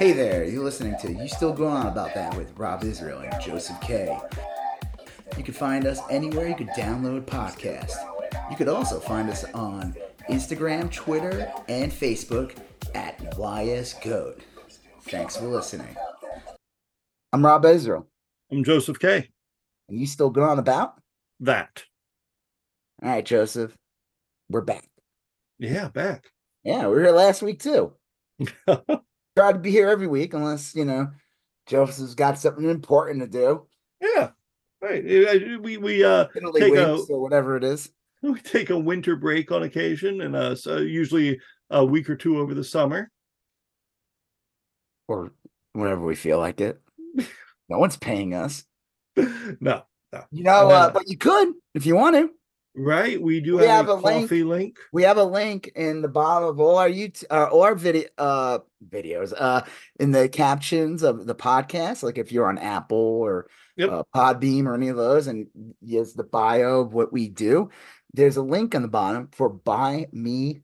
Hey there, you're listening to You Still Going On About That with Rob Israel and Joseph K. You can find us anywhere you could download podcasts. You could also find us on Instagram, Twitter, and Facebook at YSGoat. Thanks for listening. I'm Rob Israel. I'm Joseph K. And you still going on about? That. All right, Joseph. We're back. Yeah, back. Yeah, we were here last week too. Try to be here every week unless, you know, Joseph's got something important to do. Yeah. Right. We we uh Italy take a, or whatever it is. We take a winter break on occasion and uh so usually a week or two over the summer. Or whenever we feel like it. no one's paying us. No, no. You know, no. Uh, but you could if you want to. Right, we do we have, have, a, coffee link. link. We have a link in the bottom of all our YouTube, uh, our video uh, videos, uh, in the captions of the podcast. Like if you're on Apple or yep. uh, Podbean or any of those, and yes, the bio of what we do. There's a link on the bottom for buy me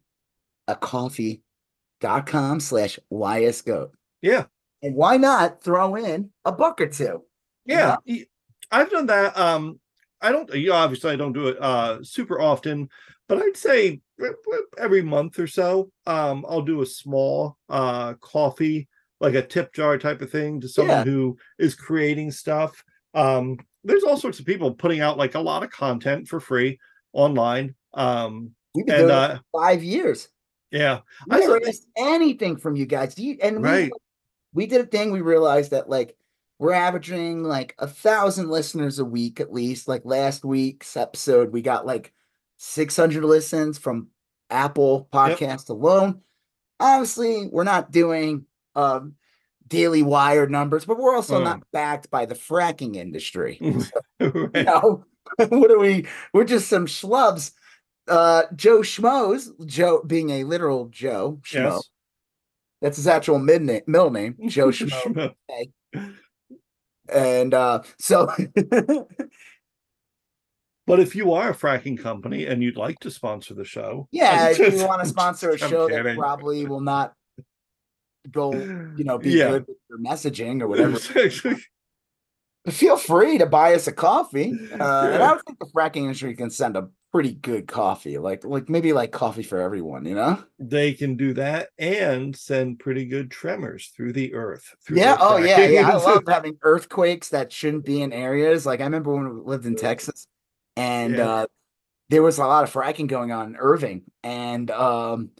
a coffee.com slash ysgoat. Yeah. And why not throw in a buck or two? Yeah. You know? I've done that. Um, I don't you know, obviously I don't do it uh super often, but I'd say every month or so, um, I'll do a small uh coffee, like a tip jar type of thing to someone yeah. who is creating stuff. Um, there's all sorts of people putting out like a lot of content for free online. Um We've been and, uh, five years. Yeah. We never asked anything from you guys. Do you and right. we, we did a thing, we realized that like we're averaging like a thousand listeners a week at least. Like last week's episode, we got like 600 listens from Apple Podcast yep. alone. Obviously, we're not doing um, daily wire numbers, but we're also oh. not backed by the fracking industry. So, right. You know, what are we? We're just some schlubs. Uh, Joe Schmoes, Joe being a literal Joe Schmo. Yes. That's his actual mid name, middle name, Joe Schmo. And uh, so. but if you are a fracking company and you'd like to sponsor the show, yeah, if you want to sponsor a show kidding. that probably will not go, you know, be yeah. good with your messaging or whatever. Feel free to buy us a coffee. Uh, yeah. And I don't think the fracking industry can send a pretty good coffee, like like maybe like coffee for everyone, you know. They can do that and send pretty good tremors through the earth. Through yeah. Oh yeah. Yeah. I love having earthquakes that shouldn't be in areas. Like I remember when we lived in Texas, and yeah. uh, there was a lot of fracking going on in Irving, and um,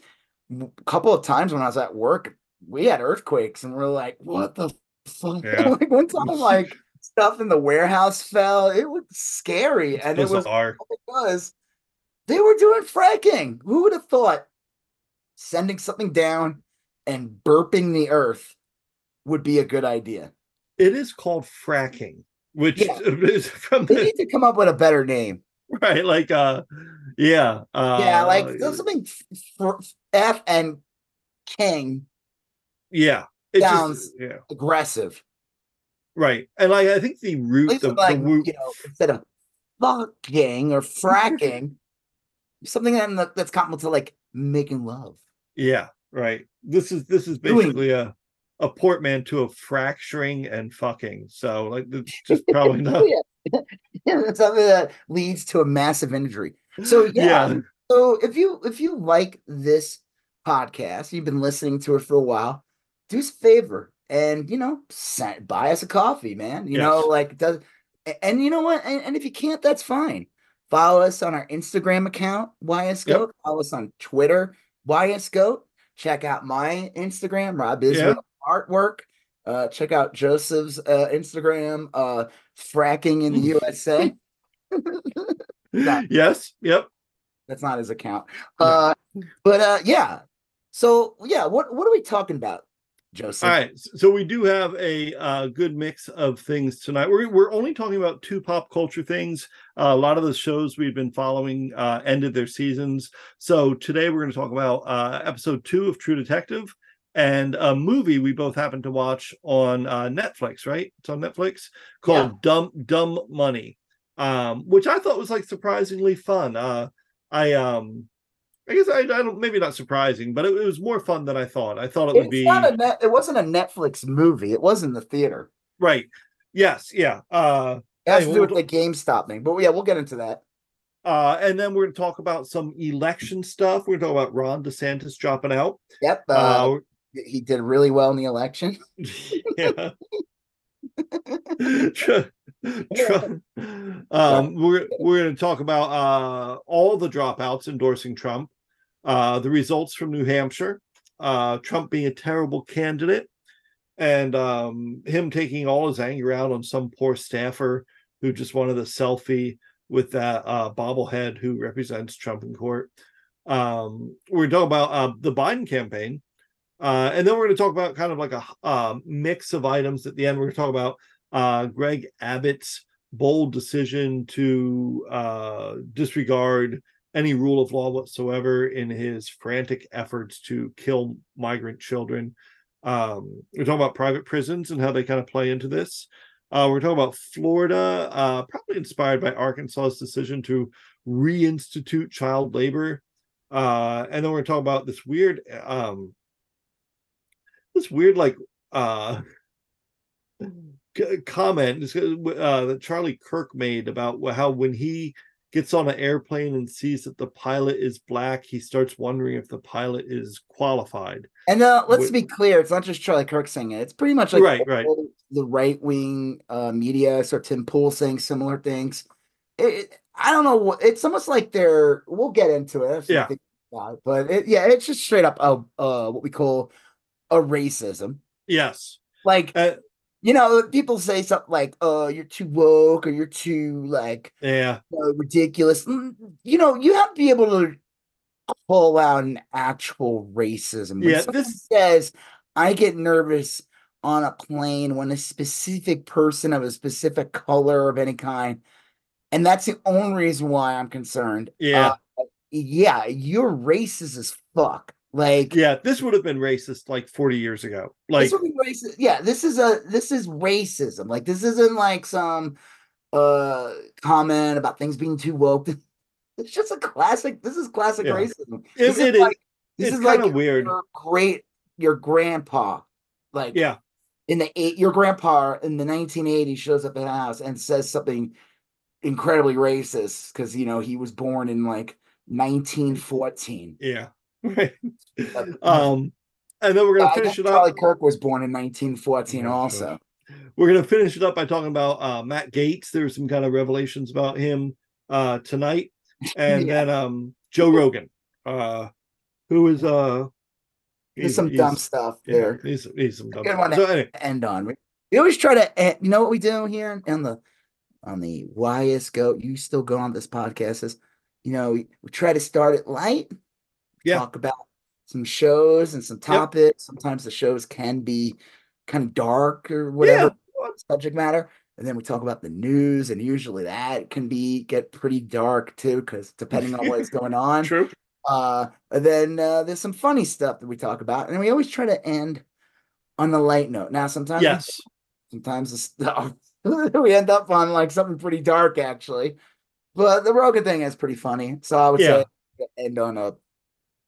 a couple of times when I was at work, we had earthquakes, and we're like, "What the fuck?" Yeah. like one time, like stuff in the warehouse fell. It was scary, and it was it was they were doing fracking. Who would have thought sending something down and burping the earth would be a good idea? It is called fracking, which yeah. is from the... They need to come up with a better name. Right, like uh yeah. Uh yeah, like something for F and King. Yeah. It sounds just, yeah. aggressive. Right. And like I think the root the, like, the root... you know, instead of fucking or fracking, something that's comparable to like making love. Yeah, right. This is this is basically a a portmanteau of fracturing and fucking. So like it's just probably not oh, yeah. something that leads to a massive injury. So yeah. yeah. So if you if you like this podcast, you've been listening to it for a while, do us a favor and you know send, buy us a coffee, man. You yes. know, like does and you know what? And, and if you can't, that's fine. Follow us on our Instagram account, YSGoat. Yep. Follow us on Twitter, YSGoat. Check out my Instagram, Rob Israel yep. Artwork. Uh, check out Joseph's uh, Instagram, uh, Fracking in the USA. yes. Yep. That's not his account. Uh, but uh, yeah. So yeah, what what are we talking about? Joseph. All right, so we do have a uh, good mix of things tonight. We're we're only talking about two pop culture things. Uh, a lot of the shows we've been following uh, ended their seasons, so today we're going to talk about uh, episode two of True Detective and a movie we both happened to watch on uh, Netflix. Right, it's on Netflix called yeah. Dumb Dumb Money, um, which I thought was like surprisingly fun. Uh, I um I guess I, I don't maybe not surprising, but it, it, was more fun than I thought. I thought it would it's be not a net, it wasn't a Netflix movie. It was in the theater. Right. Yes, yeah. Uh it has to do with the GameStop thing. But yeah, we'll get into that. Uh, and then we're going to talk about some election stuff. We're going to talk about Ron DeSantis dropping out. Yep. Uh, uh, he did really well in the election. yeah. um, we're we're going to talk about uh, all the dropouts endorsing Trump, uh, the results from New Hampshire, uh, Trump being a terrible candidate, and um, him taking all his anger out on some poor staffer who just wanted a selfie with that uh, bobblehead who represents Trump in court. Um, we're talking about uh, the Biden campaign, uh, and then we're going to talk about kind of like a uh, mix of items at the end. We're going to talk about uh, Greg Abbott's bold decision to disregard any rule of law whatsoever in his frantic efforts to kill migrant children. Um, we're talking about private prisons and how they kind of play into this. Uh, we're talking about Florida, uh, probably inspired by Arkansas's decision to reinstitute child labor. Uh, and then we're talking about this weird, um, this weird like uh, comment uh, that Charlie Kirk made about how when he gets on an airplane and sees that the pilot is black, he starts wondering if the pilot is qualified. And uh, let's With, be clear, it's not just Charlie Kirk saying it. It's pretty much like right, right. the right wing uh, media, so Tim Pool saying similar things. It, I don't know. It's almost like they're. We'll get into it. Yeah. It, but it, yeah, it's just straight up a uh, what we call a racism. Yes. Like uh, you know, people say something like, "Oh, you're too woke," or "You're too like, yeah, ridiculous." Mm, you know, you have to be able to call out an actual racism. When yeah, this says, "I get nervous on a plane when a specific person of a specific color of any kind," and that's the only reason why I'm concerned. Yeah, uh, yeah, you're racist as fuck. Like, yeah, this would have been racist like 40 years ago. Like, this would be racist. Yeah, this is a this is racism. Like, this isn't like some uh comment about things being too woke. It's just a classic. This is classic yeah. racism. This it, is like this is like weird. Your great your grandpa, like yeah, in the eight your grandpa in the 1980s shows up at the house and says something incredibly racist because you know he was born in like 1914. Yeah. Right. um, and then we're gonna finish it up. Charlie Kirk was born in 1914, yeah, also. We're gonna finish it up by talking about uh, Matt Gaetz. There's some kind of revelations about him uh, tonight, and yeah. then um, Joe Rogan, uh, who is uh, there's some dumb stuff yeah, there. He's, he's some dumb stuff. So, anyway. end on. We always try to. You know what we do here on the on the YS Go. You still go on this podcast is, you know, we, we try to start it light yeah. talk about some shows and some topics. Yep. Sometimes the shows can be kind of dark or whatever yeah. subject matter. And then we talk about the news, and usually that can be get pretty dark too, because depending on what's going on. True. Uh, and then uh, there's some funny stuff that we talk about, and we always try to end on a light note. Now, sometimes, yes, sometimes the stuff we end up on like something pretty dark, actually. But the Rogan thing is pretty funny, so I would yeah. say end on a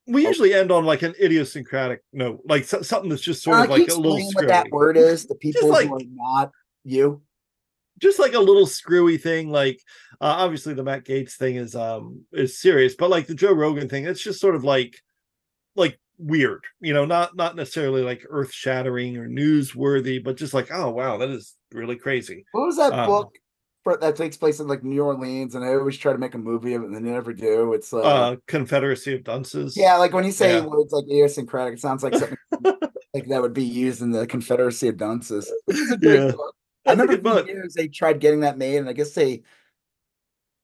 we oh. usually end on like an idiosyncratic note, like so, something that's just sort uh, of like a little screwy. what that word is. The people like, who are not you, just like a little screwy thing. Like uh, obviously the Matt Gaetz thing is um is serious, but like the Joe Rogan thing, it's just sort of like like weird, you know, not not necessarily like earth shattering or newsworthy, but just like oh wow, that is really crazy. What was that um, book? That takes place in like New Orleans, and I always try to make a movie of it, and they never do. It's like uh, Confederacy of Dunces. Yeah, like when you say yeah. words like idiosyncratic, it sounds like something like that would be used in the Confederacy of Dunces. yeah, I remember years they tried getting that made, and I guess they,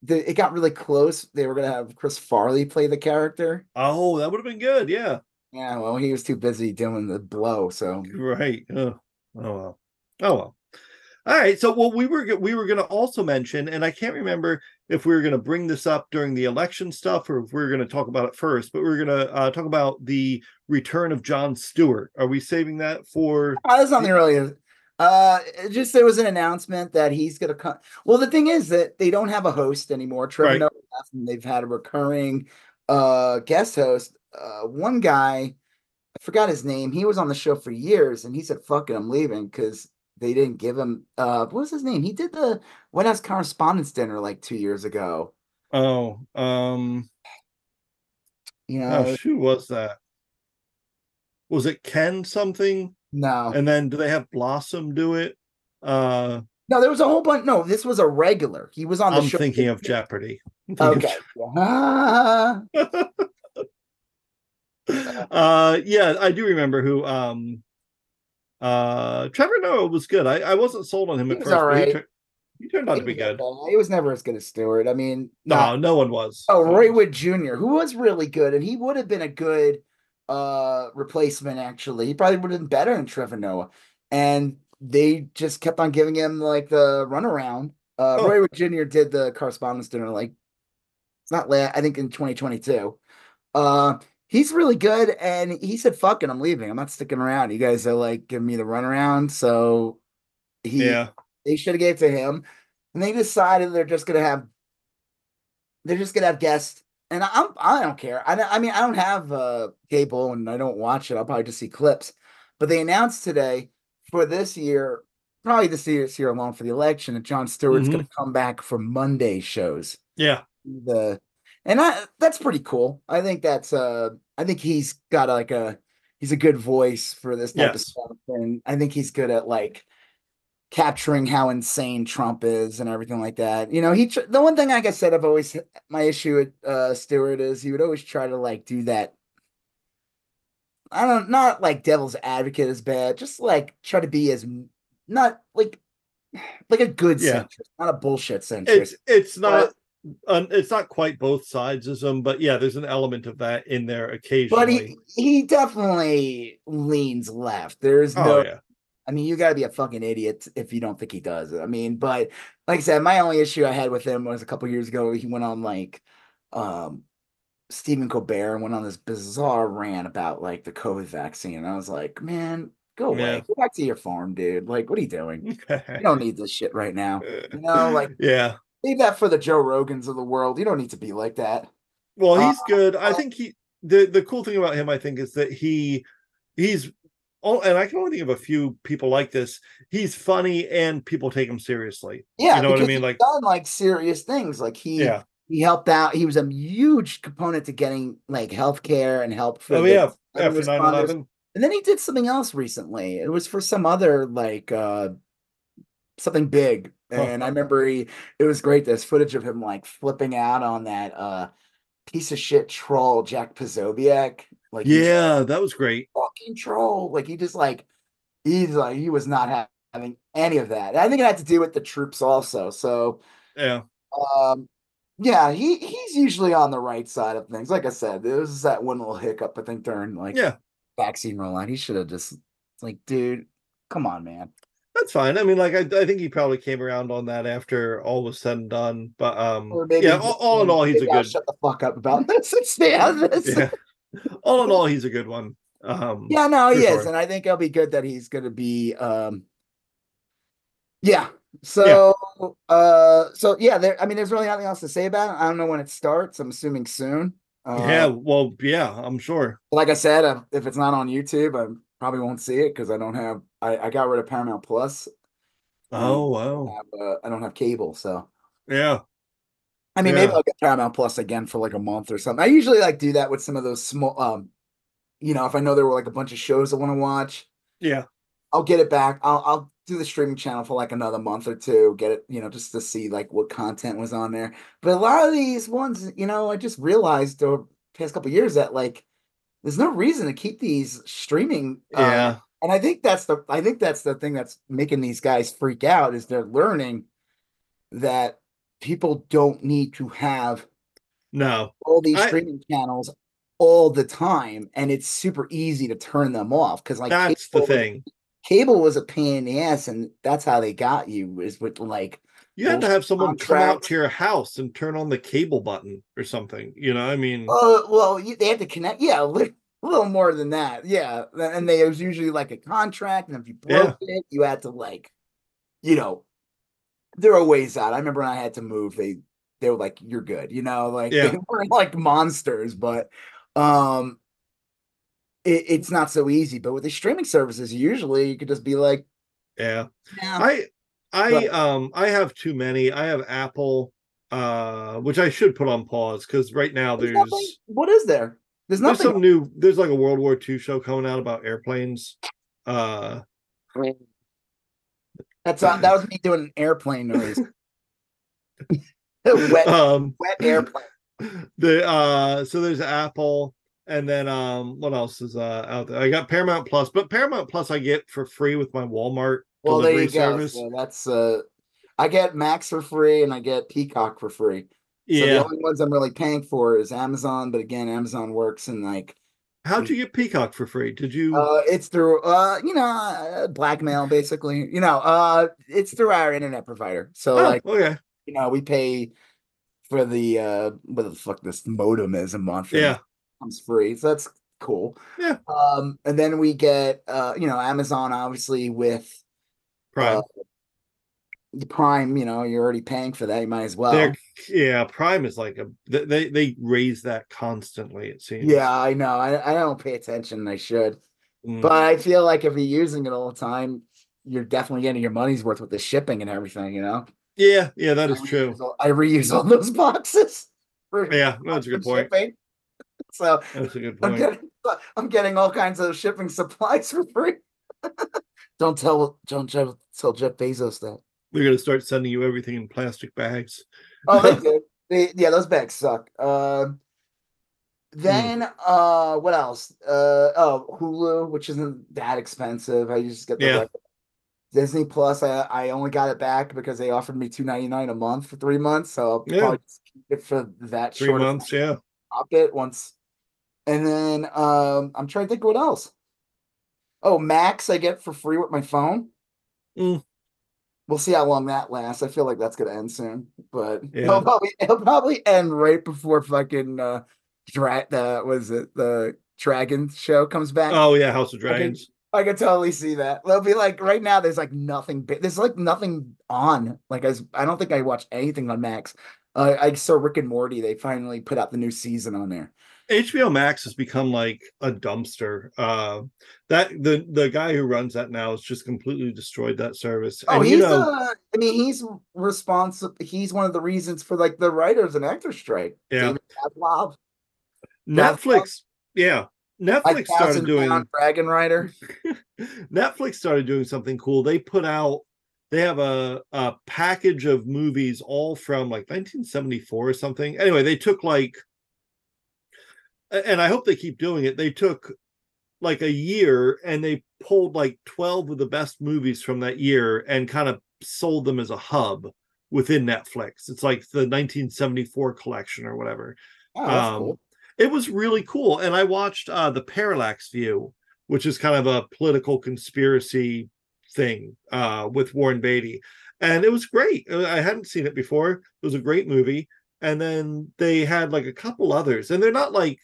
the, it got really close. They were gonna have Chris Farley play the character. Oh, that would have been good. Yeah. Yeah. Well, he was too busy doing the blow. So right. Oh, oh well. Oh well. All right. So, well, we were we were going to also mention, and I can't remember if we were going to bring this up during the election stuff or if we are going to talk about it first. But we are going to uh, talk about the return of Jon Stewart. Are we saving that for? Oh, there's nothing really. Uh, just there was an announcement that he's going to come. Well, the thing is that they don't have a host anymore. Trevor right. left, and they've had a recurring uh guest host, uh one guy, I forgot his name. He was on the show for years and he said, fuck it, I'm leaving because they didn't give him uh what was his name? He did the White House Correspondents' Dinner like two years ago. Oh, um you know, who was that? Was it Ken something? No. And then do they have Blossom do it? Uh no, there was a whole bunch. No, this was a regular. He was on the I'm show. thinking of Jeopardy. Okay. uh yeah, I do remember who um uh Trevor Noah was good. I, I wasn't sold on him at He was first. all but he, tur- he turned out to be good. okay. He was never as good as Stewart. I mean, No, not- no one was. Oh, Roy. Wood Jr., who was really good, and he would have been a good uh replacement. Actually, he probably would have been better than Trevor Noah, and they just kept on giving him like the runaround. Uh, Oh. Roy Wood Jr. did the correspondence dinner like it's not late. I think in 2022. Uh, he's really good, and he said, "Fucking, I'm leaving. I'm not sticking around. You guys are like giving me the runaround." So he Yeah. they should have gave it to him, and they decided they're just gonna have they're just gonna have guests. And I'm I don't care. I I mean I don't have uh cable and I don't watch it. I'll probably just see clips. But they announced today for this year, probably this year, this year alone for the election, that Jon Stewart's gonna come back for Monday shows. Yeah. The and I that's pretty cool. I think that's uh I think he's got like a he's a good voice for this type of stuff. And I think he's good at like capturing how insane Trump is and everything like that. You know, he tr- the one thing like I said I've always my issue with uh Stewart is he would always try to like do that. I don't not like devil's advocate is bad, just like try to be as not like like a good Yeah. centrist, not a bullshit centrist. It's it's not um, it's not quite both sidesism, but yeah, there's an element of that in there occasionally. but he he definitely leans left. There's no oh yeah. I mean, you got to be a fucking idiot if you don't think he does. I mean, but like I said, my only issue I had with him was a couple years ago. He went on like um Stephen Colbert and went on this bizarre rant about like the COVID vaccine. And I was like, man, go away. Yeah. Go back to your farm, dude. Like, what are you doing? You don't need this shit right now. You know, like yeah. Leave that for the Joe Rogans of the world. You don't need to be like that. Well, Uh, he's good. I uh, think he the the cool thing about him, I think, is that he he's oh, and I can only think of a few people like this. He's funny and people take him seriously. Yeah, You know what I mean? he's Like- done like serious things. Like he Yeah. he helped out. He was a huge component to getting like healthcare and help for Oh the yeah. After 9-11. And then he did something else recently. It was for some other like uh something big. Huh. And I remember he it was great. There's footage of him like flipping out on that uh piece of shit troll Jack Posobiec. Like Yeah, that was great. fucking troll. Like he just like he's like he was not ha- having any of that. And I think it had to do with the troops also. So Yeah. um, yeah, he he's usually on the right side of things. Like I said, there was that one little hiccup I think during like Yeah. vaccine rollout. He should have just like, dude, come on, man. That's fine. I mean, like I, I think he probably came around on that after all was said and done. But um yeah, all, all in all, he's a "Maybe I'll good shut the fuck up about this and stay out of this. yeah. All in all, he's a good one. Um Yeah, no, he is, sure. and I think it'll be good that he's going to be. um Yeah. So, uh, so yeah, there. I mean, there's really nothing else to say about it. I don't know when it starts. I'm assuming soon. Uh, yeah, well, yeah, I'm sure. Like I said, uh, if it's not on YouTube, I probably won't see it because I don't have. I, I got rid of Paramount Plus. Oh I wow. have, uh, I don't have cable, so Yeah. I mean, maybe I'll get Paramount Plus again for like a month or something. I usually like do that with some of those small, um, you know, if I know there were like a bunch of shows I want to watch. Yeah. I'll get it back. I'll I'll do the streaming channel for like another month or two, get it, you know, just to see like what content was on there. But a lot of these ones, you know, I just realized over the past couple years that like there's no reason to keep these streaming. uh, Yeah. and I think that's the I think that's the thing that's making these guys freak out is they're learning that people don't need to have No. all these I- streaming channels all the time, and it's super easy to turn them off because like That's the was- thing. cable was a pain in the ass, and that's how they got you is with like You had to have someone come out to your house and turn on the cable button or something. You know, I mean, oh well you, they had to connect yeah a li- a little more than that yeah and they it was usually like a contract and if you broke it you had to like you know there are ways out i remember when i had to move they they were like, "You're good," you know, like yeah. they weren't like monsters, but um, it, it's not so easy. But with the streaming services, usually you could just be like, "Yeah, yeah. I I but, um I have too many. I have Apple, uh, which I should put on pause because right now there's, there's nothing, what is there? There's nothing. There's some new. There's like a World War II show coming out about airplanes. Uh, that's uh, that was me doing an airplane noise. wet, um, wet airplane. The uh, so there's Apple, and then um, what else is uh out there? I got Paramount Plus, but Paramount Plus I get for free with my Walmart well, delivery service. So that's uh, I get Max for free, and I get Peacock for free. So yeah. the only ones I'm really paying for is Amazon, but again, Amazon works in like How'd you get Peacock for free? Did you? Uh, it's through, uh, you know, uh, blackmail, basically. You know, uh, it's through our internet provider. So, oh, like, okay, you know, we pay for the uh, what the fuck this modem is a month. Yeah, comes free, so that's cool. Yeah. Um, and then we get, uh, you know, Amazon obviously with Prime. Uh, the prime you know you're already paying for that you might as well. They're, yeah prime is like a they they raise that constantly it seems. Yeah i know i, I don't pay attention i should. Mm. but i feel like if you're using it all the time you're definitely getting your money's worth with the shipping and everything you know? Yeah yeah that is I true. all, i reuse all those boxes yeah that's a good point. shipping. so that's a good point. I'm getting, I'm getting all kinds of shipping supplies for free don't tell don't tell jeff bezos that they're gonna start sending you everything in plastic bags. Oh, they did. They, yeah, those bags suck. Uh, then mm. uh, what else? Uh, oh, Hulu, which isn't that expensive. I just get the yeah. Disney Plus. I I only got it back because they offered me two ninety nine a month for three months. So I'll yeah. probably keep it for that three months. Yeah, pop it once, and then um, I'm trying to think what else. Oh, Max, I get for free with my phone. Mm we'll see how long that lasts. I feel like that's gonna end soon, but yeah. it'll probably it'll probably end right before fucking uh dra- the was it the dragon show comes back. Oh yeah, House of Dragons. I can, I can totally see that. They'll be like right now. There's like nothing. There's like nothing on. Like I, I don't think I watched anything on Max. Uh, I saw Rick and Morty. They finally put out the new season on there. HBO Max has become like a dumpster. Uh, that the the guy who runs that now has just completely destroyed that service. Oh, and, he's you know, uh, I mean, he's responsible. He's one of the reasons for like the writers and actors strike. Yeah, Pavlov. Netflix. Yeah, Netflix started doing Dragon Rider. Netflix started doing something cool. They put out. They have a, a package of movies all from like 1974 or something. Anyway, they took like and I hope they keep doing it. They took like a year and they pulled like 12 of the best movies from that year and kind of sold them as a hub within Netflix. It's like the 1974 collection or whatever. Oh, um, cool. It was really cool. And I watched uh, The Parallax View, which is kind of a political conspiracy thing uh, with Warren Beatty. And it was great. Uh, I hadn't seen it before. It was a great movie. And then they had like a couple others, and they're not like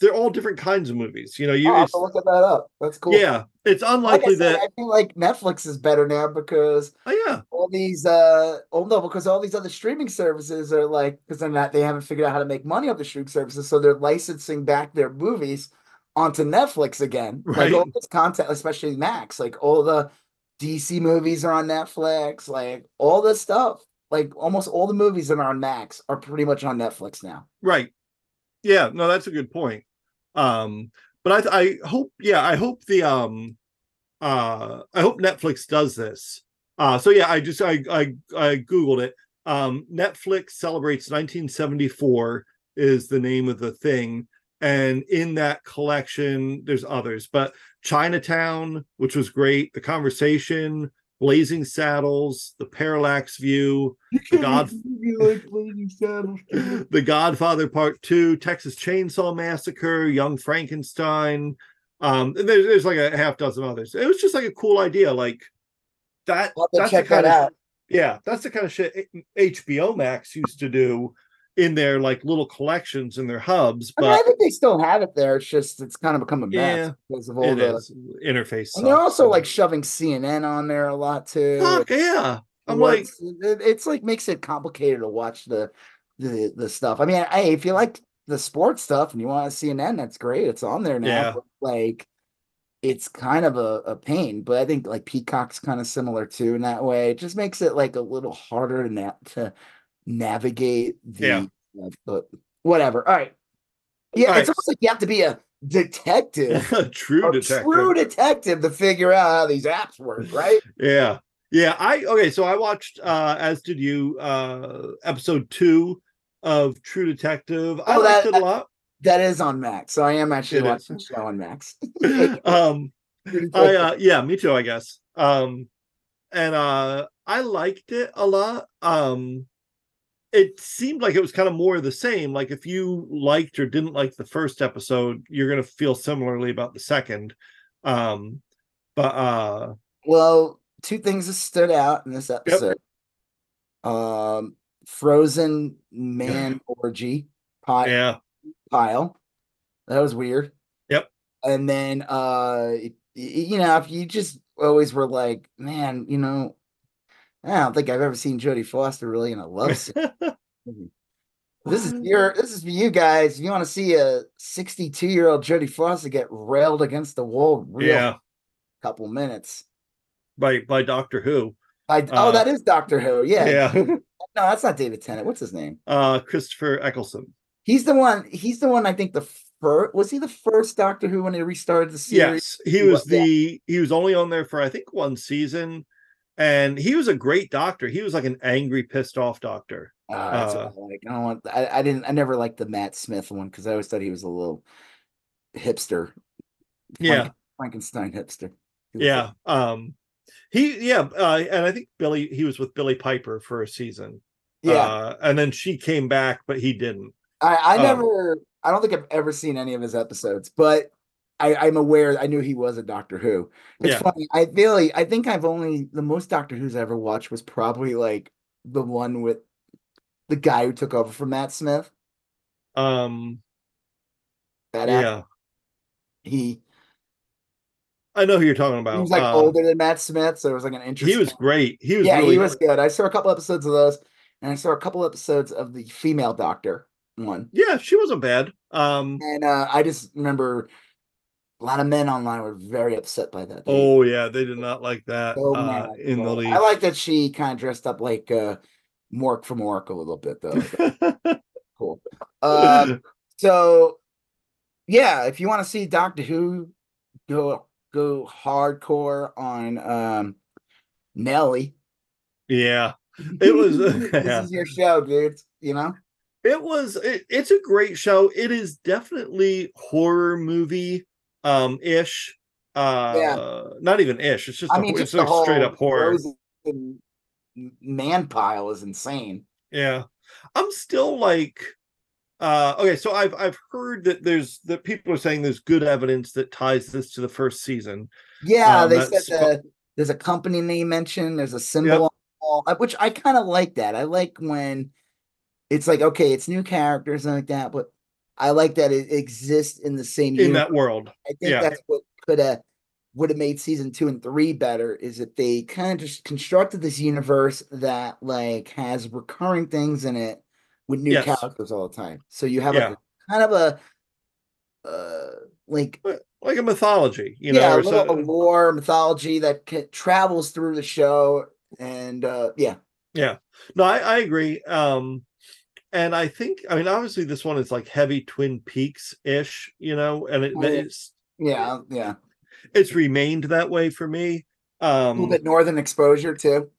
they're all different kinds of movies. You know, you have to look at that up. That's cool. Yeah, it's unlikely like I said, that I feel like Netflix is better now because oh yeah, all these uh oh no, because all these other streaming services are like because they're not they haven't figured out how to make money off the streaming services, so they're licensing back their movies onto Netflix again. Right. Like all this content, especially Max, like all the DC movies are on Netflix, like all this stuff. Like almost all the movies that are on Max are pretty much on Netflix now. Right. Yeah, no, that's a good point. Um, but I, I hope, yeah, I hope the um, uh, I hope Netflix does this. Uh, so yeah, I just I I I googled it. Um, Netflix celebrates 1974 is the name of the thing, and in that collection, there's others, but Chinatown, which was great, The Conversation, Blazing Saddles, The Parallax View, The God, like The Godfather Part Two, Texas Chainsaw Massacre, Young Frankenstein. Um, there's, there's like a half dozen others. It was just like a cool idea, like that. That's check the kind that of, out. Yeah, that's the kind of shit HBO Max used to do in their like little collections in their hubs. But I, mean, I, think they still have it there. It's just it's kind of become a mess yeah, because of all the is. interface. And they're also like shoving CNN on there a lot too. Fuck yeah. I'm like, it's like makes it complicated to watch the the the stuff. I mean, hey, if you like the sports stuff and you want to CNN, that's great. It's on there now. Yeah. like it's kind of a, a pain, but I think like Peacock's kind of similar too in that way. It just makes it like a little harder to to navigate the Yeah. uh, whatever. All right. Yeah, All it's right. almost like you have to be a detective, a true a detective. true detective to figure out how these apps work, right? Yeah. Yeah. I okay, so I watched uh as did you uh episode two of True Detective. I Oh, liked that- it a lot. That is on Max. So I am actually It watching is. the show on Max. um I uh yeah, me too, I guess. Um and uh I liked it a lot. Um it seemed like it was kind of more of the same. Like if you liked or didn't like the first episode, you're gonna feel similarly about the second. Um but uh Well, two things that stood out in this episode. Um, frozen man orgy pile, yeah, pile. That was weird. Yep. And then, uh, you know, if you just always were like, man, you know, I don't think I've ever seen Jodie Foster really in a love scene. This is your, this is for you guys. If you want to see a 62 year old Jodie Foster get railed against the wall, real yeah, couple minutes. by by Doctor Who. I, oh, Uh, that is Doctor Who. Yeah. Yeah. No, that's not David Tennant. What's his name? uh Christopher Eccleston. He's the one. He's the one. I think the first was he the first Doctor Who when they restarted the series? Yes, he was the he was only on there for I think one season, and he was a great doctor. He was like an angry, pissed off doctor. Uh, that's Uh, what I like. I don't want. I, I didn't. I never liked the Matt Smith one because I always thought he was a little hipster. Yeah, Frankenstein hipster. Yeah. Um, he yeah, uh, and I think Billy he was with Billie Piper for a season. yeah. uh, and then she came back, but he didn't. I, I um, never. I don't think I've ever seen any of his episodes, but I, I'm aware. I knew he was a Doctor Who. It's Yeah. funny. I really. I think I've only the most Doctor Who's I ever watched was probably like the one with the guy who took over from Matt Smith. Um, That actor, yeah, he I know who you're talking about. he was like Uh, older than Matt Smith, so it was like an interesting. He was great. He was yeah, really he was good. I saw a couple episodes of those, and I saw a couple episodes of the female Doctor one, yeah, she wasn't bad. Um, and uh, I just remember a lot of men online were very upset by that. They- oh yeah, they did not like that so uh, in the league. I like that she kind of dressed up like uh Mork from Mork a little bit though. cool. Um, so yeah, if you want to see Doctor Who, go go hardcore on um Nelly. yeah, It was- this yeah. is your show, dude. You know? it was. It, it's a great show. It is definitely horror movie um ish. Uh, not even ish. It's just I mean, it's just the like straight up horror. man pile is insane. Yeah. I'm still like uh okay, so I've I've heard that there's that people are saying there's good evidence that ties this to the first season. Yeah, Um, they said that there's a company name mentioned. There's a symbol, on the wall, which I kind of like that. I like when it's like okay, it's new characters and like that, but I like that it exists in the same in universe. that world. I think yeah. that's what could have would have made season two and three better is if they kind of just constructed this universe that like has recurring things in it with new Yes. characters all the time. So you have Yeah. like a, kind of a uh like Like a mythology, you know. yeah, a or little lore mythology that ca- travels through the show and uh yeah, yeah No, I, I agree. Um and I think I mean obviously this one is like heavy Twin Peaks ish, you know, and it, Oh, it's yeah yeah. it's remained that way for me. Um, a little bit northern exposure too.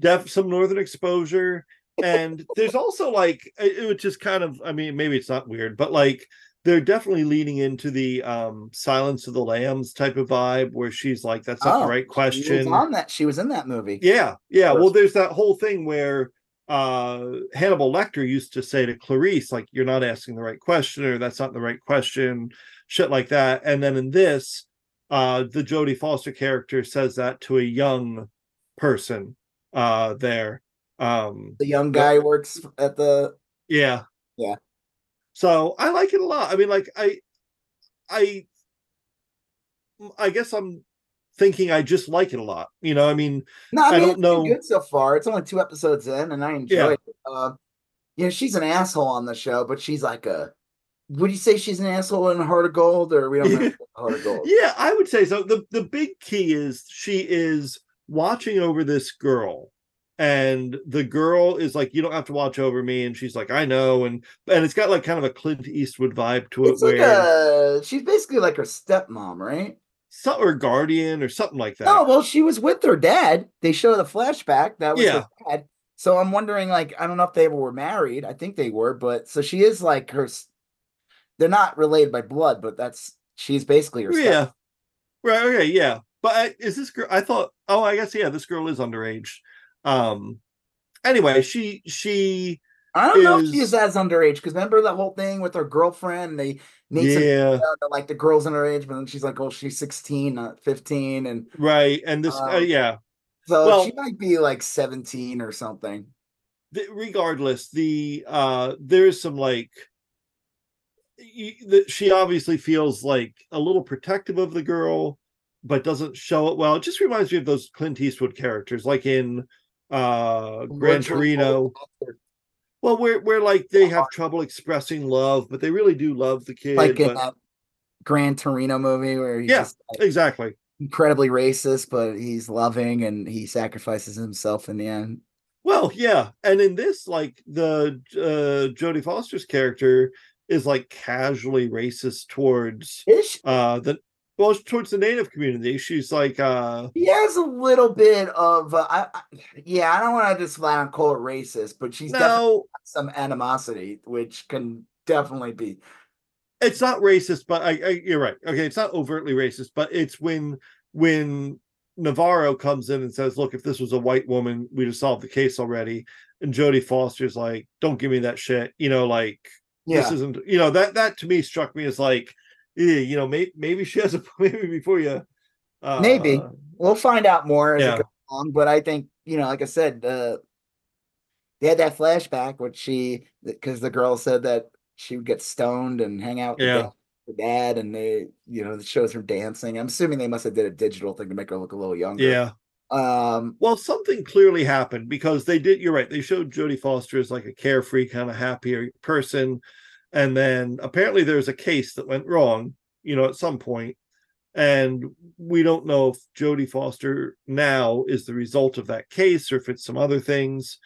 Def some northern exposure and there's also like it, would just kind of i mean maybe it's not weird but like they're definitely leaning into the um silence of the lambs type of vibe where she's like that's not Oh, the right she was question. on that she was in that movie. Yeah yeah well there's that whole thing where uh hannibal lecter used to say to clarice like you're not asking the right question or that's not the right question shit like that. And then in this uh the jodie foster character says that to a young person uh there um the young guy works at the yeah. Yeah. so i like it a lot. I mean like i i i guess i'm thinking I just like it a lot. You know, I mean, no, I, mean, I don't know. Good so far. It's only two episodes in, and I enjoy yeah. it. Uh, you know, she's an asshole on the show, but she's like a. Would you say she's an asshole in a Heart of Gold, or we don't know Heart of Gold? Yeah, I would say so. the The big key is she is watching over this girl and the girl is like you don't have to watch over me and she's like i know and and it's got like kind of a clint eastwood vibe to it it's like where a, she's basically like her stepmom right some or guardian or something like that oh well she was with her dad they show the flashback that was yeah. her dad so i'm wondering like i don't know if they ever were married i think they were but so she is like her they're not related by blood but that's she's basically her yeah right okay yeah but I, is this girl i thought oh i guess yeah this girl is underage um. Anyway, she she. I don't is... know if she's as underage because remember that whole thing with her girlfriend. They yeah, like the girl's underage, but then she's like, "Oh, she's 16, not 15," and right. And this, uh, um, uh, yeah. So well, she might be like 17 or something. The, regardless, the uh there's some like that she obviously feels like a little protective of the girl, but doesn't show it well. It just reminds me of those Clint Eastwood characters, like in uh Gran Torino. Well, where where like they have trouble expressing love, but they really do love the kid. Like but... in that Gran Torino movie where he's yeah, just, like, exactly incredibly racist, but he's loving and he sacrifices himself in the end. Well, yeah, and in this, like the uh Jodie Foster's character is like casually racist towards uh the well towards the native community. She's like uh he has a little bit of uh, I, I, yeah i don't want to just flat on call it racist but she's no some animosity which can definitely be. It's not racist but I, I you're right. Okay it's not overtly racist but it's when when navarro comes in and says look if this was a white woman we'd have solved the case already. And jodie foster's like don't give me that shit you know like yeah. this isn't you know that that to me struck me as like yeah, you know, maybe maybe she has a maybe before you. Uh, maybe we'll find out more as yeah. it goes on. But I think you know, like I said, uh, they had that flashback, which she because the girl said that she would get stoned and hang out with yeah. the dad, and they you know it shows her dancing. I'm assuming they must have did a digital thing to make her look a little younger. Yeah. Um, well, something clearly happened because they did. You're right. They showed Jodie Foster as like a carefree, kind of happier person and then apparently there's a case that went wrong you know at some point. And we don't know if jodie foster now is the result of that case or if it's some other things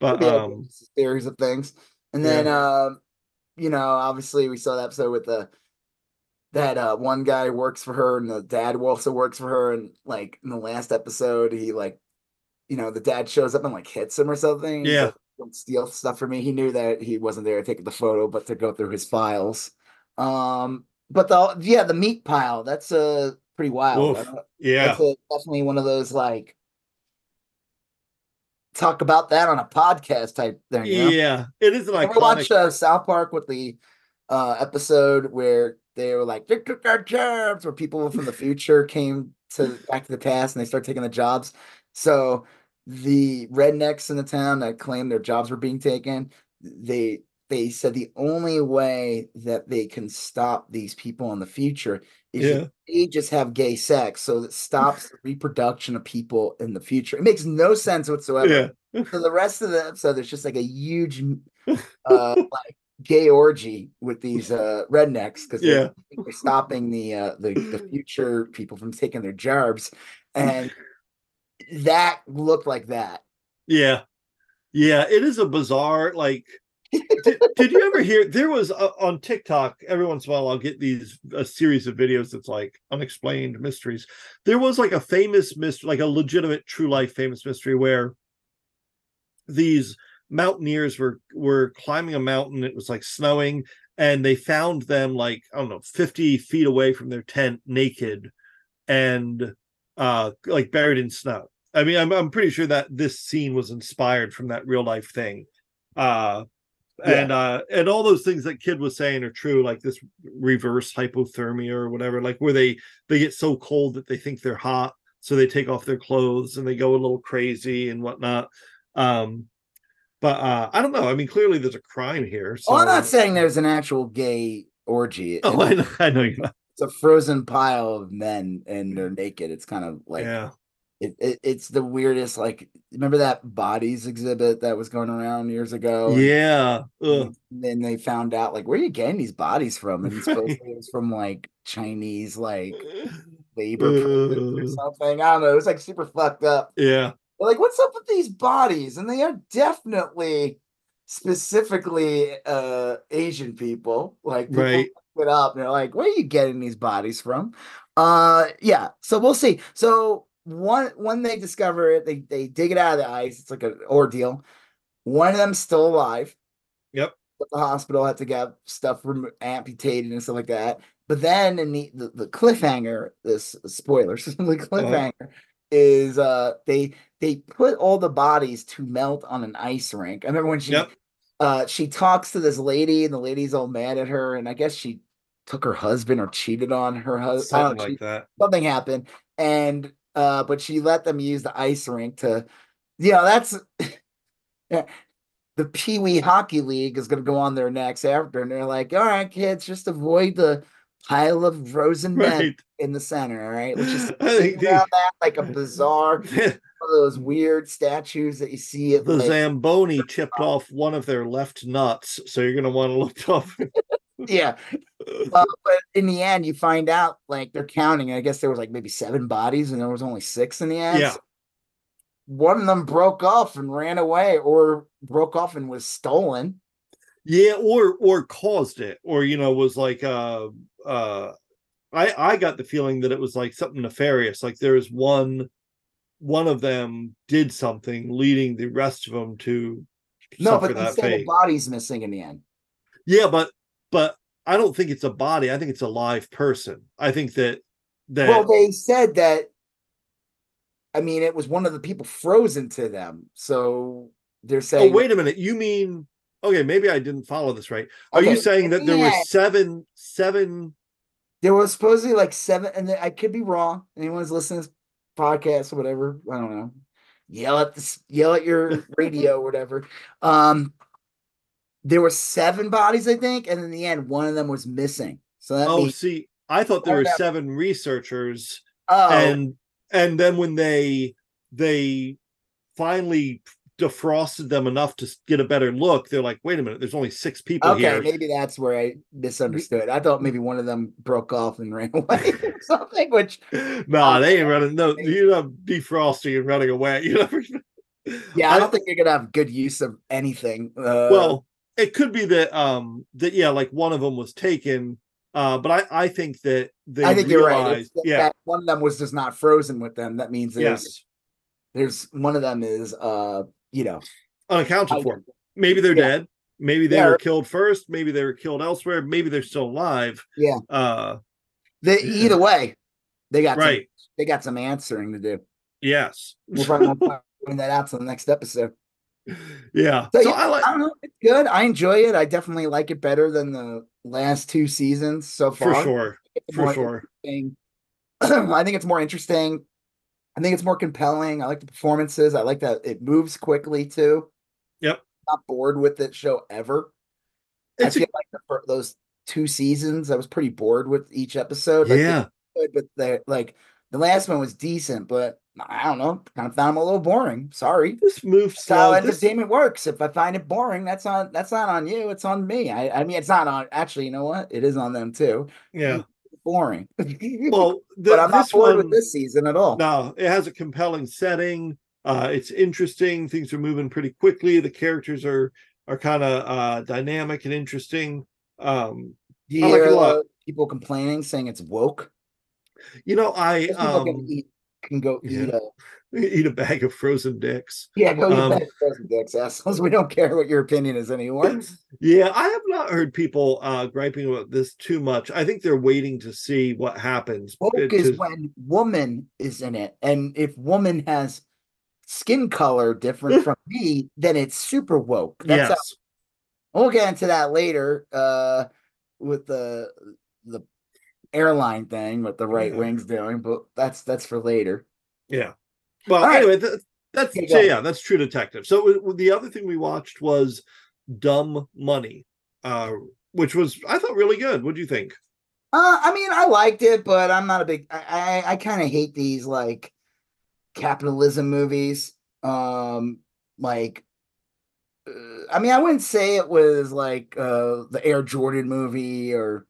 but um series of things. And then yeah. um you know obviously we saw that episode with the that uh one guy works for her and the dad also works for her. And like in the last episode he like you know the dad shows up and like hits him or something. Yeah steal stuff from me. He knew that he wasn't there to take the photo, but to go through his files. Um, but the yeah, the meat pile that's uh pretty wild. yeah, that's a, definitely one of those like talk about that on a podcast type thing. You know? Yeah, it is like we watched uh, South Park with the uh episode where they were like they took our jobs, where people from the future came to back to the past and they start taking the jobs. So the rednecks in the town that claimed their jobs were being taken, they they said the only way that they can stop these people in the future is yeah. they just have gay sex, so it stops the reproduction of people in the future. It makes no sense whatsoever. Yeah. so the rest of the episode, there's just like a huge, uh, like gay orgy with these uh rednecks because yeah. they're, they're stopping the uh the, the future people from taking their jobs and that looked like that. Yeah. Yeah, it is a bizarre like did, did, you ever hear there was a, on TikTok every once in a while I'll get these a series of videos that's like unexplained mysteries. There was like a famous mystery like a legitimate true life famous mystery where these mountaineers were were climbing a mountain it was like snowing and they found them like I don't know 50 feet away from their tent naked and uh like buried in snow. I mean, I'm I'm pretty sure that this scene was inspired from that real life thing. Uh and uh and all those things that kid was saying are true like this reverse hypothermia or whatever like where they they get so cold that they think they're hot so they take off their clothes and they go a little crazy and whatnot. Um but uh i don't know. I mean clearly there's a crime here so... oh, i'm not saying there's an actual gay orgy oh I know, I know you're not it's a frozen pile of men and they're naked. It's kind of like yeah. It, it, it's the weirdest like remember that bodies exhibit that was going around years ago? Yeah. And then they found out like where are you getting these bodies from? And it's supposed it was from like chinese like labor uh, or something. I don't know. It was like super fucked up. Yeah. They're like what's up with these bodies? And they are definitely specifically uh asian people like people right it up they're like where are you getting these bodies from uh yeah so we'll see so one when they discover it, they they dig it out of the ice. It's like an ordeal. One of them's still alive. Yep. But the hospital had to get stuff rem- amputated and stuff like that. But then in the the, the cliffhanger, this spoilers, the cliffhanger uh-huh. is uh they they put all the bodies to melt on an ice rink. I remember when she yep. uh she talks to this lady and the lady's all mad at her, and I guess she took her husband or cheated on her husband. Something like that. Something happened. And uh, but she let them use the ice rink to, you know, that's the Pee Wee Hockey League is going to go on there next after, and they're like, all right, kids, just avoid the pile of frozen right. men in the center, all right? Which is that like a bizarre. those weird statues that you see at the like, Zamboni chipped off one of their left nuts, so you're gonna want to look up. Yeah, uh, but in the end, you find out like they're counting. I guess there was like maybe seven bodies, and there was only six in the end. Yeah. So one of them broke off and ran away, or broke off and was stolen. Yeah, or or caused it, or you know, was like uh uh I I got the feeling that it was like something nefarious. Like there was one one of them did something, leading the rest of them to no, but that the body's missing in the end. Yeah, but but I don't think it's a body. I think it's a live person. I think that that well, they said that. I mean, it was one of the people frozen to them, so they're saying. Oh, wait a minute! You mean okay? Maybe I didn't follow this right. Are okay. you saying that there were seven seven? There was supposedly like seven, and I could be wrong. Anyone's listening to this podcast or whatever, I don't know. Yell at this, yell at your radio, whatever. Um, there were seven bodies, I think, and in the end, one of them was missing. So that oh, means, see, I thought there were seven researchers, oh. and and then when they they finally defrosted them enough to get a better look, they're like, wait a minute, there's only six people okay, here. maybe that's where I misunderstood. I thought maybe one of them broke off and ran away or something, which no, nah, they ain't running. No, you're not defrosting and running away. You know. yeah, I don't I, think you're gonna have good use of anything. Uh, well, it could be that um that yeah, like one of them was taken. Uh, but I, I think that they I think realized, you're right. yeah, one of them was just not frozen with them. That means there's yes. there's one of them is uh you know unaccounted for. Maybe they're yeah. dead. Maybe they yeah. were killed first. Maybe they were killed elsewhere. Maybe they're still alive. Yeah. Uh, they either way, they got right. Some, they got some answering to do. Yes. We'll probably find that out to the next episode. Yeah. So, so yeah, I like. I don't know. It's good. I enjoy it. I definitely like it better than the last two seasons so far. For sure. For sure. I think it's more interesting. I think it's more compelling. I like the performances. I like that it moves quickly too. Yep. Not bored with it show ever. It's I feel a- like the, those two seasons, I was pretty bored with each episode. Like, yeah. But the like the last one was decent, but I don't know. Kind of found them a little boring. Sorry. This moves slow. how entertainment works. If I find it boring, that's not that's not on you. It's on me. I, I mean, it's not on. Actually, you know what? It is on them too. Yeah boring. well, the, but I'm not bored one, with this season at all. No, it has a compelling setting. Uh, it's interesting. Things are moving pretty quickly. The characters are are kind of uh, dynamic and interesting. Um, Do you I like hear a lot. people complaining, saying it's woke? You know, I um, can, eat, can go yeah. eat a eat a bag of frozen dicks. Yeah, go eat um, a bag of frozen dicks, assholes. We don't care what your opinion is anymore. Yeah, I have not heard people uh griping about this too much. I think they're waiting to see what happens. Woke is when woman is in it, and if woman has skin color different from me, then it's super woke. That's yes. How, we'll get into that later uh with the the airline thing what the right yeah. wing's doing, but that's that's for later. Yeah. Well, All anyway, right. that's yeah, yeah, that's True Detective. So the other thing we watched was Dumb Money, uh, which was I thought really good. What do you think? Uh, I mean, I liked it, but I'm not a big. I I, I kind of hate these like capitalism movies. Um, like, uh, I mean, I wouldn't say it was like uh the Air Jordan movie or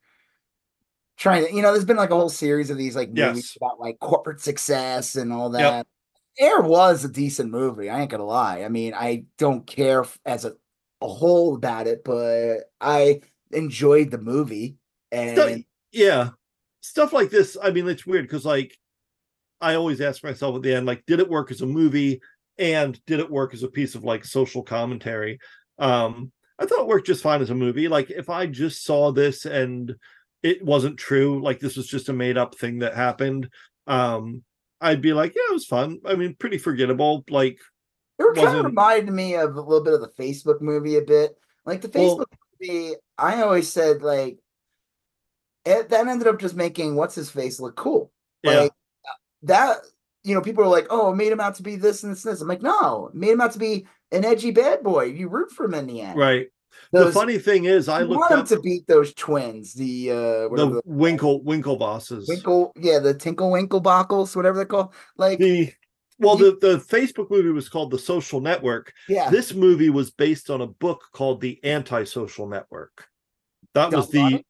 trying to. You know, there's been like a whole series of these like movies Yes. about like corporate success and all that. Yep. Air was a decent movie. I ain't gonna lie. I mean, I don't care as a, a whole about it, but I enjoyed the movie. Stuff- And yeah stuff like this i mean it's weird because like i always ask myself at the end like did it work as a movie and did it work as a piece of like social commentary um i thought it worked just fine as a movie like if i just saw this and it wasn't true like this was just a made up thing that happened um i'd be like yeah it was fun i mean pretty forgettable like It kind of reminded me of a little bit of the Facebook movie a bit. Like the Well- Facebook movie, I always said like it, that ended up just making what's his face look cool. yeah Like that, you know, people are like, "Oh, it made him out to be this and this and this." I'm like, "No, made him out to be an edgy bad boy. You root for him in the end." right the funny thing is i looked want up to beat those twins, the uh, whatever the winkle winkle bosses Winkle, yeah, the Tinkle Winkle Bockles, whatever they're called. Like, the well You- the the facebook movie was called the social network yeah, this movie was based on a book called the antisocial network that was the Money?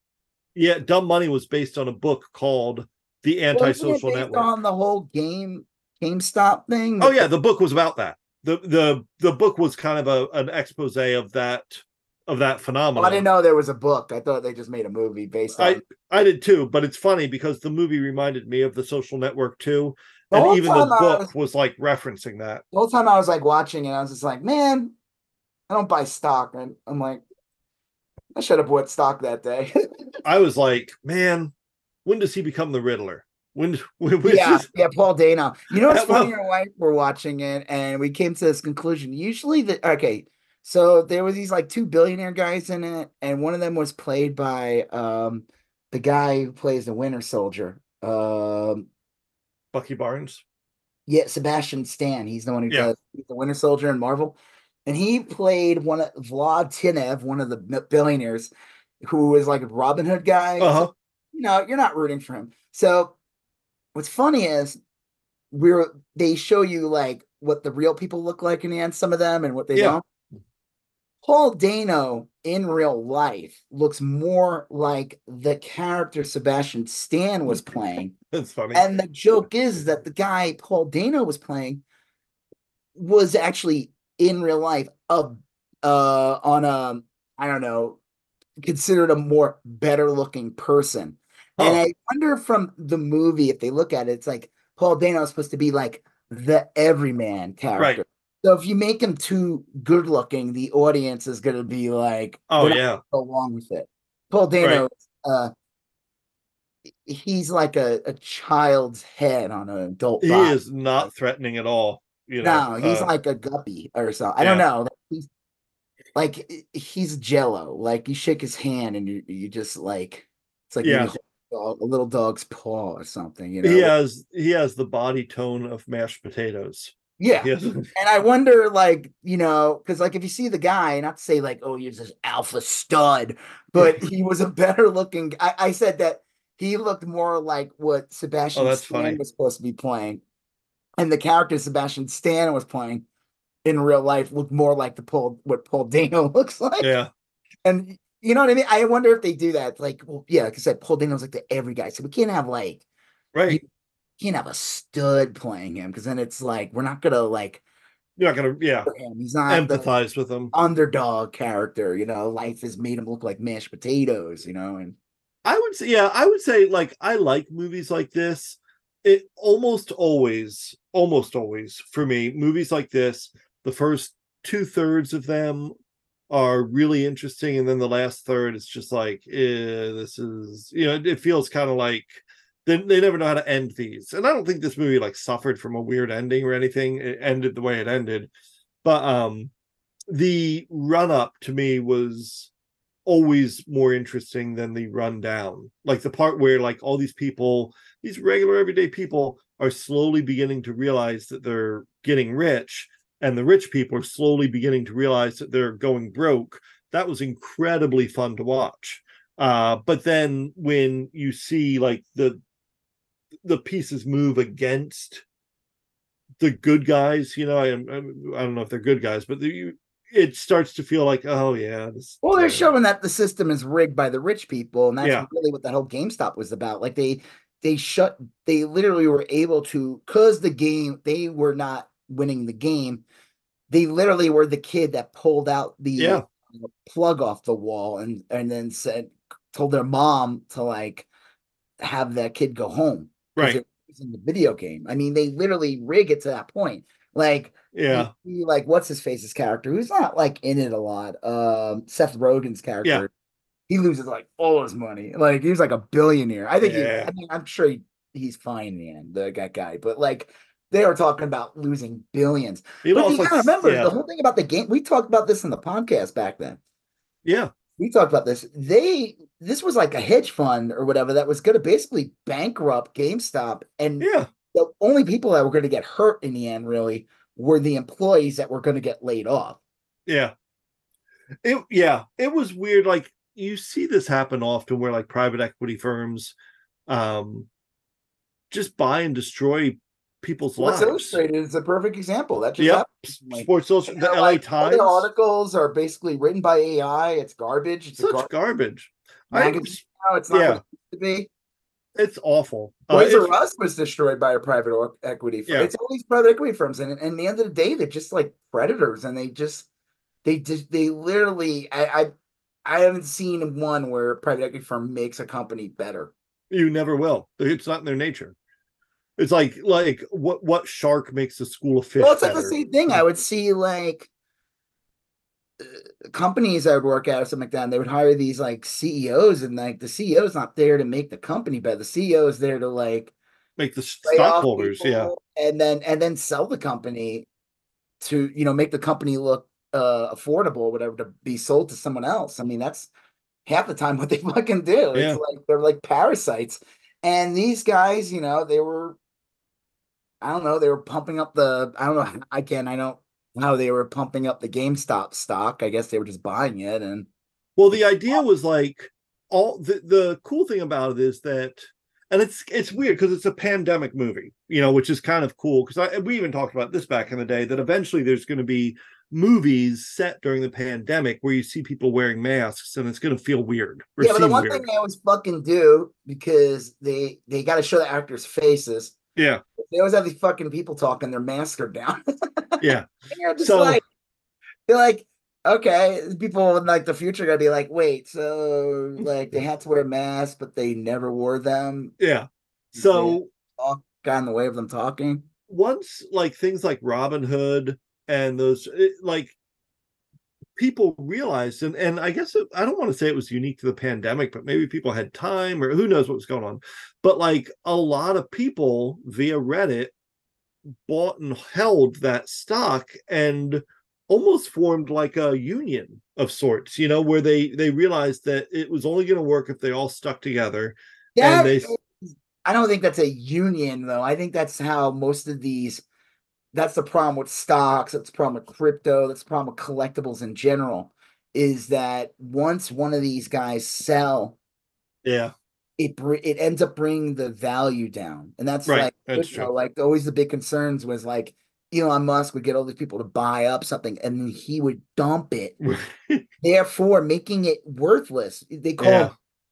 yeah dumb money was based on a book called the antisocial based network on the whole game GameStop thing. oh yeah the book was about that the the the book was kind of a an expose of that of that phenomenon I didn't know there was a book. I thought they just made a movie based on. I I did too, but it's funny because the movie reminded me of the social network too. The And even the book was- was like referencing that. the whole time I was like watching it, I was just like, man, I don't buy stock. And I'm like, I should have bought stock that day. I was like, man, when does he become the Riddler? When, when, when yeah, yeah, Paul Dano. You know what's Yeah, well- funny? Your wife were watching it, and we came to this conclusion. Usually, the okay, so there was these like two billionaire guys in it, and one of them was played by um the guy who plays the Winter Soldier. Um, Bucky Barnes? yeah, Sebastian Stan. He's the one who Yeah. does the Winter Soldier in Marvel, and he played one of Vlad Tenev, one of the billionaires, who was like a Robinhood guy. Uh huh. you know, you're not rooting for him. So what's funny is we're they show you like what the real people look like in the end, some of them and what they Yeah. don't. Paul Dano in real life looks more like the character Sebastian Stan was playing. That's funny. And the joke is that the guy Paul Dano was playing was actually in real life a uh on a I don't know considered a more better looking person. And I wonder from the movie if they look at it, it's like Paul Dano is supposed to be like the everyman character. So if you make him too good looking, the audience is gonna be like, oh yeah. go along with it. Paul Dano, uh, he's like a, a child's head on an adult body. He body. is not threatening at all. You know. No, he's uh, like a guppy or something. I don't know. He's like he's Jello. Like you shake his hand and you you just like it's like Yeah. a dog- a little dog's paw or something. You know? he has he has the body tone of mashed potatoes. Yeah. Has- And I wonder, like, you know, because like if you see the guy, not to say like, oh, he's this alpha stud, but he was a better looking. I, I said that he looked more like what Sebastian Oh, Stan funny. was supposed to be playing, and the character Sebastian Stan was playing in real life looked more like the Paul what Paul Dano looks like. yeah. And you know what I mean? I wonder if they do that. Like, well, yeah, like I said, Paul Dano's like the every guy, so we can't have like Right. Can't have a stud playing him because then it's like we're not gonna like You're not gonna yeah. He's not empathize with him. underdog character, you know. Life has made him look like mashed potatoes, you know. And I would say, yeah, I would say like I like movies like this. It almost always, almost always for me, movies like this, the first two thirds of them are really interesting, and then the last third is just like, eh, this is, you know, it feels kind of like they, they never know how to end these. And I don't think this movie like suffered from a weird ending or anything. It ended the way it ended. But um the run up to me was always more interesting than the rundown. Like the part where like all these people, these regular everyday people are slowly beginning to realize that they're getting rich and the rich people are slowly beginning to realize that they're going broke. That was incredibly fun to watch. Uh, but then when you see like the the pieces move against the good guys, you know, I, I, I don't know if they're good guys, but the, it starts to feel like, oh yeah. This, well, they're showing that the system is rigged by the rich people, and that's yeah. really what the whole GameStop was about. Like they they shut, they literally were able to, cause the game they were not winning the game. They literally were the kid that pulled out the yeah. plug off the wall and and then said told their mom to like have that kid go home. Right. In the video game. I mean, they literally rig it to that point. Like, yeah, like what's his face's character, who's not like in it a lot. Um, Seth Rogen's character, yeah. he loses like all his money. Like he was like a billionaire. I think. Yeah. He, I mean, I'm sure he, he's fine in the end, the that guy. But like, they are talking about losing billions. He but you gotta remember yeah. the whole thing about the game. We talked about this in the podcast back then. Yeah, we talked about this. They this was like a hedge fund or whatever that was going to basically bankrupt GameStop, and yeah, the only people that were going to get hurt in the end really were the employees that were going to get laid off. Yeah, it yeah, it was weird. Like you see this happen often, where like private equity firms, um, just buy and destroy people's Sports lives. Illustrated is a perfect example. That just yep. Like, Sports Illustrated, the LA like, Times. articles are basically written by AI. It's garbage. It's such gar- garbage. Magazine, I, it's not yeah. to be. It's awful. Toys uh, R Us was destroyed by a private equity firm. Yeah. It's all these private equity firms, and, and at the end of the day, they're just like predators, and they just they just they literally. I, I I haven't seen one where a private equity firm makes a company better. You never will. It's not in their nature. It's like like what what shark makes a school of fish? Well, it's better? like the same thing. I would see like uh, companies I would work at or something like that, and they would hire these like CEOs, and like the CEO is not there to make the company better. The CEO is there to like make the stockholders, yeah, and then and then sell the company to you know make the company look uh affordable or whatever to be sold to someone else. I mean, that's half the time what they fucking do. Yeah. It's like they're like parasites. And these guys, you know, they were I don't know. They were pumping up the. I don't know. I can. I don't how they were pumping up the GameStop stock. I guess they were just buying it. And well, the idea was like all the the cool thing about it is that, and it's it's weird because it's a pandemic movie, you know, which is kind of cool because we even talked about this back in the day that eventually there's going to be movies set during the pandemic where you see people wearing masks and it's going to feel weird. Yeah, but the one weird. thing they always fucking do because they they got to show the actors' faces yeah. They always have these fucking people talking, their masks are down. yeah. so, like, they're like, okay, people in like the future are gonna be like, wait, so like they had to wear masks, but they never wore them. Yeah. So got in the way of them talking. Once like things like Robinhood and those it, like people realized and and i guess it, i don't want to say it was unique to the pandemic but maybe people had time or who knows what was going on. But like a lot of people via reddit bought and held that stock and almost formed like a union of sorts you know where they they realized that it was only going to work if they all stuck together yeah they... i don't think that's a union though. I think that's how most of these that's the problem with stocks. That's the problem with crypto. That's the problem with collectibles in general. Is that once one of these guys sell, yeah, it it ends up bringing the value down, and that's right. like that's you know, like always the big concerns was like Elon Musk would get all these people to buy up something, and then he would dump it, therefore making it worthless. They call yeah.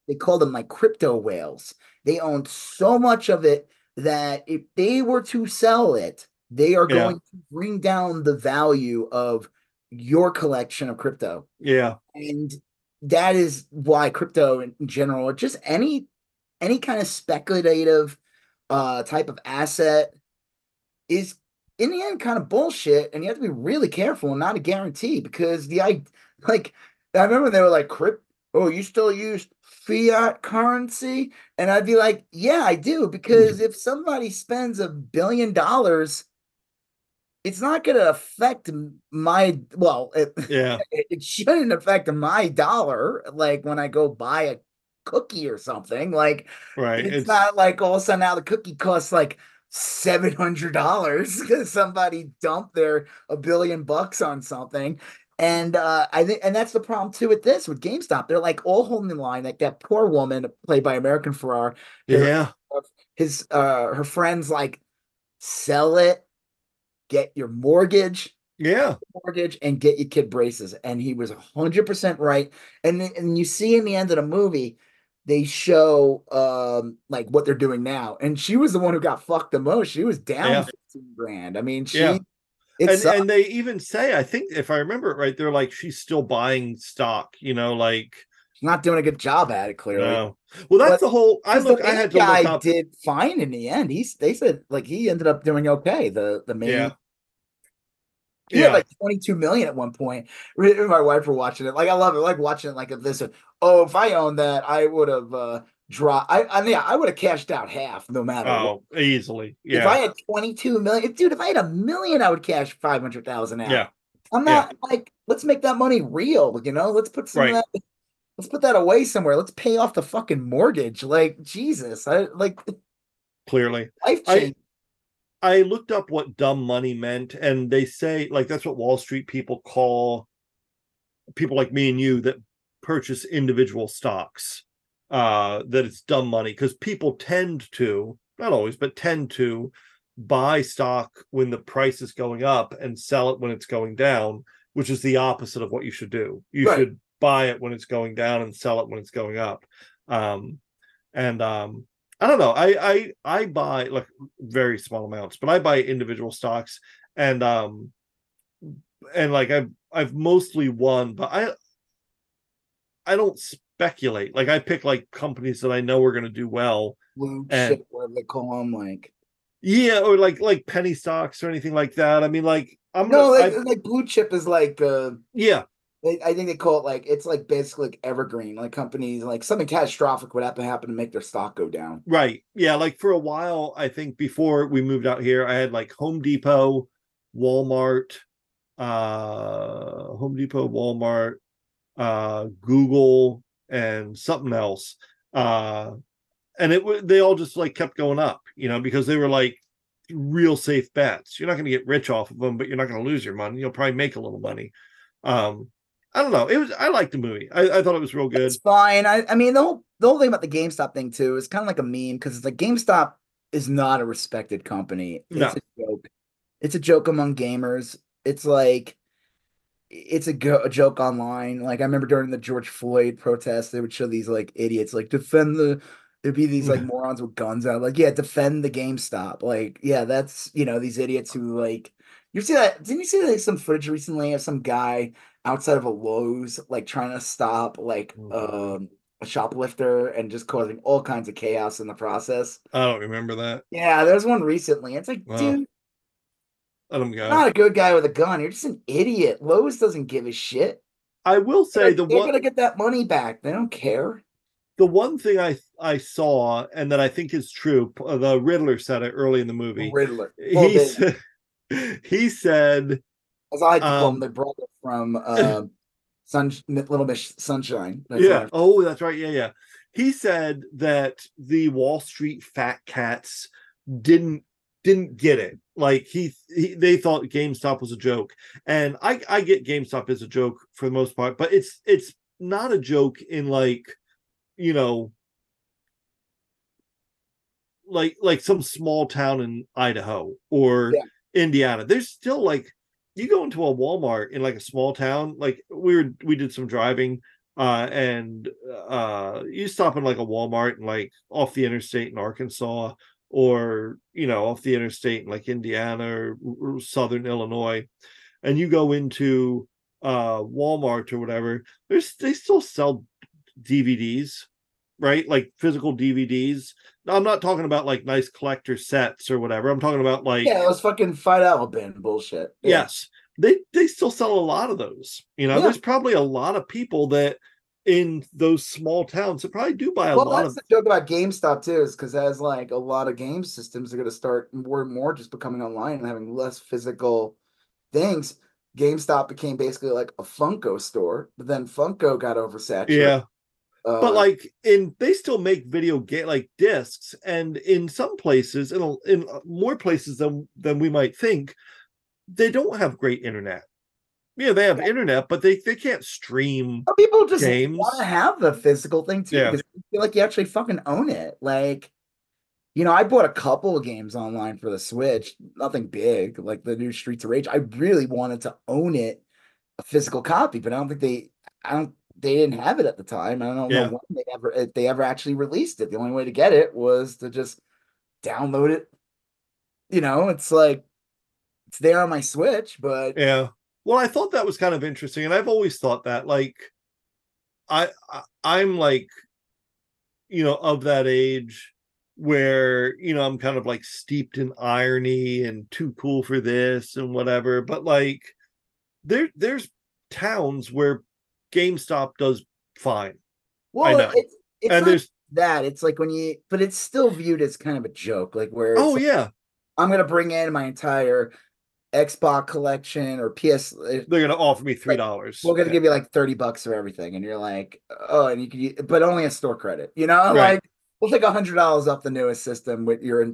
they call them like crypto whales. They owned so much of it that if they were to sell it they are going yeah. to bring down the value of your collection of crypto. Yeah. And that is why crypto in general, just any any kind of speculative uh type of asset is in the end kind of bullshit and you have to be really careful and not a guarantee because the I like I remember they were like crypt oh you still use fiat currency and I'd be like yeah I do because if somebody spends a billion dollars it's not going to affect my well it, yeah it shouldn't affect my dollar like when i go buy a cookie or something like right it's, it's not like all of a sudden now the cookie costs like seven hundred dollars because somebody dumped their a billion bucks on something And uh, I think, and that's the problem too with this with GameStop. They're like all holding the line. Like that poor woman played by America Ferrera. Yeah. His uh her friends like sell it, get your mortgage, yeah, mortgage, and get your kid braces. And he was hundred percent right. And and you see in the end of the movie, they show um like what they're doing now. And she was the one who got fucked the most. She was down yeah. 15 grand. I mean, she yeah. And, and, they even say, I think if I remember it right, they're like she's still buying stock, you know, like not doing a good job at it, clearly. No. Well, that's but the whole I look I had to guy look up. did fine in the end. He's they said like he ended up doing okay. The the main yeah. He yeah. had like 22 million at one point. My wife were watching it. Like, I love it. like watching it like this. Oh, if I owned that, I would have uh drop. I, I mean, I would have cashed out half no matter. Oh, what. easily. Yeah. If I had 22 million, dude, if I had a million, I would cash 500,000 out. Yeah. I'm not yeah. like, let's make that money real, you know? Let's put some right. that, let's put that away somewhere. Let's pay off the fucking mortgage. Like, Jesus. I like clearly life change. I, I looked up what dumb money meant, and they say like that's what Wall Street people call people like me and you that purchase individual stocks uh, that it's dumb money because people tend to, not always, but tend to buy stock when the price is going up and sell it when it's going down, which is the opposite of what you should do. You right. should buy it when it's going down and sell it when it's going up. Um, and um, I don't know. I I I buy like very small amounts, but I buy individual stocks and um and like I've I've mostly won, but I I don't speculate. Like I pick like companies that I know are going to do well. Blue and, chip, what they call them, like yeah, or like like penny stocks or anything like that. I mean, like I'm no, gonna, like, I, like blue chip is like uh yeah. I think they call it like it's like basically like evergreen, like companies like something catastrophic would happen to happen to make their stock go down. Right. Yeah. Like for a while, I think before we moved out here, I had like Home Depot, Walmart, uh Home Depot, Walmart, uh Google, and something else. Uh, and it they all just like kept going up, you know, because they were like real safe bets. You're not going to get rich off of them, but you're not going to lose your money. You'll probably make a little money. Um, I don't know. It was I liked the movie. I, I thought it was real good. It's fine. I, I mean the whole the whole thing about the GameStop thing too is kind of like a meme because it's like GameStop is not a respected company. It's no. a joke. It's a joke among gamers. It's like it's a, go- a joke online. Like I remember during the George Floyd protests, they would show these like idiots like defend the. There'd be these like morons with guns out, like yeah, defend the GameStop. Like yeah, that's you know these idiots who like you see that? Didn't you see like some footage recently of some guy outside of a Lowe's like trying to stop like um a shoplifter and just causing all kinds of chaos in the process? I don't remember that. Yeah, there's one recently. It's like, wow. dude, let him go. Not a good guy with a gun. You're just an idiot. Lowe's doesn't give a shit. I will say they're, the they're one gonna get that money back. They don't care. The one thing I I saw and that I think is true, the Riddler said it early in the movie. Riddler. Well, he said, he said, as I like to call um, him, the brother from uh, Sun Little Miss Sunshine. That's yeah. Oh, that's right. Yeah, yeah. He said that the Wall Street fat cats didn't didn't get it. Like he, he, they thought GameStop was a joke, and I I get GameStop is a joke for the most part, but it's it's not a joke in like, you know, like like some small town in Idaho or yeah. Indiana. There's still like you go into a Walmart in like a small town. Like we were we did some driving uh and uh you stop in like a Walmart and like off the interstate in Arkansas or you know off the interstate in like Indiana or, or southern Illinois, and you go into uh Walmart or whatever, there's they still sell DVDs, right? Like physical DVDs. I'm not talking about like nice collector sets or whatever. I'm talking about like yeah, was fucking fight out bin bullshit. Yeah. Yes, they they still sell a lot of those. You know, yeah. there's probably a lot of people that in those small towns that probably do buy a well, lot that's of. the joke about GameStop too, is because as like a lot of game systems are going to start more and more just becoming online and having less physical things. GameStop became basically like a Funko store, but then Funko got oversaturated. Yeah. Uh, but like in they still make video game like discs and in some places in in more places than than we might think they don't have great internet yeah, they have internet, but they they can't stream. People just want to have the physical thing too, yeah. because I feel like you actually fucking own it. Like, you know, I bought a couple of games online for the Switch, nothing big, like the new Streets of Rage. I really wanted to own it, a physical copy, but I don't think they, I don't, they didn't have it at the time. I don't yeah. know when they ever, if they ever actually released it. The only way to get it was to just download it. You know, it's like it's there on my Switch, but yeah. Well, I thought that was kind of interesting, and I've always thought that, like, I, I I'm like, you know, of that age where you know I'm kind of like steeped in irony and too cool for this and whatever. But like, there there's towns where GameStop does fine. Well, it's, it's and there's that. It's like when you, but it's still viewed as kind of a joke, like where. Oh like, yeah. I'm gonna bring in my entire Xbox collection or PS. Uh, They're gonna offer me three dollars. Like, we're gonna yeah. give you like thirty bucks for everything, and you're like, oh, and you can, but only a store credit. You know, right. like we'll take a hundred dollars off the newest system with your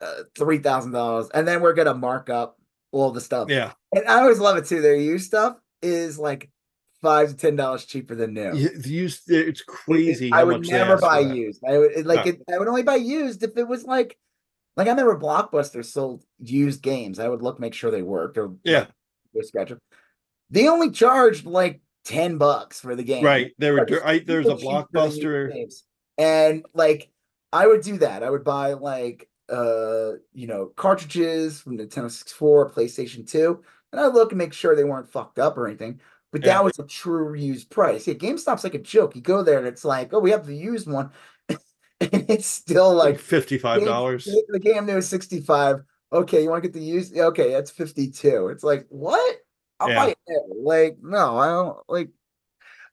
uh, three thousand dollars, and then we're gonna mark up all the stuff. Yeah, and I always love it too. Their used stuff is like five to ten dollars cheaper than new. Used, it's crazy. I would never buy used. I would like no. it, I would only buy used if it was like like I remember Blockbuster sold used games. I would look make sure they worked or yeah, them. They only charged like ten bucks for the game. Right. There were I, there's a Blockbuster and like I would do that. I would buy like uh you know cartridges from Nintendo 64, PlayStation 2, and I look and make sure they weren't fucked up or anything. But yeah. that was a true used price. Yeah, GameStop's like a joke. You go there and it's like, oh, we have the used one. and it's still like fifty-five dollars. The game new is sixty-five. Okay, you want to get the used? Okay, that's fifty-two. It's like what? I'll yeah. buy it. Like no, I don't like.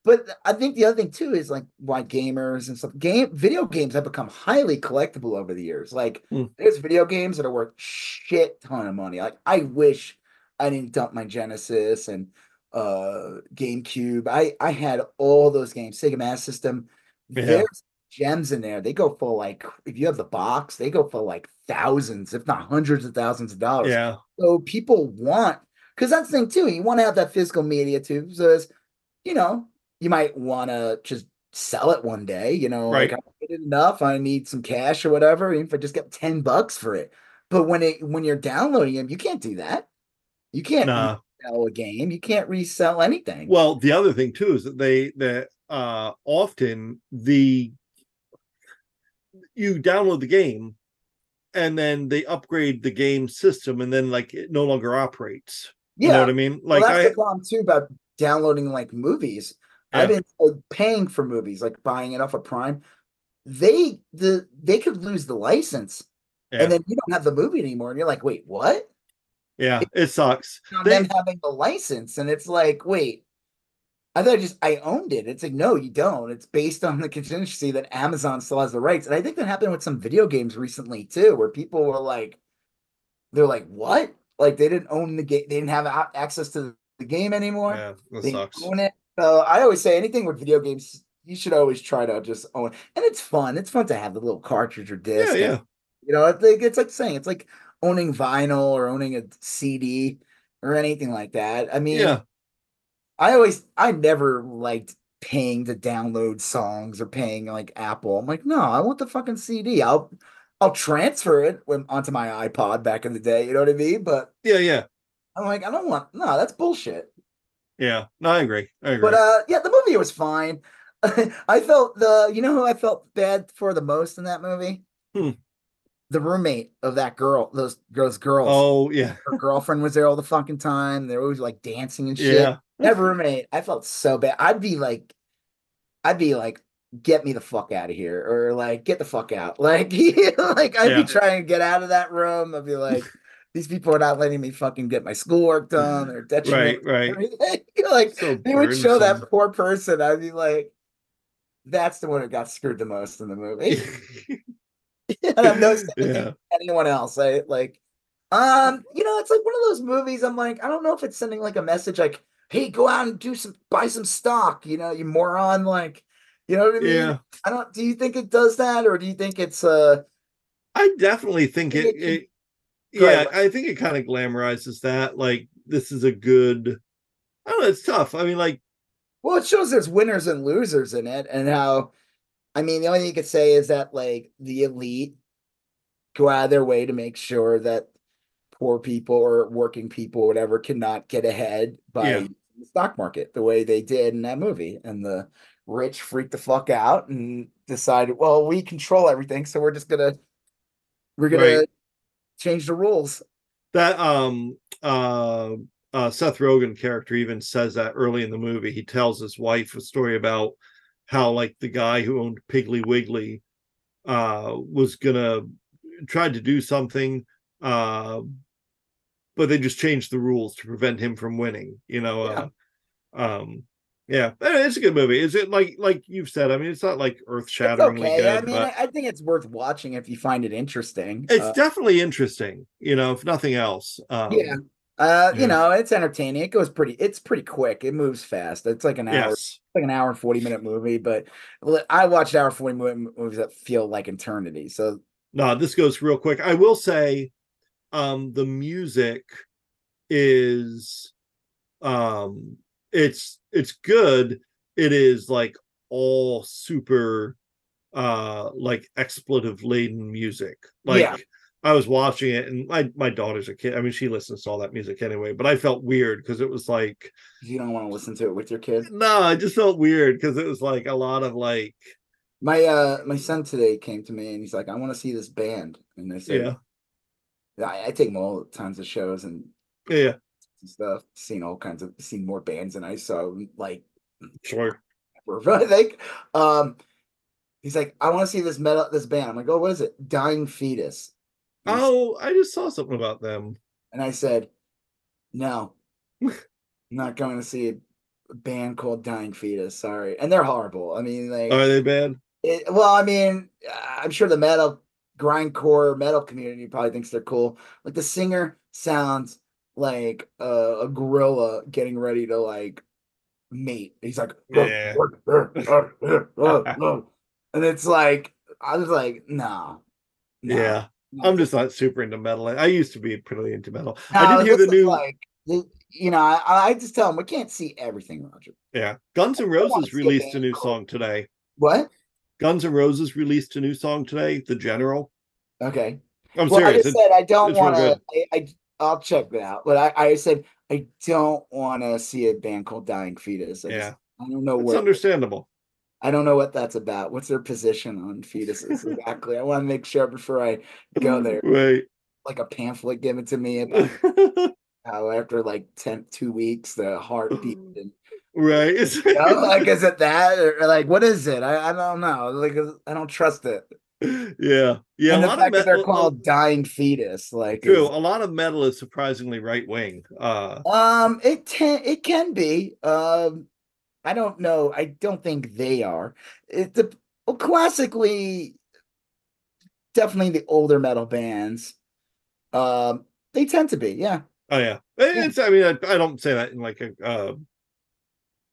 But I think the other thing too is like why gamers and stuff game video games have become highly collectible over the years. Like mm. there's video games that are worth shit ton of money. Like I wish I didn't dump my Genesis and uh GameCube. I I had all those games, Sega Master System. Yeah. There's gems in there. They go for like if you have the box, they go for like thousands, if not hundreds of thousands of dollars. Yeah. So people want because that's the thing too. You want to have that physical media too. So it's, you know, you might want to just sell it one day. You know, right. like I it enough. I need some cash or whatever. Even if I just get ten bucks for it. But when it when you're downloading them, you can't do that. You can't nah. Sell a game. You can't resell anything. Well, the other thing too is that they that uh often the you download the game and then they upgrade the game system and then like it no longer operates. Yeah. You know what I mean? Like well, that's I, the problem too about downloading like movies. Yeah. I've been uh, paying for movies, like buying it off of Prime. They the they could lose the license, yeah. and then you don't have the movie anymore, and you're like, wait, what? Yeah, it sucks. They, them having the license, and it's like, wait, I thought I just I owned it. It's like no, you don't. It's based on the contingency that Amazon still has the rights, and I think that happened with some video games recently too, where people were like, they're like, what? Like they didn't own the game, they didn't have access to the game anymore. Yeah, that they sucks. Own it. So I always say anything with video games, you should always try to just own, and it's fun. It's fun to have the little cartridge or disc. Yeah, yeah. And, you know, it's like it's like saying it's like owning vinyl or owning a CD or anything like that. I mean, yeah I always I never liked paying to download songs or paying like Apple. I'm like, no, I want the fucking CD. I'll I'll transfer it when, onto my iPod back in the day. You know what I mean? But yeah, yeah. I'm like, I don't want no, that's bullshit. Yeah, no, I agree. I agree. But uh, yeah, the movie was fine. I felt the you know who I felt bad for the most in that movie? Hmm. The roommate of that girl, those those girls. Oh yeah, her girlfriend was there all the fucking time. They were always like dancing and shit. Yeah that roommate, I felt so bad. I'd be like, I'd be like, get me the fuck out of here, or like, get the fuck out. Like, like I'd yeah. be trying to get out of that room. I'd be like, these people are not letting me fucking get my schoolwork done. Or right, right. like so they would show that poor person. I'd be like, that's the one who got screwed the most in the movie. and I've noticed yeah. anyone else. I like, um, you know, it's like one of those movies. I'm like, I don't know if it's sending like a message like hey, go out and do some buy some stock, you know, you moron, like you know what I mean? Yeah. I don't do you think it does that or do you think it's uh I definitely think it, it, yeah, I think it kind of glamorizes that. Like this is a good I don't know. It's tough. I mean, like, well, it shows there's winners and losers in it, and how. I mean, the only thing you could say is that like the elite go out of their way to make sure that poor people or working people, or whatever, cannot get ahead by Yeah. the stock market the way they did in that movie, and the rich freaked the fuck out and decided, well, we control everything, so we're just gonna we're gonna Right. change the rules. that um uh uh Seth Rogen character even says that early in the movie. He tells his wife a story about how like the guy who owned Piggly Wiggly uh was gonna tried to do something uh but they just changed the rules to prevent him from winning, you know. Uh um yeah, it's a good movie. Is it like like you've said? I mean, it's not like earth It's shatteringly okay. good, I mean, I think it's worth watching if you find it interesting. it's Uh, definitely interesting, you know, if nothing else. Um, yeah. Uh, yeah. you know, it's entertaining. It goes pretty. It's pretty quick. It moves fast. It's like an hour, Yes. like an hour and forty minute movie. But I watched hour forty minute movies that feel like eternity. So No, this goes real quick. I will say um the music is um it's it's good. It is like all super uh like expletive laden music. Like Yeah. I was watching it and my my daughter's a kid. I mean, she listens to all that music anyway, but I felt weird because it was like you don't want to listen to it with your kid. no, I just felt weird because it was like a lot of like My uh, my son today came to me and he's like, "I want to see this band." And I said, yeah, I, I take him all tons of shows and yeah, stuff. Seen all kinds of seen more bands than I saw. Like sure. I think. Um, he's like, I want to see this metal, this band. I'm like, oh, what is it? Dying Fetus. Oh, I just saw something about them. and I said, no, I'm not going to see a band called Dying Fetus. Sorry, and they're horrible. I mean, like, Are they bad? it, well, I mean, I'm sure the metal grindcore metal community probably thinks they're cool. Like the singer sounds like a, a gorilla getting ready to like mate. He's like, Yeah. and it's like, I was like, no, no, Yeah. I'm just not super into metal. I used to be pretty into metal. No, I did hear the new like, the- you know, I, I just tell them we can't see everything, Roger. yeah. Guns N' Roses released a new song today. What? Guns N' Roses released a new song today, The General. Okay. I'm well, I serious. just It- said I don't want to. I, I I'll check that out, but I, I said I don't want to see a band called Dying Fetus. I just- yeah. I don't know It's what understandable. I don't know what that's about. What's their position on fetuses exactly? I want to make sure before I go there, Right. like a pamphlet given to me about how after like 10, two weeks the heart beat. And, right. You know, like is it that or like what is it? I, I don't know. Like I don't trust it. yeah. Yeah. and a lot of that they're called dying fetus, like True. A lot of metal is surprisingly right wing. Uh Um, it can it can be. Um, I don't know. I don't think they are. It the well, classically, definitely the older metal bands. Um, they tend to be. Yeah, Oh yeah, it's. I mean, I, I don't say that in like a. Uh,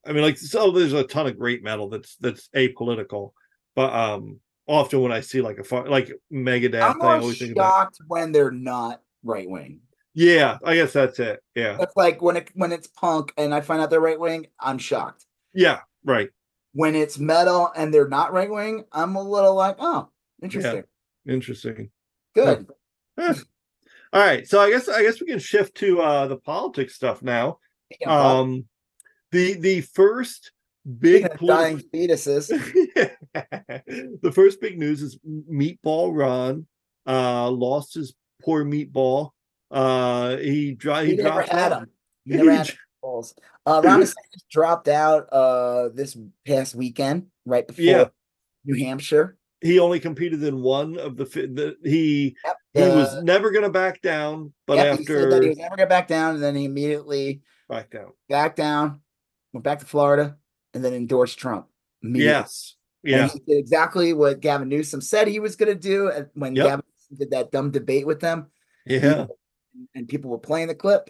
I mean, like so. There's a ton of great metal that's that's apolitical, but um, often when I see like a like Megadeth, I'm I always think about. shocked when they're not right wing. Yeah, I guess that's it. Yeah, it's like when it when it's punk and I find out they're right wing, I'm shocked. Yeah, right. When it's metal and they're not right wing, I'm a little like, oh, interesting, Interesting. good. Eh. All right, so I guess I guess we can shift to uh the politics stuff now. Um, the the first big speaking dying fetuses. the first big news is Meatball Ron uh lost his poor meatball. Uh he, dro- he He never dropped had out. them. He never had balls. Uh, Ron dropped out uh this past weekend, right before Yeah. New Hampshire. He only competed in one of the, the he Yep. he was never going to back down, but yep, he said that after he was never gonna back down, and then he immediately back down. backed down, went back to Florida, and then endorsed Trump. Yes. Yeah. he did exactly what Gavin Newsom said he was gonna do when Yep. Gavin did that dumb debate with them. Yeah. and people were playing the clip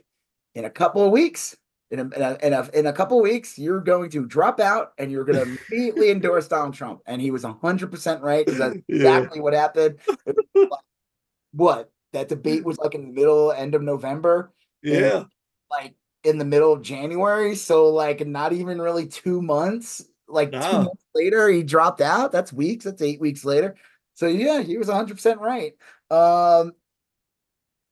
in a couple of weeks in a, in a, in a, in a couple of weeks you're going to drop out and you're going to immediately endorse donald trump and he was 100% right that's Yeah. exactly what happened like, what that debate was like in the middle end of november Yeah. like in the middle of January, so like not even really two months. Like no. two months later, he dropped out. That's weeks. That's eight weeks later. So yeah, he was 100 percent right. Um,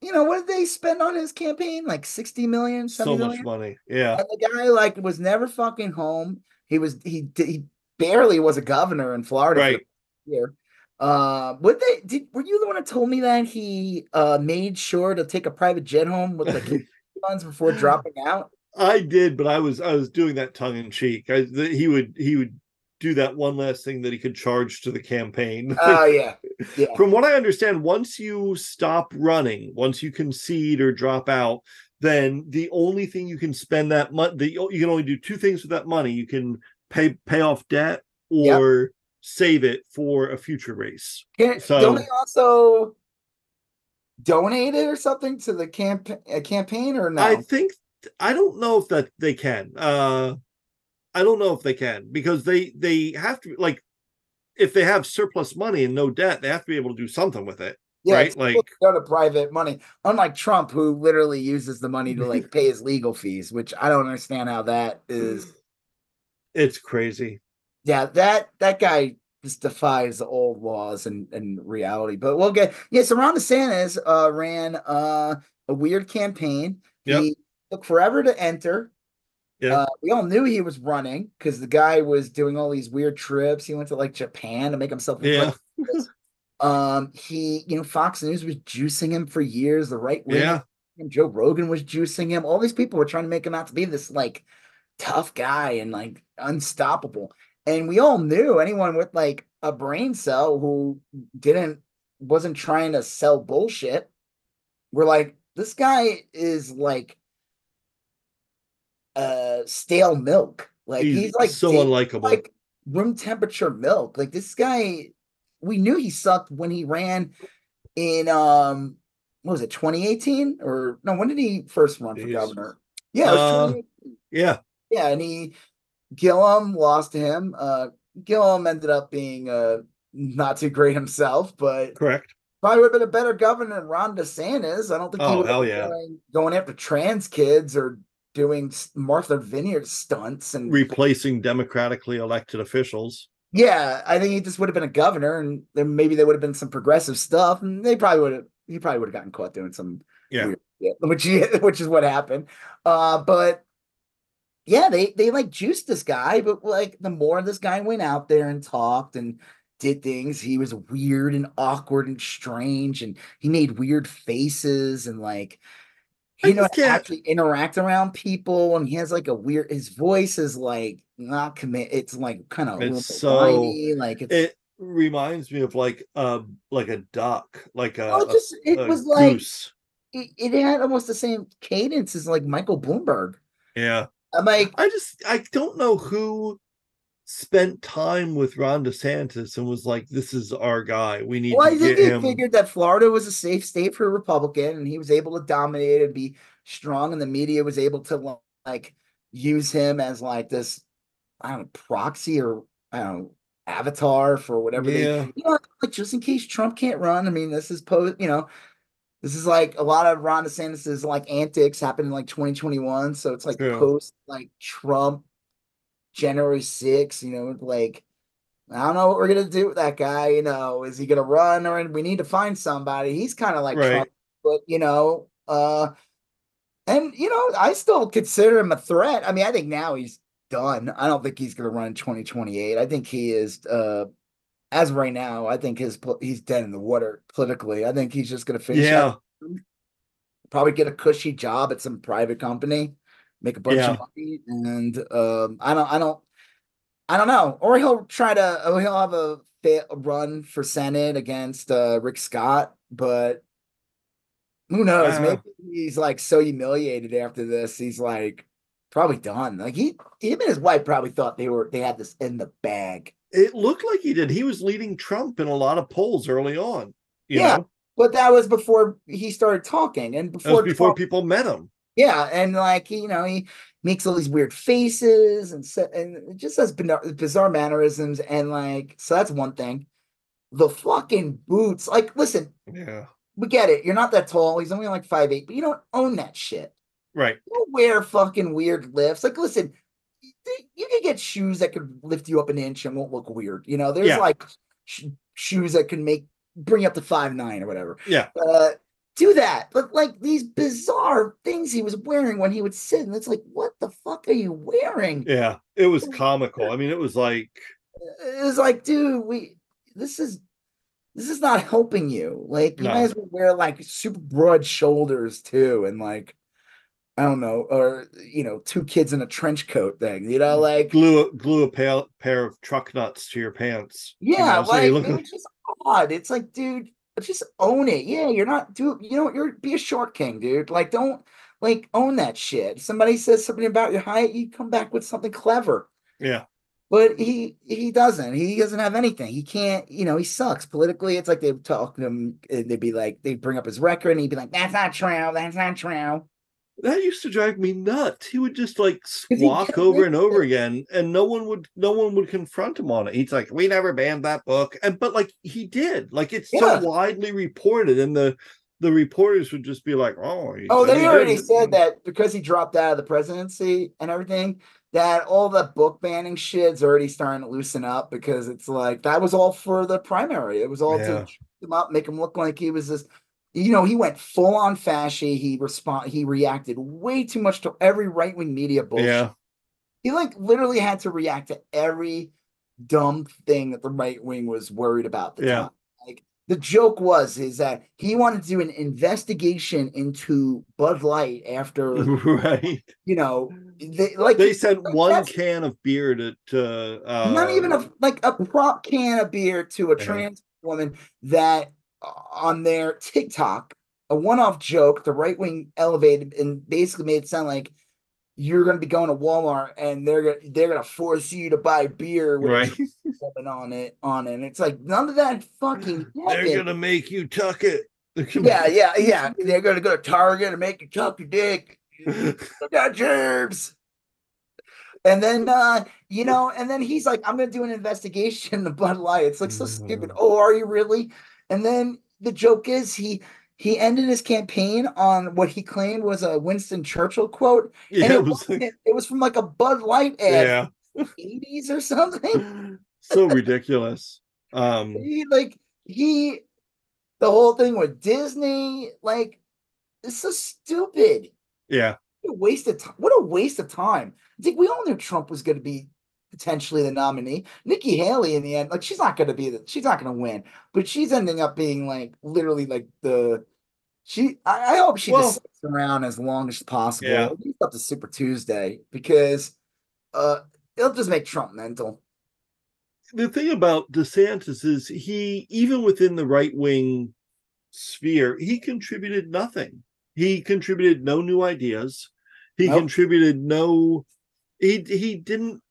you know what did they spend on his campaign? Like 60 million. So much money. Yeah. And the guy like was never fucking home. He was he he barely was a governor in Florida. Right. Here. Uh, would they did were you the one that told me that he uh made sure to take a private jet home with the funds before dropping out? I did, but I was I was doing that tongue in cheek. I the, he would he would do that one last thing that he could charge to the campaign. Oh yeah. yeah. From what I understand, once you stop running, once you concede or drop out, then the only thing you can spend that money, you can only do two things with that money. You can pay pay off debt or yep. save it for a future race. Can, so don't they also donate it or something to the camp a campaign or no? I think I don't know if that they can. Uh I don't know if they can because they they have to like if they have surplus money and no debt, they have to be able to do something with it. Yeah, right? like go to private money. Unlike Trump, who literally uses the money to like pay his legal fees, which I don't understand how that is. It's crazy. Yeah, that that guy just defies the old laws and, and reality. But we'll get yeah. So Ron DeSantis uh, ran uh, a weird campaign. Yep. He took forever to enter. Yeah. Uh, we all knew he was running because the guy was doing all these weird trips. He went to like Japan to make himself. Yeah. um, he, you know, Fox News was juicing him for years. The right wing, yeah. Joe Rogan was juicing him. All these people were trying to make him out to be this like tough guy and like unstoppable. And we all knew anyone with like a brain cell who didn't wasn't trying to sell bullshit. We're like, this guy is like uh stale milk. Like he's, he's like so unlikable. Like room temperature milk. Like this guy, we knew he sucked when he ran in um what was it 2018 or no when did he first run for Jeez. governor yeah uh, yeah yeah and he Gillum lost to him uh Gillum ended up being uh not too great himself but correct probably would have been a better governor than Ron DeSantis I don't think oh, he would hell yeah. going, going after trans kids or doing Martha Vineyard stunts and replacing democratically elected officials. Yeah, I think he just would have been a governor, and then maybe there would have been some progressive stuff, and they probably would have. He probably would have gotten caught doing some yeah, which which is what happened. Uh, but yeah, they they like juiced this guy, but like the more this guy went out there and talked and did things, he was weird and awkward and strange, and he made weird faces and like you know actually interact around people and he has like a weird his voice is like not commit it's like kind of it's so whiny, like it's, it reminds me of like uh like a duck like a, oh, just, it a, was like it, it, had almost the same cadence as like michael bloomberg. Yeah. I'm like i just i don't know who spent time with Ron DeSantis and was like, "This is our guy. We need." Well, I think he him. figured that Florida was a safe state for a Republican, and he was able to dominate and be strong, and the media was able to like use him as like this, I don't know, proxy or I don't know, avatar for whatever yeah. they, you know, like just in case Trump can't run. I mean, this is post, you know. This is like a lot of Ron DeSantis's like antics happened in like 2021. So it's like post like Trump January 6th, you know, like I don't know what we're gonna do with that guy. You know, is he gonna run or we need to find somebody? He's kind of like right. Trump, but you know, uh and you know, I still consider him a threat. I mean, I think now he's done. I don't think he's gonna run in 2028. I think he is uh as right now, I think his he's dead in the water politically. I think he's just gonna finish yeah. probably get a cushy job at some private company make a bunch yeah. of money, and um, I don't, I don't, I don't know. Or he'll try to, or he'll have a, a run for senate against uh, Rick Scott, but who knows? Uh, Maybe he's like so humiliated after this. He's like probably done. Like he, him and his wife probably thought they were they had this in the bag. It looked like he did. He was leading Trump in a lot of polls early on. yeah, know? but that was before he started talking, and before before Trump, people met him. Yeah, and like you know, he makes all these weird faces and so, and just has bizarre, bizarre mannerisms, and like so that's one thing. The fucking boots, like, listen, yeah, we get it. You're not that tall. He's only like five eight, but you don't own that shit. Right. Don't wear fucking weird lifts. Like, listen, you can get shoes that could lift you up an inch and won't look weird. You know, there's yeah. like sh- shoes that can make bring up to five nine or whatever. Yeah. Uh, do that. But like these bizarre things he was wearing when he would sit, and it's like, what the fuck are you wearing? Yeah, it was comical. I mean, it was like it was like, dude, we this is this is not helping you. Like you no. might as well wear like super broad shoulders too, and like I don't know, or you know, two kids in a trench coat thing. You know, like glue glue a pair, pair of truck nuts to your pants. Yeah, you know, like so look it's just odd. It's like, dude, just own it. Yeah, you're not do you know you're be a short king, dude. Like don't like own that shit. Somebody says something about your height, you come back with something clever. Yeah. But he he doesn't. He doesn't have anything. He can't. You know, he sucks politically. It's like they talk to him. They'd be like, they bring up his record, and he'd be like, "That's not true. That's not true." That used to drive me nuts. He would just like squawk over and over again, and no one would no one would confront him on it. He's like, "We never banned that book," and but like he did. Like it's yeah. so widely reported, and the the reporters would just be like, "Oh, oh, they already did. said that because he dropped out of the presidency and everything." That all the book banning shit's already starting to loosen up because it's like that was all for the primary. It was all yeah. to him up, make him look like he was this you know, he went full on fashy. He respond he reacted way too much to every right wing media bullshit. Yeah. He like literally had to react to every dumb thing that the right wing was worried about. The yeah. Time. Like the joke was is that he wanted to do an investigation into Bud Light after right. You know, they like they sent like, one can of beer to, to uh, not even a like a prop can of beer to a yeah. trans woman that on their TikTok, a one-off joke, the right wing elevated and basically made it sound like you're going to be going to Walmart and they're gonna they're going to force you to buy beer with right. on it on it. And it's like none of that fucking. They're going to make you tuck it. yeah, yeah, yeah. They're going to go to Target and make you tuck your dick. got germs. And then uh, you know, and then he's like, I'm gonna do an investigation Bud Light. It's like so stupid. Mm. Oh, are you really? And then the joke is he he ended his campaign on what he claimed was a Winston Churchill quote. Yeah, and it, was, like, it was from like a Bud Light ad, yeah. 80s or something. so ridiculous. Um he like he the whole thing with Disney, like it's so stupid. Yeah. What a waste of time. What a waste of time. I think we all knew Trump was going to be potentially the nominee. Nikki Haley in the end, like she's not going to be the, she's not going to win, but she's ending up being like literally like the she. I, I hope she well, just sticks around as long as possible, yeah. at least up to Super Tuesday, because uh it'll just make Trump mental. The thing about DeSantis is he, even within the right wing sphere, he contributed nothing. He contributed no new ideas. He nope. contributed no he he didn't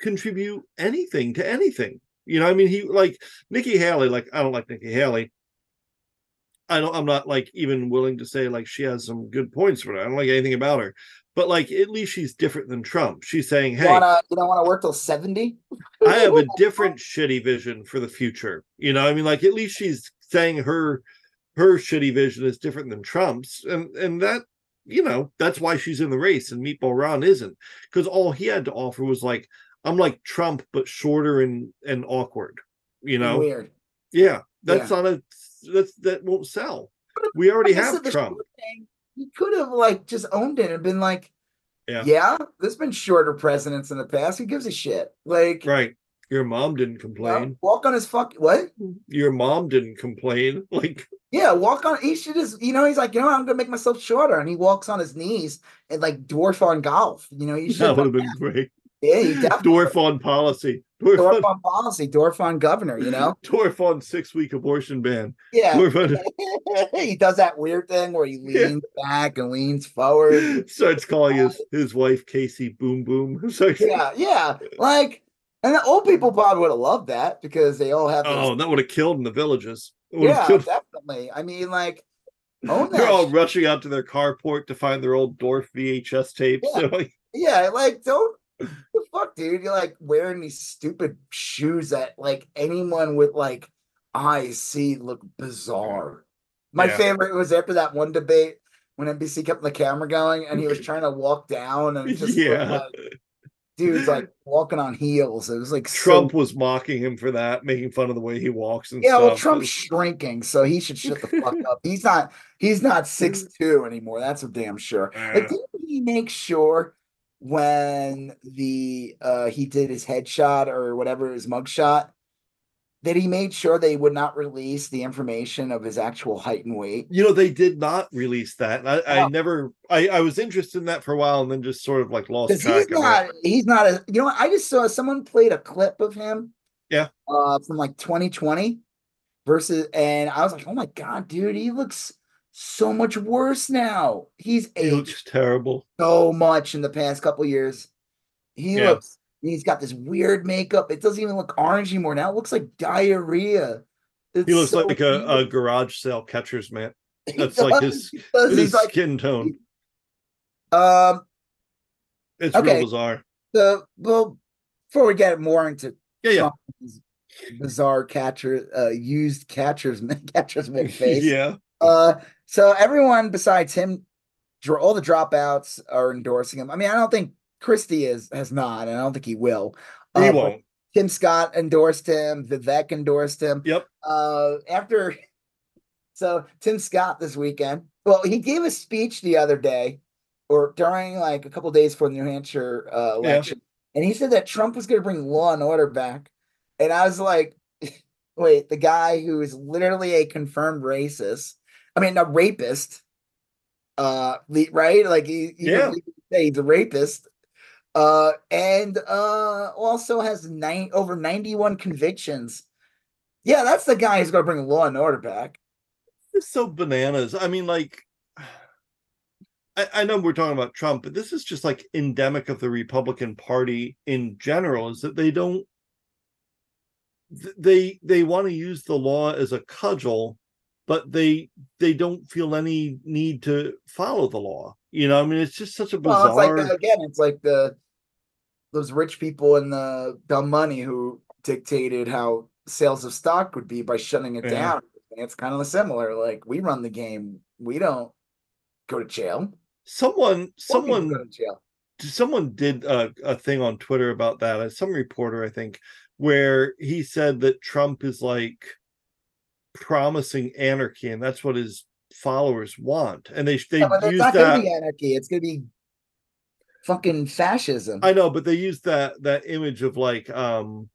contribute anything to anything. You know, I mean, he like Nikki Haley, like I don't like Nikki Haley. I don't I'm not like even willing to say like she has some good points for it. I don't like anything about her. But like at least she's different than Trump. She's saying, Hey, you, wanna, you don't want to work till 70? I have a different shitty vision for the future. You know, I mean, like at least she's saying her her shitty vision is different than Trump's. And and that you know, that's why she's in the race and Meatball Ron isn't. Because all he had to offer was like, I'm like Trump, but shorter and and awkward. You know, weird. Yeah, that's yeah. not a that's that won't sell. We already have Trump. Thing, he could have like just owned it and been like, yeah, yeah. There's been shorter presidents in the past. Who gives a shit? Like, right. Your mom didn't complain. walk on his fuck. What? Your mom didn't complain. Like, yeah, walk on. He should just, you know, he's like, you know, I'm gonna make myself shorter, and he walks on his knees and like dwarf on golf. You know, you should. That would have been great. Yeah, he definitely dwarf on policy. Dwarf, dwarf on, on, policy, dwarf on governor, you know? Dwarf on six week abortion ban. Yeah. On... he does that weird thing where he leans yeah. back and leans forward. Starts calling uh, his, his wife Casey Boom Boom. yeah, yeah. Like, and the old people probably would have loved that because they all have. Oh, that would have killed in the villages. Yeah, killed... definitely. I mean, like, Oh, They're all rushing out to their carport to find their old Dorf VHS tapes. Yeah, like, yeah, like don't the fuck, dude? You're like wearing these stupid shoes that like anyone with like eyes see look bizarre. My yeah. favorite was after that one debate. when NBC kept the camera going and he was trying to walk down and just yeah. like, dude's like walking on heels. It was like Trump so... was mocking him for that, making fun of the way he walks and yeah. stuff. Well, Trump's shrinking, so he should shut the fuck up. He's not. He's not six two anymore. That's for damn sure. But didn't he make sure when the uh he did his headshot or whatever his mugshot that he made sure they would not release the information of his actual height and weight. You know, they did not release that. I, oh. I never I, I was interested in that for a while and then just sort of like lost track he's not, it. He's not a you know? I just saw someone played a clip of him. Yeah. Uh from like 2020 versus and I was like, oh my god, dude, he looks so much worse now. He's he looks terrible so much in the past couple years. He yeah. looks he's got this weird makeup. It doesn't even look orange anymore. Now it looks like diarrhea. It's he looks so like a, a, garage sale catcher's man. That's like his, his like, skin tone. Um, it's okay. real bizarre. The well, before we get more into yeah, yeah. bizarre catcher, uh, used catchers, catchers face. yeah. Uh, so everyone besides him, all the dropouts are endorsing him. I mean, I don't think Christie is has not, and I don't think he will. He uh, won't. Tim Scott endorsed him. Vivek endorsed him. Yep. Uh, after, so Tim Scott this weekend. Well, he gave a speech the other day, or during like a couple days before the New Hampshire uh, election, yeah. and he said that Trump was going to bring law and order back. And I was like, wait, the guy who is literally a confirmed racist, I mean, a rapist, uh, right? Like he, he yeah. he's a rapist uh, and uh, also has nine over 91 convictions. Yeah, that's the guy who's going to bring law and order back. It's so bananas. I mean, like, I, I know we're talking about Trump, but this is just like endemic of the Republican Party in general. Is that they don't they they want to use the law as a cudgel but they they don't feel any need to follow the law you know i mean it's just such a bizarre well, it's like again it's like the those rich people and the dumb money who dictated how sales of stock would be by shutting it yeah. down. It's kind of similar. Like we run the game, we don't go to jail. Someone, someone, jail. someone did a, a thing on Twitter about that. Uh, some reporter, I think, where he said that Trump is like promising anarchy, and that's what his followers want. And they they yeah, use that gonna be anarchy. It's going to be fucking fascism. I know, but they used that that image of like um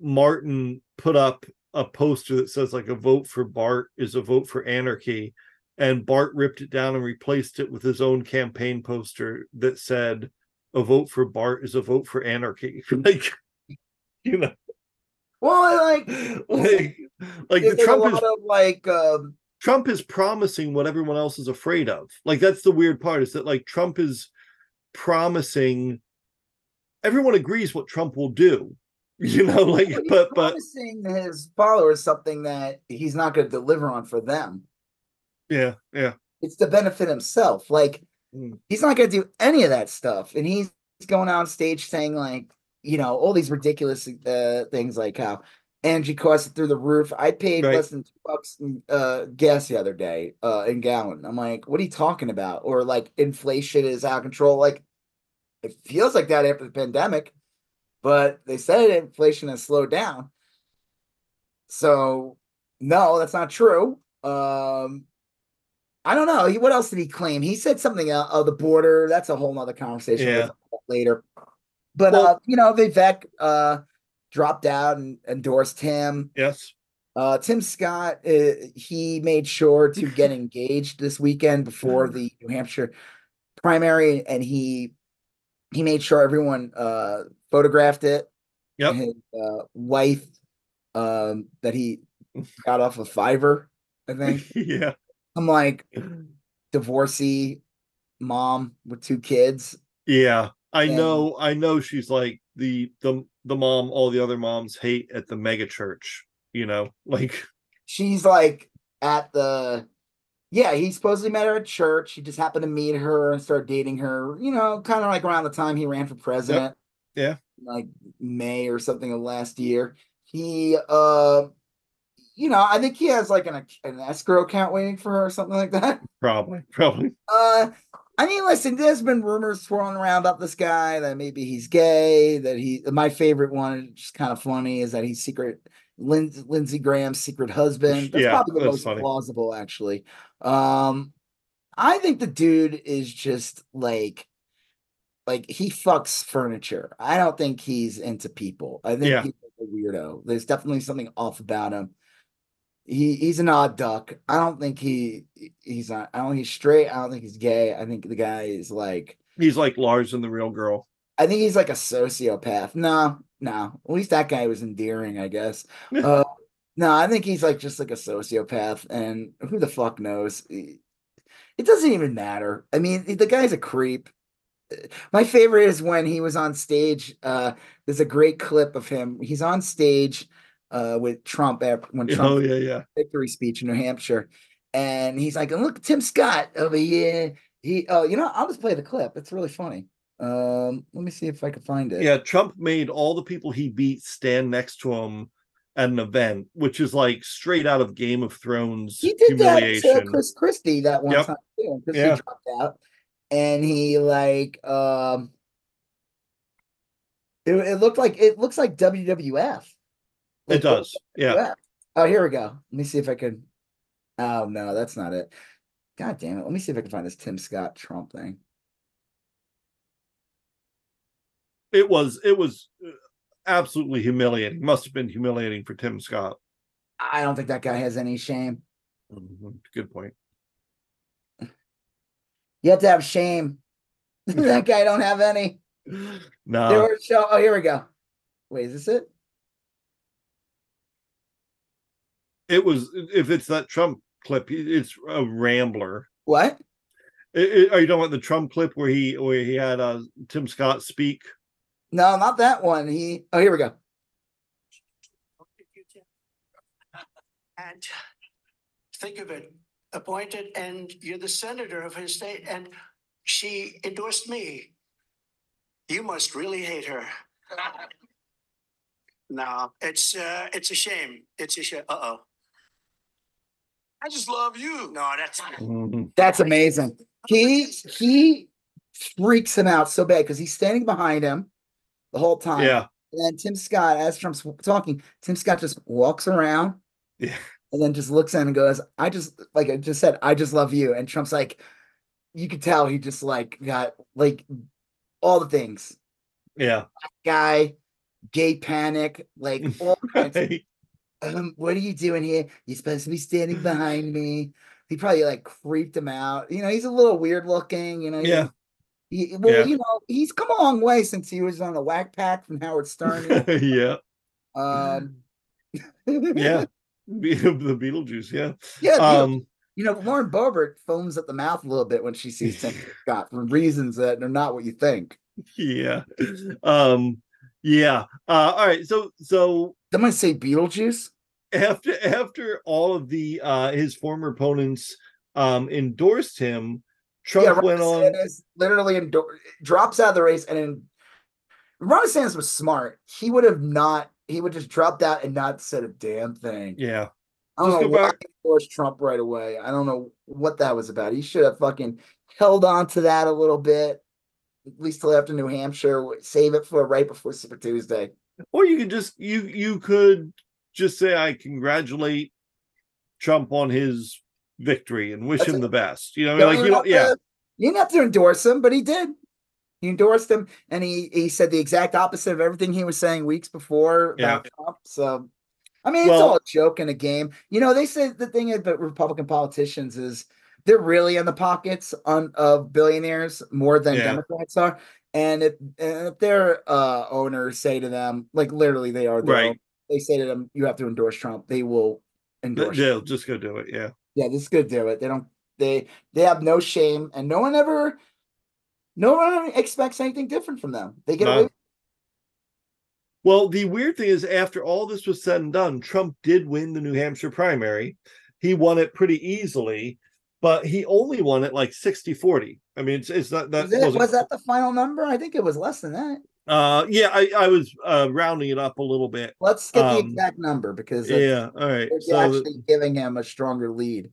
Martin put up a poster that says like a vote for Bart is a vote for anarchy and Bart ripped it down and replaced it with his own campaign poster that said a vote for Bart is a vote for anarchy. like you know. Well, like like, like the Trump is like um Trump is promising what everyone else is afraid of. Like that's the weird part is that like Trump is promising everyone agrees what Trump will do. You know, like well, but but promising his followers something that he's not going to deliver on for them. Yeah, yeah. It's to benefit himself. Like mm. he's not going to do any of that stuff, and he's going on stage saying like, you know, all these ridiculous uh, things like how energy costs through the roof. I paid right. less than two bucks in, uh, gas the other day uh, in gallon. I'm like, what are you talking about? Or like inflation is out of control. Like it feels like that after the pandemic, but they said inflation has slowed down. So no, that's not true. Um, I don't know. What else did he claim? He said something uh, of the border. That's a whole nother conversation yeah. later. But well, uh, you know, Vivek uh dropped out and endorsed him. Yes. Uh, Tim Scott, uh, he made sure to get engaged this weekend before the New Hampshire primary, and he he made sure everyone uh, photographed it. Yep. His uh, wife um, that he got off of Fiverr, I think. yeah. I'm like divorcee mom with two kids. Yeah. I know I know she's like the the the mom all the other moms hate at the mega church, you know, like she's like at the yeah, he supposedly met her at church. He just happened to meet her and start dating her, you know, kind of like around the time he ran for president. Yep. Yeah. Like May or something of last year. He uh you know, I think he has like an an escrow account waiting for her or something like that. Probably, probably. Uh, I mean, listen, there's been rumors swirling around about this guy that maybe he's gay. That he, my favorite one, just kind of funny, is that he's secret Lindsey, Lindsey Graham's secret husband. That's Yeah, probably the most funny. plausible, actually. Um, I think the dude is just like, like he fucks furniture. I don't think he's into people. I think Yeah. he's a weirdo. There's definitely something off about him. He he's an odd duck. I don't think he he's not. I don't think he's straight. I don't think he's gay. I think the guy is like. He's like Lars and the real girl. I think he's like a sociopath. No, no. At least that guy was endearing, I guess. Uh, no, I think he's like just like a sociopath, and who the fuck knows? It doesn't even matter. I mean, the guy's a creep. My favorite is when he was on stage. Uh, there's a great clip of him. He's on stage uh, with Trump after, when Trump Oh yeah, yeah. victory speech in New Hampshire, and he's like, "Look, Tim Scott over here." He, oh, you know, I'll just play the clip. It's really funny. Um, let me see if I can find it. Yeah, Trump made all the people he beat stand next to him at an event, which is like straight out of Game of Thrones he did that to Chris Christie that one Yep. time too. Christie Yeah. dropped out, and he like, um, it, it looked like it looks like WWF. It does. Yeah. Oh, here we go. Let me see if I can. Oh no, that's not it. God damn it! Let me see if I can find this Tim Scott Trump thing. It was it was uh, absolutely humiliating. Must have been humiliating for Tim Scott. I don't think that guy has any shame. Mhm. Good point. You have to have shame. that guy don't have any. No, There were show. Oh, here we go. Wait, is this it? It was if it's that Trump clip, it's a rambler. What? I- I- are you talking about the Trump clip where he where he had uh, Tim Scott speak? No, not that one. He. Oh, here we go. And think of it, appointed and you're the senator of his state and she endorsed me. You must really hate her. No, it's, uh, it's a shame. It's a shame. Uh-oh. I just love you. No, that's. Mhm. That's amazing. He he freaks him out so bad because he's standing behind him the whole time. Yeah, And then Tim Scott, as Trump's talking, Tim Scott just walks around yeah, and then just looks in and goes, I just like I just said, I just love you. And Trump's like, you could tell he just like got like all the things. yeah. Guy, gay panic, like all kinds of Right. Um, what are you doing here? You're supposed to be standing behind me. He probably like creeped him out. You know, he's a little weird looking, you know. Yeah. He, well, Yeah. you know, he's come a long way since he was on the Wack Pack from Howard Stern. yeah, um, yeah. The Beetlejuice, yeah. yeah. Um, you know, Lauren Boebert foams at the mouth a little bit when she sees Tim Scott for reasons that are not what you think. yeah. Um, yeah. Uh, all right. So, so I'm gonna say Beetlejuice. After after all of the uh his former opponents um endorsed him, Trump yeah, Ron went on. Literally endor- drops out of the race, and then Ron DeSantis was smart. He would have not. He would just dropped out and not said a damn thing. Yeah, I don't Just know why back- he endorsed Trump right away. I don't know what that was about. He should have fucking held on to that a little bit, at least till after New Hampshire. Save it for right before Super Tuesday. or you could just you you could just say I congratulate Trump on his victory and wish That's him it. the best. You know, like you don't. Yeah, to- you didn't have to endorse him, but he did. He endorsed him, and he he said the exact opposite of everything he was saying weeks before about Trump. So, I mean, it's Well- all a joke and a game. You know, they say the thing about Republican politicians is they're really in the pockets on of billionaires more than Yeah. Democrats are. And if, and if their uh, owners say to them, like literally, they are Right. They say to them, "You have to endorse Trump," they will endorse. they'll just go do it. Yeah. Yeah, this is good. Do it. They don't. They they have no shame, and no one ever, no one expects anything different from them. They get away. Well, the weird thing is, after all this was said and done, Trump did win the New Hampshire primary. He won it pretty easily, but he only won it like 60 40. I mean, it's, it's not that Was, it, was that the final number? I think it was less than that. Uh, yeah, I, I was uh rounding it up a little bit. Let's get the Um, exact number because Yeah, all right. it's So the- actually giving him a stronger lead.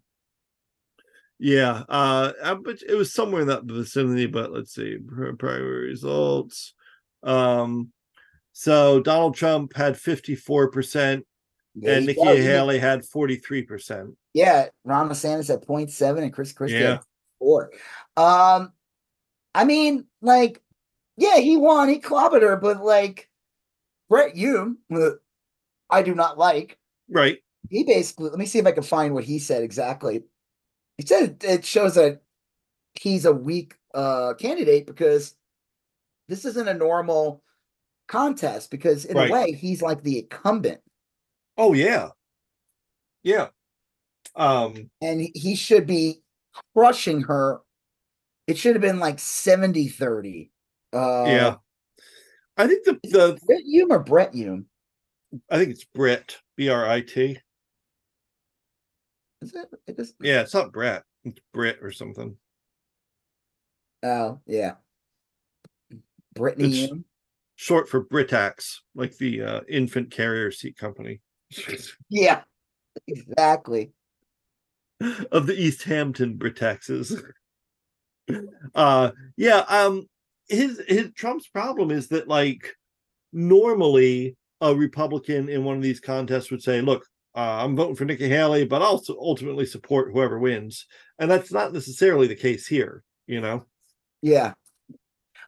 yeah, uh, uh, but it was somewhere in that vicinity. But let's see, pri- primary results. Um, so Donald Trump had fifty four percent, and Nikki. Even- Haley had forty three percent. Yeah, Ron DeSantis at 0.7 and Chris Christie Yeah. at four. Um, I mean, like, yeah, he won, he clobbered her, but like Brett Hume, I do not like, Right. he basically let me see if I can find what he said exactly. He said it shows that he's a weak uh candidate because this isn't a normal contest because in Right. a way he's like the incumbent Oh yeah. Yeah. Um. and he- he should be crushing her. It should have been like 70 30. Uh, yeah. I think the the Brett Hume or Brett Hume? I think it's Brit B R I T. Is it? it is, Yeah, it's not Brett. It's Brit or something. oh, yeah. Brittany. Short for Britax, like the uh, infant carrier seat company Yeah, exactly. of the East Hampton Britaxes. uh yeah, um his his Trump's problem is that like normally a Republican in one of these contests would say, look, uh, I'm voting for Nikki Haley, but I'll ultimately support whoever wins. And that's not necessarily the case here, you know. Yeah.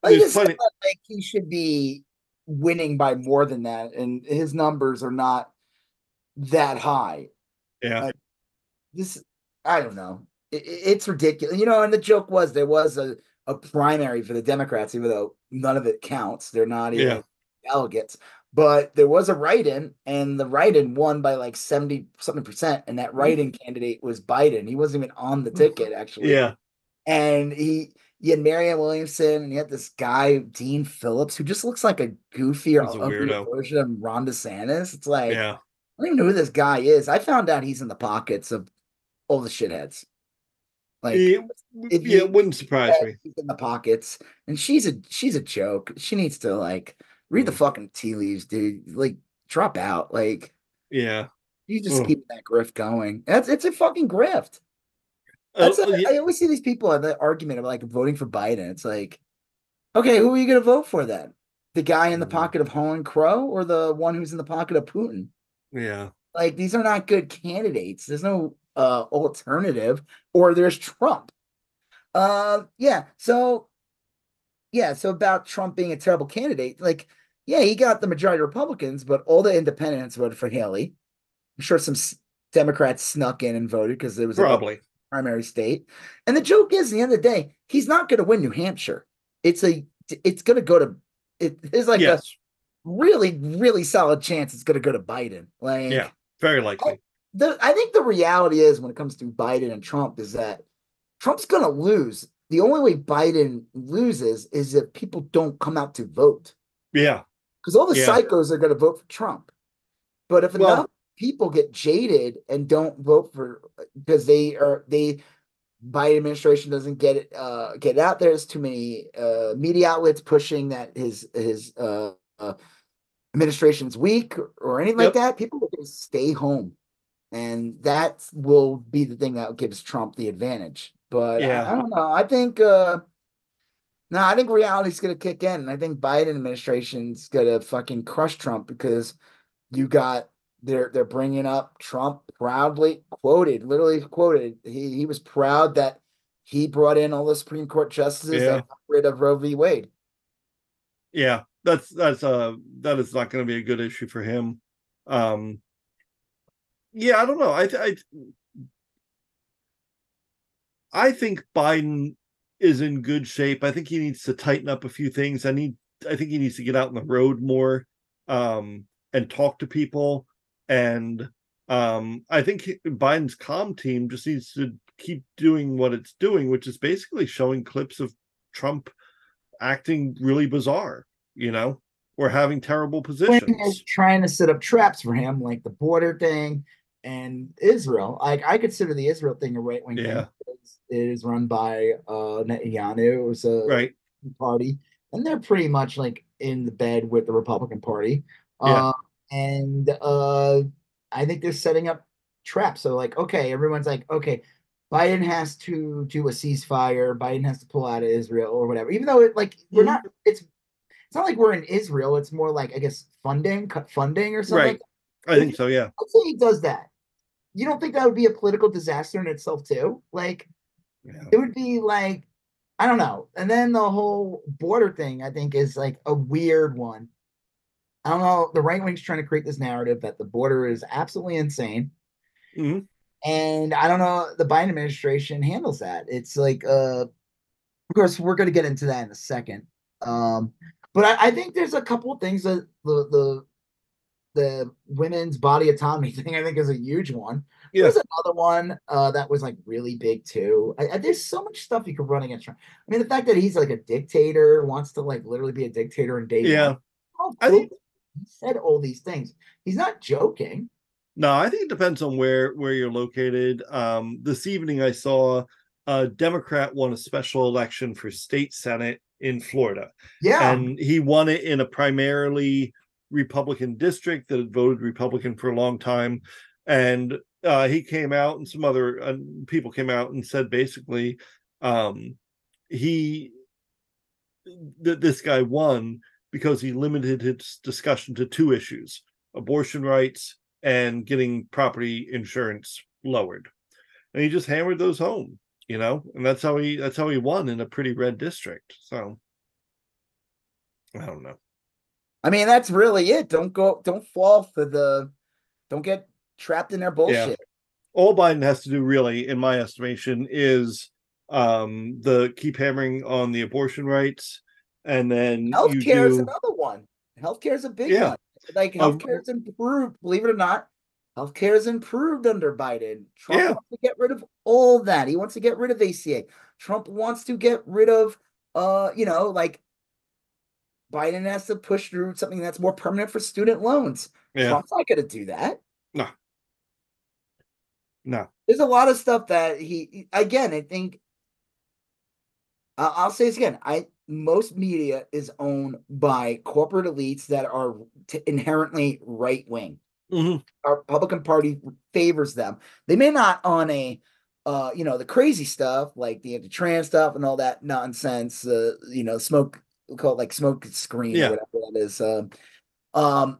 There's just plenty- like he should be winning by more than that, and his numbers are not that high. Yeah. Uh, This, I don't know. It, it- it's ridiculous, you know. And the joke was there was a, a primary for the Democrats, even though none of it counts. They're not even Yeah. delegates. But there was a write-in, and the write-in won by like seventy something percent, and that mm-hmm. write-in candidate was Biden. He wasn't even on the mm-hmm. ticket, actually yeah. and he you had Marianne Williamson and you had this guy Dean Phillips who just looks like a goofy or a weirdo. version of Ron DeSantis. It's like Yeah. I don't even know who this guy is. I found out he's in the pockets of all the shitheads. Like yeah, if yeah, it wouldn't surprise me. in the pockets, and she's a she's a joke. She needs to like read the Mm. fucking tea leaves, dude. Like drop out. Like Yeah. you just Ugh. keep that grift going. That's it's a fucking grift. Uh, a- yeah, I always see these people have that argument of like voting for Biden. It's like, okay, who are you going to vote for then? The guy in the Mhm. pocket of Harlan Crow or the one who's in the pocket of Putin? yeah. Like these are not good candidates. There's no uh alternative, or there's Trump. Uh, yeah. So, yeah. So about Trump being a terrible candidate, like, yeah, he got the majority of Republicans, but all the independents voted for Haley. I'm sure some s- Democrats snuck in and voted because there was a Probably. primary state. And the joke is, at the end of the day, he's not going to win New Hampshire. It's a, it's going to go to, it is like yes. a really, really solid chance it's going to go to Biden. Like, Yeah. Very likely. The, I think the reality is when it comes to Biden and Trump is that Trump's going to lose. The only way Biden loses is if people don't come out to vote Yeah. because all the Yeah. psychos are going to vote for Trump. But if Well- enough people get jaded and don't vote for because they are they Biden administration doesn't get it uh get out there. There's too many uh media outlets pushing that his his uh, uh administration's weak or anything like that. People will to stay home, and that will be the thing that gives Trump the advantage. But I- Yeah. I, don't know. I think uh no, I think reality's gonna kick in. I think Biden administration's gonna fucking crush Trump because you got they're they're bringing up Trump proudly quoted, literally quoted. He he was proud that he brought in all the Supreme Court justices Yeah. that got rid of Roe v. Wade. Yeah. That's that's uh that is not going to be a good issue for him. Um yeah, I don't know. I I I think Biden is in good shape. I think he needs to tighten up a few things. I need I think he needs to get out on the road more um and talk to people and um I think Biden's com team just needs to keep doing what it's doing, which is basically showing clips of Trump acting really bizarre, you know, or having terrible positions. trying to set up traps for him, like the border thing and Israel. Like I consider the Israel thing a right wing Yeah. thing. It is run by uh Netanyahu. It was a Right. party, and they're pretty much like in the bed with the Republican Party. Yeah. Uh, and uh, I think they're setting up traps. So, like, okay, everyone's like, okay, Biden has to do a ceasefire. Biden has to pull out of Israel or whatever. Even though it like we're Mhm. not, it's it's not like we're in Israel. It's more like I guess funding, cut funding or something. Right. I think so. Yeah. Let's say he does that. You don't think that would be a political disaster in itself too? Like Yeah. it would be like I don't know. And then the whole border thing, I think, is like a weird one. I don't know. The right wing's trying to create this narrative that the border is absolutely insane. Mhm. And I don't know the Biden administration handles that. It's like uh of course we're gonna get into that in a second. Um but I, I think there's a couple of things that the the the women's body autonomy thing I think is a huge one. Yeah. There's another one uh, that was like really big too. I, I, there's so much stuff you could run against Trump. I mean, the fact that he's like a dictator, wants to like literally be a dictator in day Yeah. I think- he said all these things. He's not joking. No, I think it depends on where where you're located. Um, this evening, I saw a Democrat won a special election for state senate in Florida, Yeah, and he won it in a primarily Republican district that had voted Republican for a long time. And uh, he came out, and some other uh, people came out and said basically, um, he that this guy won because he limited his discussion to two issues: abortion rights and getting property insurance lowered. And he just hammered those home, you know, and that's how he that's how he won in a pretty red district. So I don't know. I mean that's really it. Don't go. Don't fall for the. Don't get trapped in their bullshit. All Biden has to do really, in my estimation, is um the keep hammering on the abortion rights and then you Healthcare is another one. Healthcare is a big Yeah. one. Like Um, healthcare is improved. Believe it or not, healthcare is improved under Biden. Trump Yeah. wants to get rid of all that. He wants to get rid of ACA. Trump wants to get rid of, uh, you know, like Biden has to push through something that's more permanent for student loans. yeah Trump's not going to do that. no No. There's a lot of stuff that he. Again, I think. I- I'll say this again. I most media is owned by corporate elites that are t- inherently right wing. Mhm. Our Republican Party favors them. They may not on a, uh, you know, the crazy stuff like the anti-trans stuff and all that nonsense. Uh, you know, smoke we call it like smoke screen Yeah. whatever that is. Um, um,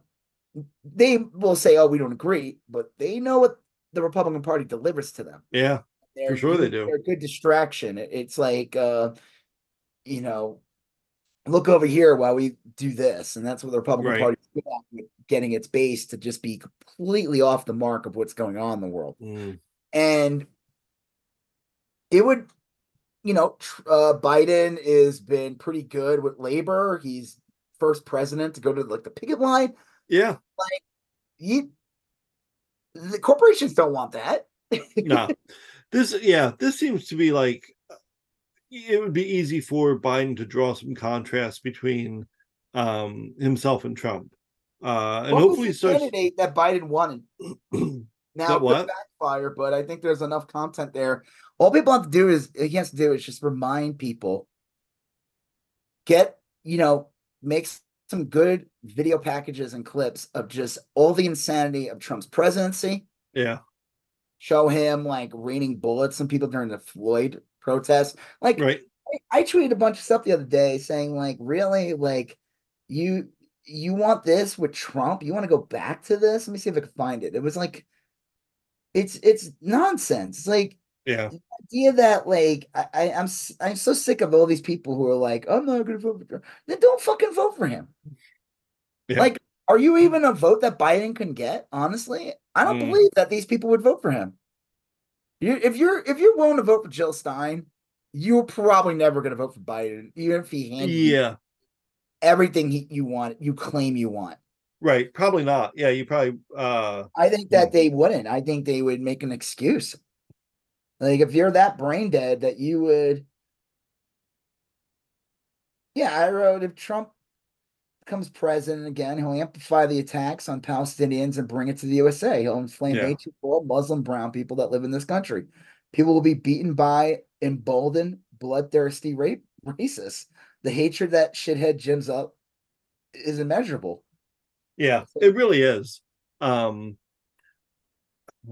they will say, "Oh, we don't agree," but they know what the Republican Party delivers to them. yeah They're sure they do. They're a good distraction. It's like, uh, you know, look over here while we do this, and that's what the Republican Right. Party is good at, with getting its base to just be completely off the mark of what's going on in the world. Mm, And it would, you know, uh, Biden has been pretty good with labor. He's first president to go to like the picket line. yeah He, the corporations don't want that. no this yeah this seems to be like uh, it would be easy for biden to draw some contrast between um himself and trump uh and What was hopefully the starts candidate that Biden wanted. Now That what? backfire, but I think there's enough content there. All people have to do is he has to do is just remind people, get you know, make some good video packages and clips of just all the insanity of Trump's presidency. yeah Show him like raining bullets on people during the Floyd protest. Like right I, I tweeted a bunch of stuff the other day saying like, really, like you you want this with Trump? You want to go back to this? Let me see if I can find it. It was like, it's it's nonsense. It's like yeah The idea that like I, I I'm s- I'm so sick of all these people who are like, I'm not gonna vote for Trump. Then don't fucking vote for him. Yeah. Like, are you even a vote that Biden can get? Honestly, I don't Mm. believe that these people would vote for him. You, if you're if you're willing to vote for Jill Stein, you're probably never going to vote for Biden, even if he handed yeah everything he, you want, you claim you want. right probably not yeah you probably uh I think that they wouldn't. I think they would make an excuse. Like if you're that brain dead, that you would. Yeah, I wrote if Trump becomes president again, he'll amplify the attacks on Palestinians and bring it to the USA. He'll inflame Yeah. hatred for Muslim brown people that live in this country. People will be beaten by emboldened, bloodthirsty rape racists. The hatred that shithead gyms up is immeasurable. Yeah, it really is. Um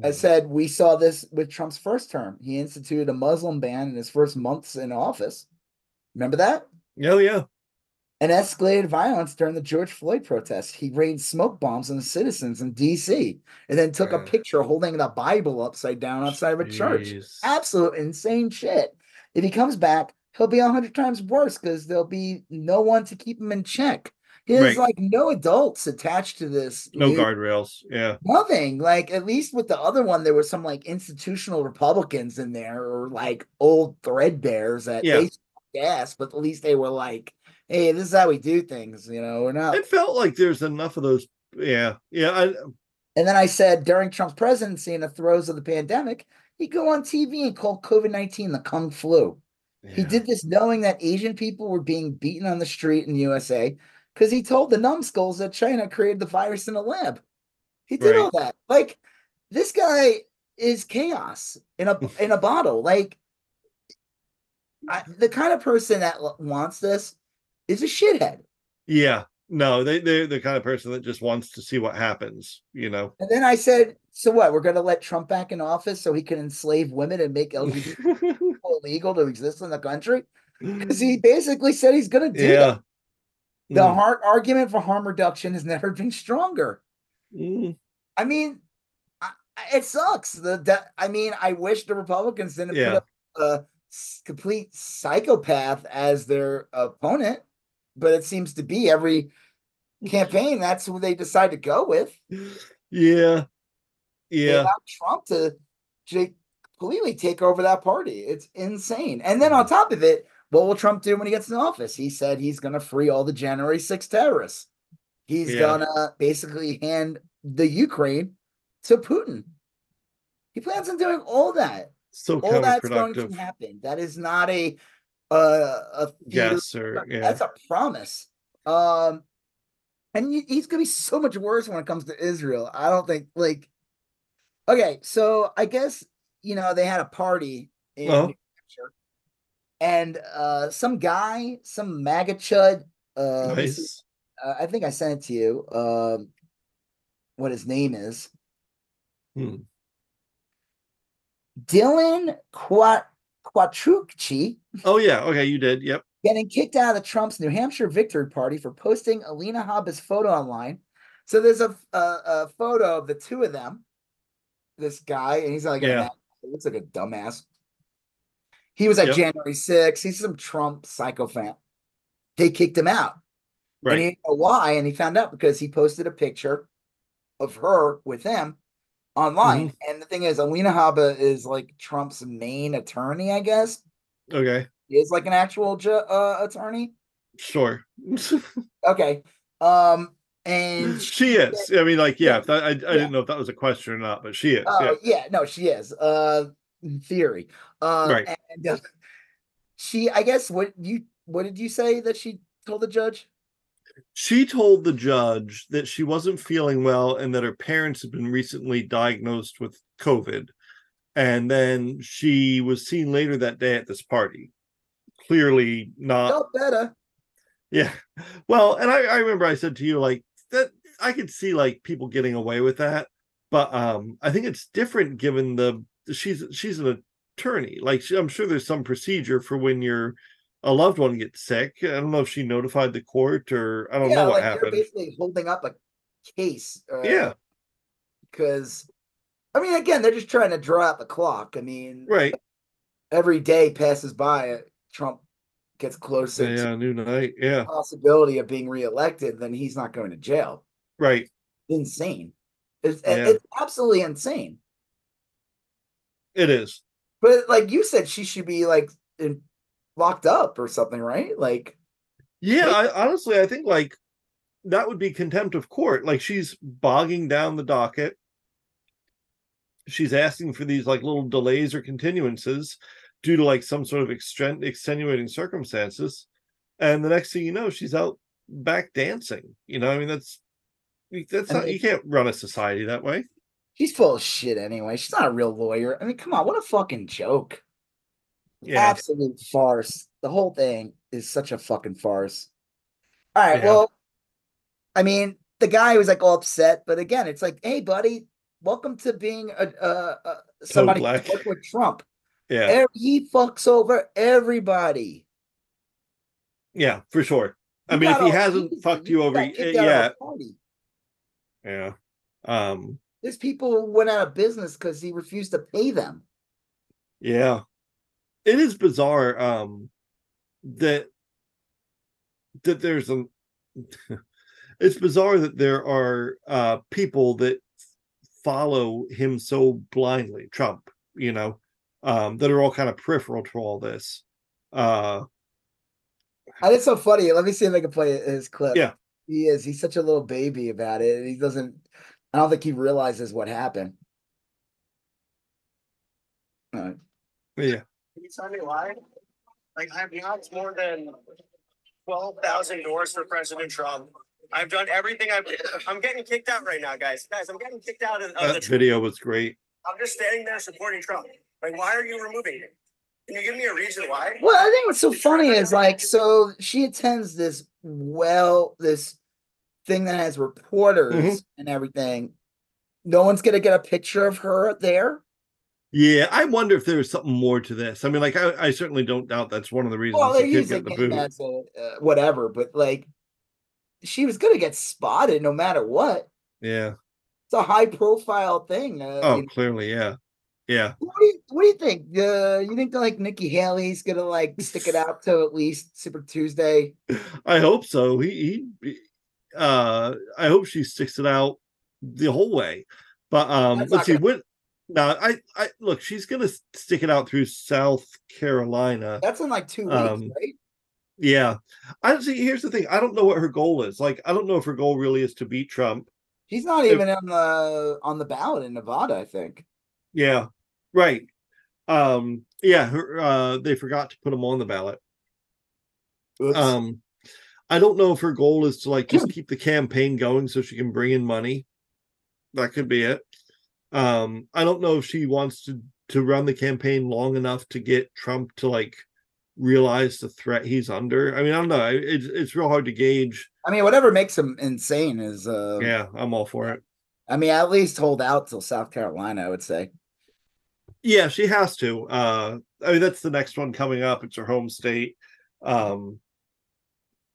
I said we saw this with Trump's first term. He instituted a Muslim ban in his first months in office. Remember that? Oh yeah. And escalated violence during the George Floyd protests. He rained smoke bombs on the citizens in DC and then took a picture holding the Bible upside down outside of a church. Absolute insane shit. If he comes back, he'll be a hundred times worse because there'll be no one to keep him in check. There's Right. like no adults attached to this. No new- guardrails. Yeah. Nothing. Like at least with the other one, there were some like institutional Republicans in there or like old threadbares that Yeah. they gas, but at least they were like, "Hey, this is how we do things." You know, we're not. It felt like there's enough of those. Yeah. Yeah. I, And then I said during Trump's presidency in the throes of the pandemic, he'd go on TV and call COVID nineteen the Kung flu. He did this knowing that Asian people were being beaten on the street in the USA because he told the numbskulls that China created the virus in a lab. He did all that. Like this guy is chaos in a in a bottle. Like I, the kind of person that wants this is a shithead. Yeah. No, they they're the kind of person that just wants to see what happens, you know. And then I said, "So what? We're going to let Trump back in office so he can enslave women and make LGBT people illegal to exist in the country?" Because he basically said he's going to do that. The Mm, heart argument for harm reduction has never been stronger. mm, I mean, I, it sucks. The, the I mean, I wish the Republicans didn't Yeah. put a complete psychopath as their opponent, but it seems to be every campaign that's who they decide to go with. Yeah. Yeah. Trump to j- completely take over that party. It's insane. And then on top of it, what will Trump do when he gets in office? He said he's going to free all the January 6 terrorists. He's Yeah. going to basically hand the Ukraine to Putin. He plans on doing all that. So All that's going to happen. That is not a uh, a Yes, or yeah. that's a promise. Um, and he's gonna be so much worse when it comes to Israel. I don't think like. Okay, so I guess you know they had a party in. New Hampshire, and uh, some guy, some MAGA chud. Uh, nice. uh, I think I sent it to you. Um, what his name is? Hmm. Dylan Quat Quattrucci. Oh yeah. Okay, you did. Yep. getting kicked out of the Trump's New Hampshire victory party for posting Alina Habba's photo online. So there's a, a, a photo of the two of them. This guy, and he's like, Yeah. looks like a dumbass. He was at Yep. January 6th. He's some Trump psychophant. They kicked him out. Right. And he didn't know why. And he found out because he posted a picture of her with him online. Mm-hmm. And the thing is, Alina Habba is like Trump's main attorney, I guess. Okay. He is like an actual ju- uh, attorney. Sure. Okay. Um, and she is. I mean, like, yeah. Yeah. That, I, I didn't know if that was a question or not, but she is. uh, yeah. yeah, no, she is. Uh, in theory. Uh, Right. And uh, she, I guess, what you, what did you say that she told the judge? She told the judge that she wasn't feeling well and that her parents had been recently diagnosed with COVID. And then she was seen later that day at this party. Clearly not Felt better. Yeah. Well, and I, I remember I said to you like that I could see like people getting away with that, but um I think it's different given the she's she's an attorney. Like I'm sure there's some procedure for when you're a loved one gets sick. I don't know if she notified the court or I don't yeah, know what like happened. they're basically holding up a case. Uh, Yeah. Because, I mean, again, they're just trying to draw out the clock. I mean, Right. every day passes by, uh, Trump gets closer to Yeah, new night. Yeah. the possibility of being reelected, then he's not going to jail. Right. insane. It's, Yeah. it's absolutely insane. It is. But like you said, she should be like in, locked up or something, right? Like, Yeah, Right? I honestly I think like that would be contempt of court. Like she's bogging down the docket. She's asking for these like little delays or continuances due to like some sort of exten- extenuating circumstances. And the next thing you know, she's out back dancing. You know, I mean that's that's not you can't run a society that way. She's full of shit anyway. She's not a real lawyer. I mean, come on, what a fucking joke. Yeah. Absolute farce. The whole thing is such a fucking farce. All right, Yeah. well, I mean, the guy was like all upset, but again, it's like, hey, buddy, welcome to being a, a, a somebody with Trump. Yeah, Every, he fucks over everybody. yeah, for sure. I You mean, if he hasn't fucked you over, kicked y- out of the yeah, yeah. Um, There's people went out of business because he refused to pay them. Yeah. It is bizarre um that that there's a it's bizarre that there are uh people that follow him so blindly, Trump, you know, um that are all kind of peripheral to all this. Uh And it's so funny. Let me see if I can play his clip. Yeah. He is. He's such a little baby about it. and He doesn't, I don't think he realizes what happened. All right. yeah. Can you tell me why? Like, I've knocked more than twelve thousand doors for President Trump. I've done everything I've, I'm getting kicked out right now, guys. Guys, I'm getting kicked out of, of the, That video was great. I'm just standing there supporting Trump. Like, why are you removing me? Can you give me a reason why? Well, I think what's so funny is like, so she attends this well, this thing that has reporters Mhm. and everything. No one's gonna get a picture of her there. Yeah, I wonder if there's something more to this. I mean, like I, I certainly don't doubt that's one of the reasons Well, they're could get the boot. a uh, whatever, but like, she was gonna get spotted no matter what. Yeah. It's a high profile thing. Uh, Oh, you know. clearly, yeah. Yeah. What do you What do you think? Uh, you think like Nikki Haley's gonna like stick it out to at least Super Tuesday? I hope so. He, he uh I hope she sticks it out the whole way. But um That's let's see gonna- what now I I look, she's gonna stick it out through South Carolina. That's in like two weeks, Um, right? Yeah. I don't see here's the thing. I don't know what her goal is. Like I don't know if her goal really is to beat Trump. He's not if- even on the on the ballot in Nevada. I think. Yeah. Right. Um yeah, her uh they forgot to put him on the ballot. Oops. Um, I don't know if her goal is to like just keep the campaign going so she can bring in money. That could be it. Um, I don't know if she wants to to run the campaign long enough to get Trump to like realize the threat he's under. I mean, I don't know. It's it's real hard to gauge. I mean, whatever makes him insane is. Uh, Yeah, I'm all for it. I mean, at least hold out till South Carolina. I would say. Yeah, she has to. Uh, I mean, that's the next one coming up. It's her home state. Um,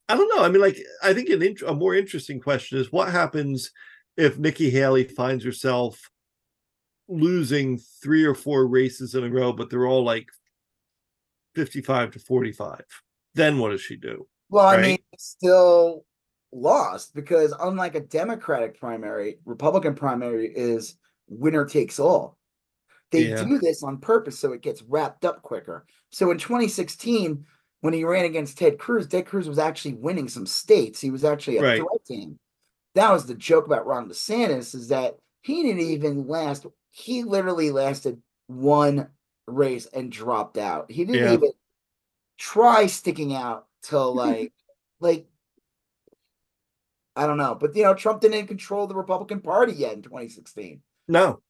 I don't know. I mean, like, I think an int- a more interesting question is what happens if Nikki Haley finds herself losing three or four races in a row, but they're all like 55 to 45. Then what does she do? Well, I mean, still lost because unlike a Democratic primary, Republican primary is winner takes all. They Yeah. do this on purpose so it gets wrapped up quicker. So in 2016, when he ran against Ted Cruz, Ted Cruz was actually winning some states. He was actually a Right. threat to him. That was the joke about Ron DeSantis is that he didn't even last. He literally lasted one race and dropped out. He didn't Yeah. even try sticking out till like like I don't know, but you know, Trump didn't control the Republican Party yet in 2016. No.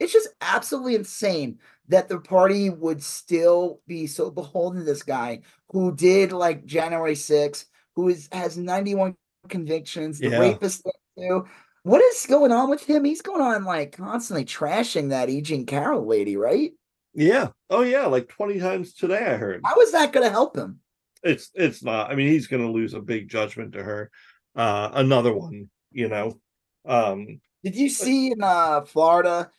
It's just absolutely insane that the party would still be so beholden to this guy who did like January 6th, who is has 91 convictions, the Yeah. rapist too. What is going on with him? He's going on like constantly trashing that E. Jean Carroll lady, right? Yeah. Oh yeah, like 20 times today I heard. How is that going to help him? It's it's not. I mean, he's going to lose a big judgment to her. Uh another one, you know. Um Did you see in uh Florida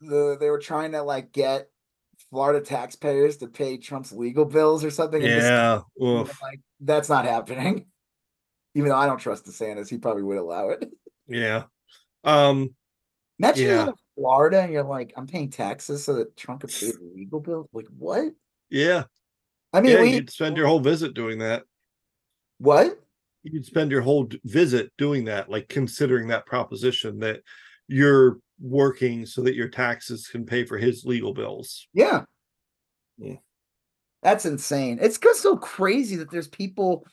the they were trying to like get Florida taxpayers to pay Trump's legal bills or something? yeah. like that's not happening. Even though I don't trust DeSantis, he probably would allow it. Yeah. Um Imagine Yeah. you're in Florida and you're like, I'm paying taxes so that Trump could pay the legal bill. Like what? yeah. I mean, yeah, we you'd spend your whole visit doing that. what? You'd spend your whole visit doing that, like considering that proposition that you're working so that your taxes can pay for his legal bills. Yeah. Yeah. That's insane. It's just so crazy that there's people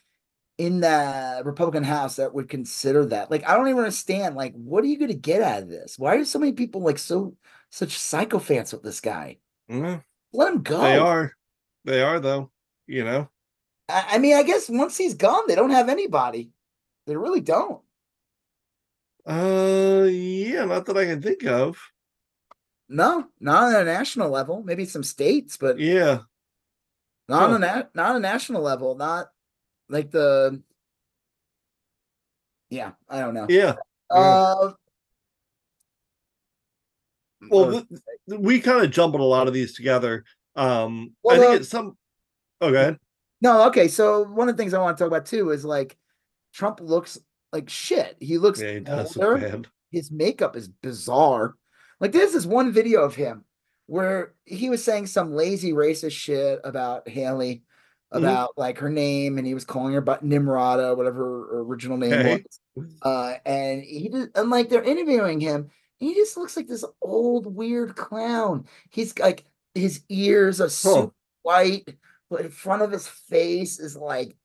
in the Republican House that would consider that. Like, I don't even understand. Like, what are you going to get out of this? Why are so many people like so such psychophants with this guy? Mm, Let him go. They are. They are though, you know. I, I mean, I guess once he's gone, they don't have anybody. They really don't. Uh, yeah, not that I can think of. No, not on a national level. Maybe some states, but Yeah, not on Huh. a na- not a national level. Not like the. Yeah, I don't know. yeah. Uh, Well, th- th- we kind of jumbled a lot of these together. Um, I think uh, it's some. Oh, go ahead. No, okay. So one of the things I want to talk about too is like Trump looks like shit. He looks Yeah, he does older. his makeup is bizarre. Like there's this one video of him where he was saying some lazy racist shit about Haley, Mhm. about like her name, and he was calling her but Nimrata, whatever her original name Okay. was. Uh, and he just and like they're interviewing him, he just looks like this old weird clown. He's like his ears are super white, but in front of his face is like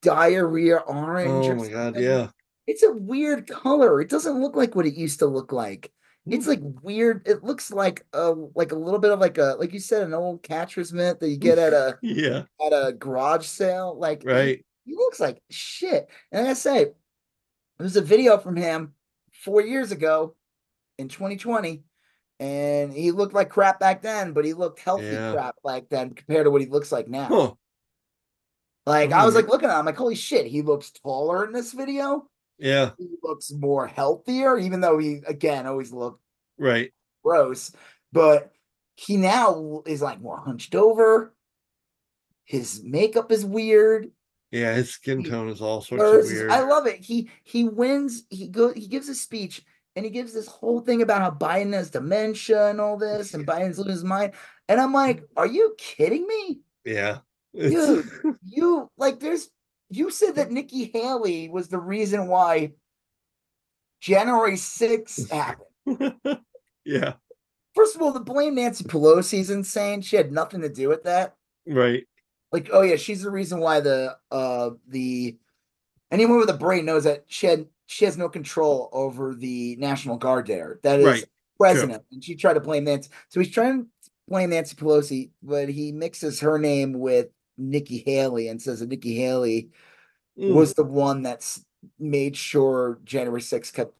diarrhea orange. Oh my god, yeah. it's a weird color. It doesn't look like what it used to look like. It's hmm. like weird. It looks like a like a little bit of like a like you said an old catcher's mitt that you get at a Yeah, at a garage sale. Like he- right. he, looks like shit. And like I say, there's a video from him four years ago in 2020, and he looked like crap back then, but he looked healthy Yeah. crap back then compared to what he looks like now. Huh. Like I was like looking at him, like holy shit, he looks taller in this video Yeah, he looks more healthier, even though he again always looked right. gross. But he now is like more hunched over. His makeup is weird. Yeah, his skin He tone is all sorts of weird. I love it. He he wins. He go. He gives a speech and he gives this whole thing about how Biden has dementia and all this, and Biden's losing his mind. And I'm like, are you kidding me? yeah. Dude. You like there's you said that Nikki Haley was the reason why January 6th happened. yeah, First of all, the blame Nancy Pelosi is insane. She had nothing to do with that. right. Like, oh yeah, she's the reason why the uh the anyone with a brain knows that she had she has no control over the National Guard there. That is Right. president. And she tried to blame Nancy. So he's trying to blame Nancy Pelosi, but he mixes her name with Nikki Haley and says that Nikki Haley Mm, was the one that's made sure January 6th kept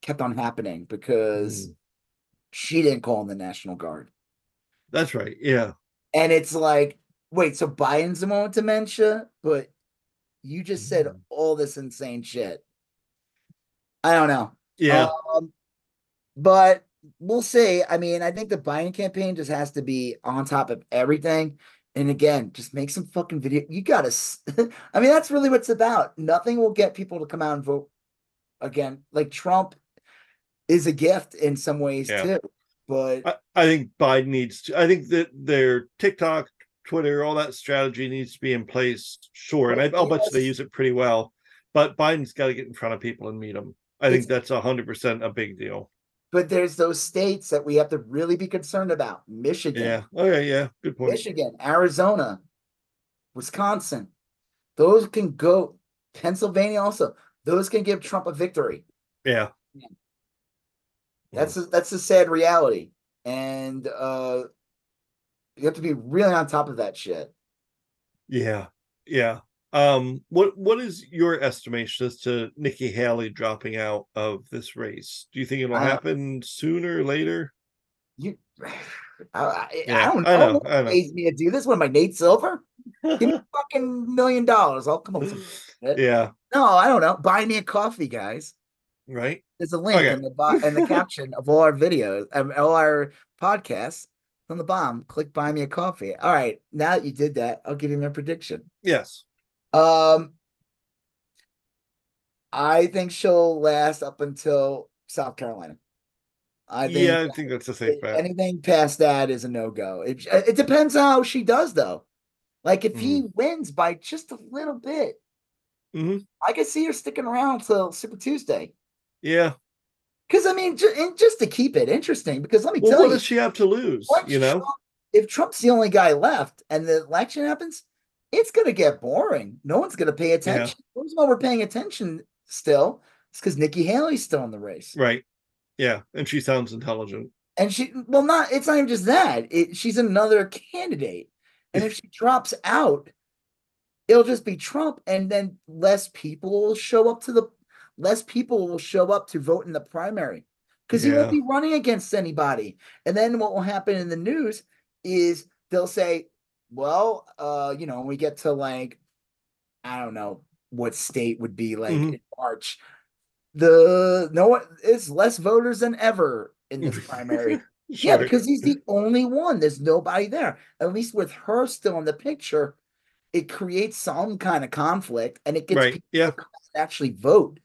kept on happening because Mm. she didn't call in the National Guard. that's right. Yeah, And it's like, wait, so Biden's the one with dementia, but you just said Mm. all this insane shit. I don't know. yeah, Um, but we'll see. I mean, I think the Biden campaign just has to be on top of everything. And again, just make some fucking video. You gotta. I mean, that's really what it's about. Nothing will get people to come out and vote again. Like Trump is a gift in some ways Yeah. too. But I, I think Biden needs to. I think that their TikTok, Twitter, all that strategy needs to be in place. Sure, and I, I'll bet you they use it pretty well. But Biden's got to get in front of people and meet them. I think that's a hundred percent a big deal. but there's those states that we have to really be concerned about. Michigan, Yeah. Okay. Yeah. Good point. Michigan, Arizona, Wisconsin. Those can go. Pennsylvania also. Those can give Trump a victory. Yeah. That's a, that's a sad reality, and uh, you have to be really on top of that shit. Yeah. Yeah. Um. What What is your estimation as to Nikki Haley dropping out of this race? Do you think it'll Uh, happen sooner or later? You, I, I, Yeah, I don't I know. know, I know. pays me to do this. What am I, Nate Silver? Give me a fucking million dollars. I'll come up with some. yeah. No, I don't know. Buy me a coffee, guys. Right. There's a link Okay. in the bo- in the caption of all our videos, um, all our podcasts. On the bottom, click buy me a coffee. All right, now that you did that, I'll give you my prediction. Yes. Um, I think she'll last up until South Carolina. I think yeah. I think that's a safe bet. anything past that is a no go. It, it depends how she does though. Like if he Mm-hmm. wins by just a little bit, Mhm. I could see her sticking around till Super Tuesday. Yeah. Because I mean, ju- and just to keep it interesting, because let me Well, tell what you, what does she have to lose? You know. Trump- if Trump's the only guy left and the election happens, it's gonna get boring. No one's gonna pay attention. The reason why we're paying attention still is because Nikki Haley's still in the race. Right. Yeah. And she sounds intelligent. And she, well, not, it's not even just that. It, she's another candidate. And if she drops out, it'll just be Trump. And then less people will show up to the, less people will show up to vote in the primary because he won't be running against anybody. And then what will happen in the news is they'll say, well, uh, you know, when we get to like, I don't know what state would be like Mhm. in March, the no one is less voters than ever in this primary. Yeah, because he's the only one. There's nobody there. At least with her still in the picture, it creates some kind of conflict and it gets right. people Yeah. to actually vote.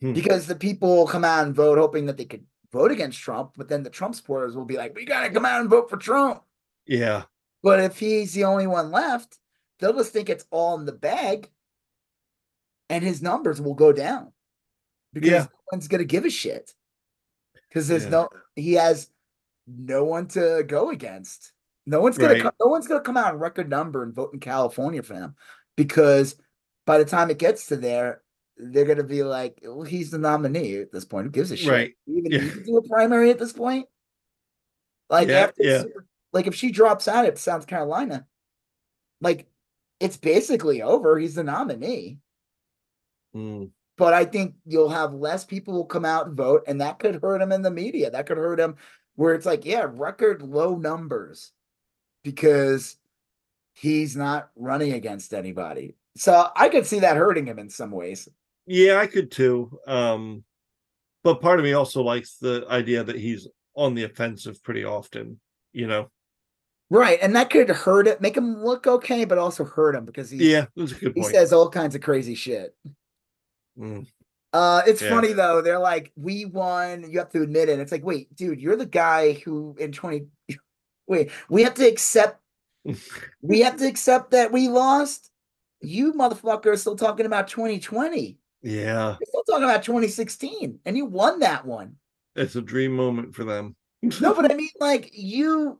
Hmm. Because the people come out and vote hoping that they could vote against Trump, but then the Trump supporters will be like, we gotta come out and vote for Trump. Yeah. But if he's the only one left, they'll just think it's all in the bag and his numbers will go down because Yeah. no one's gonna give a shit. Because there's Yeah. no he has no one to go against. No one's gonna Right. come, no one's gonna come out in record number and vote in California for him because by the time it gets to there, they're gonna be like, well, he's the nominee at this point. Who gives a shit? Right. Even Yeah. to do a primary at this point? Like Yeah, after yeah. Super- like if she drops out at South Carolina, like it's basically over. He's the nominee. Mm. But I think you'll have less people will come out and vote, and that could hurt him in the media. That could hurt him where it's like, yeah, record low numbers because he's not running against anybody. So I could see that hurting him in some ways. Yeah, I could too. Um, but part of me also likes the idea that he's on the offensive pretty often. You know. Right. And that could hurt it, make him look okay, but also hurt him because he, Yeah, that's a good he point. says all kinds of crazy shit. Mm. Uh, it's Yeah. funny though. They're like, we won. You have to admit it. It's like, wait, dude, you're the guy who in 20. Wait, we have to accept. we have to accept that we lost. You motherfucker are still talking about 2020. yeah, You're still talking about 2016, and you won that one. it's a dream moment for them. No, but I mean, like you,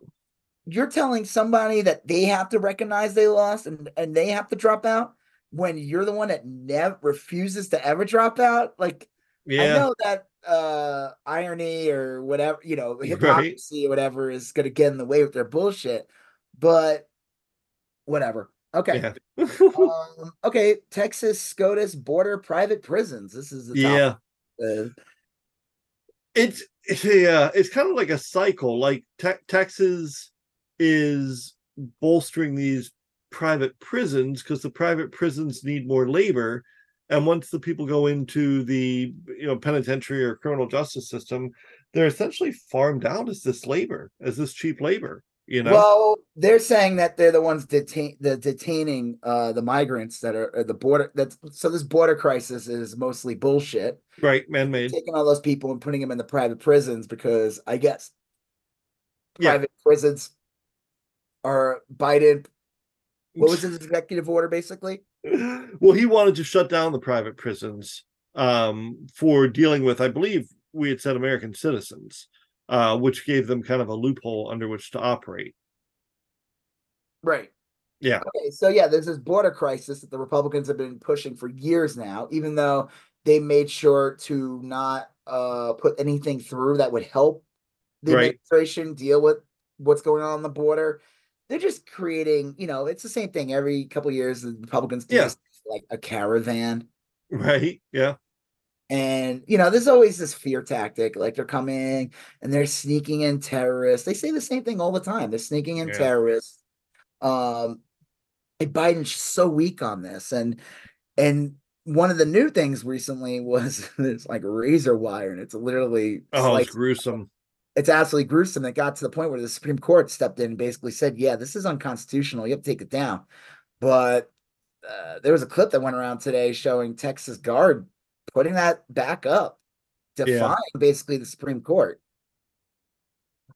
you're telling somebody that they have to recognize they lost and and they have to drop out when you're the one that never refuses to ever drop out. Like I know that uh irony or whatever, you know, hypocrisy or whatever is gonna get in the way with their bullshit, but whatever. Okay. yeah, um, okay, Texas SCOTUS border private prisons. This is the yeah. Uh, it's yeah, it's kind of like a cycle. Like te- Texas is bolstering these private prisons because the private prisons need more labor, and once the people go into the you know penitentiary or criminal justice system, they're essentially farmed out as this labor, as this cheap labor. You know, Well, they're saying that they're the ones detain the detaining uh the migrants that are, are the border that's so this border crisis is mostly bullshit. right? Man made. Taking all those people and putting them in the private prisons because I guess Yeah. private prisons are Biden. What was his executive order basically? well, he wanted to shut down the private prisons um, for dealing with, I believe we had said American citizens, uh, which gave them kind of a loophole under which to operate. Right. Yeah. Okay, so yeah, there's this border crisis that the Republicans have been pushing for years now, even though they made sure to not uh put anything through that would help the Right. administration deal with what's going on on the border. They're just creating, you know, it's the same thing every couple years. The Republicans do Yeah. this, like a caravan. Right. Yeah. And you know, there's always this fear tactic, like they're coming and they're sneaking in terrorists. They say the same thing all the time. They're sneaking in Yeah. terrorists. Um, and Biden's so weak on this, and and one of the new things recently was this like razor wire, and it's literally Oh, it's gruesome. It's absolutely gruesome. It got to the point where the Supreme Court stepped in and basically said, "Yeah, this is unconstitutional. You have to take it down." But uh, there was a clip that went around today showing Texas Guard putting that back up, defying basically the Supreme Court.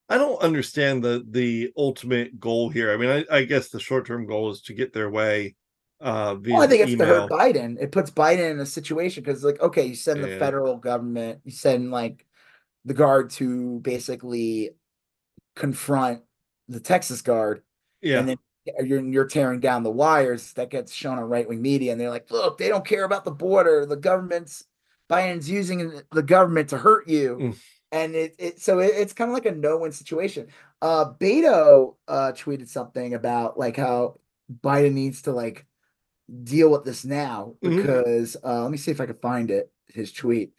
I don't understand the the ultimate goal here. I mean, I, I guess the short term goal is to get their way. Uh, via Well, I think it's email. to hurt Biden. It puts Biden in a situation because, like, okay, you send the federal government, you send like the guard to basically confront the Texas Guard, Yeah. and then you're you're tearing down the wires. That gets shown on right wing media, and they're like, "Look, they don't care about the border. The government's Biden's using the government to hurt you." Mm. And it, it so it, it's kind of like a no win situation. Uh, Beto uh tweeted something about like how Biden needs to like deal with this now Mhm. because uh, let me see if I can find it. His tweet.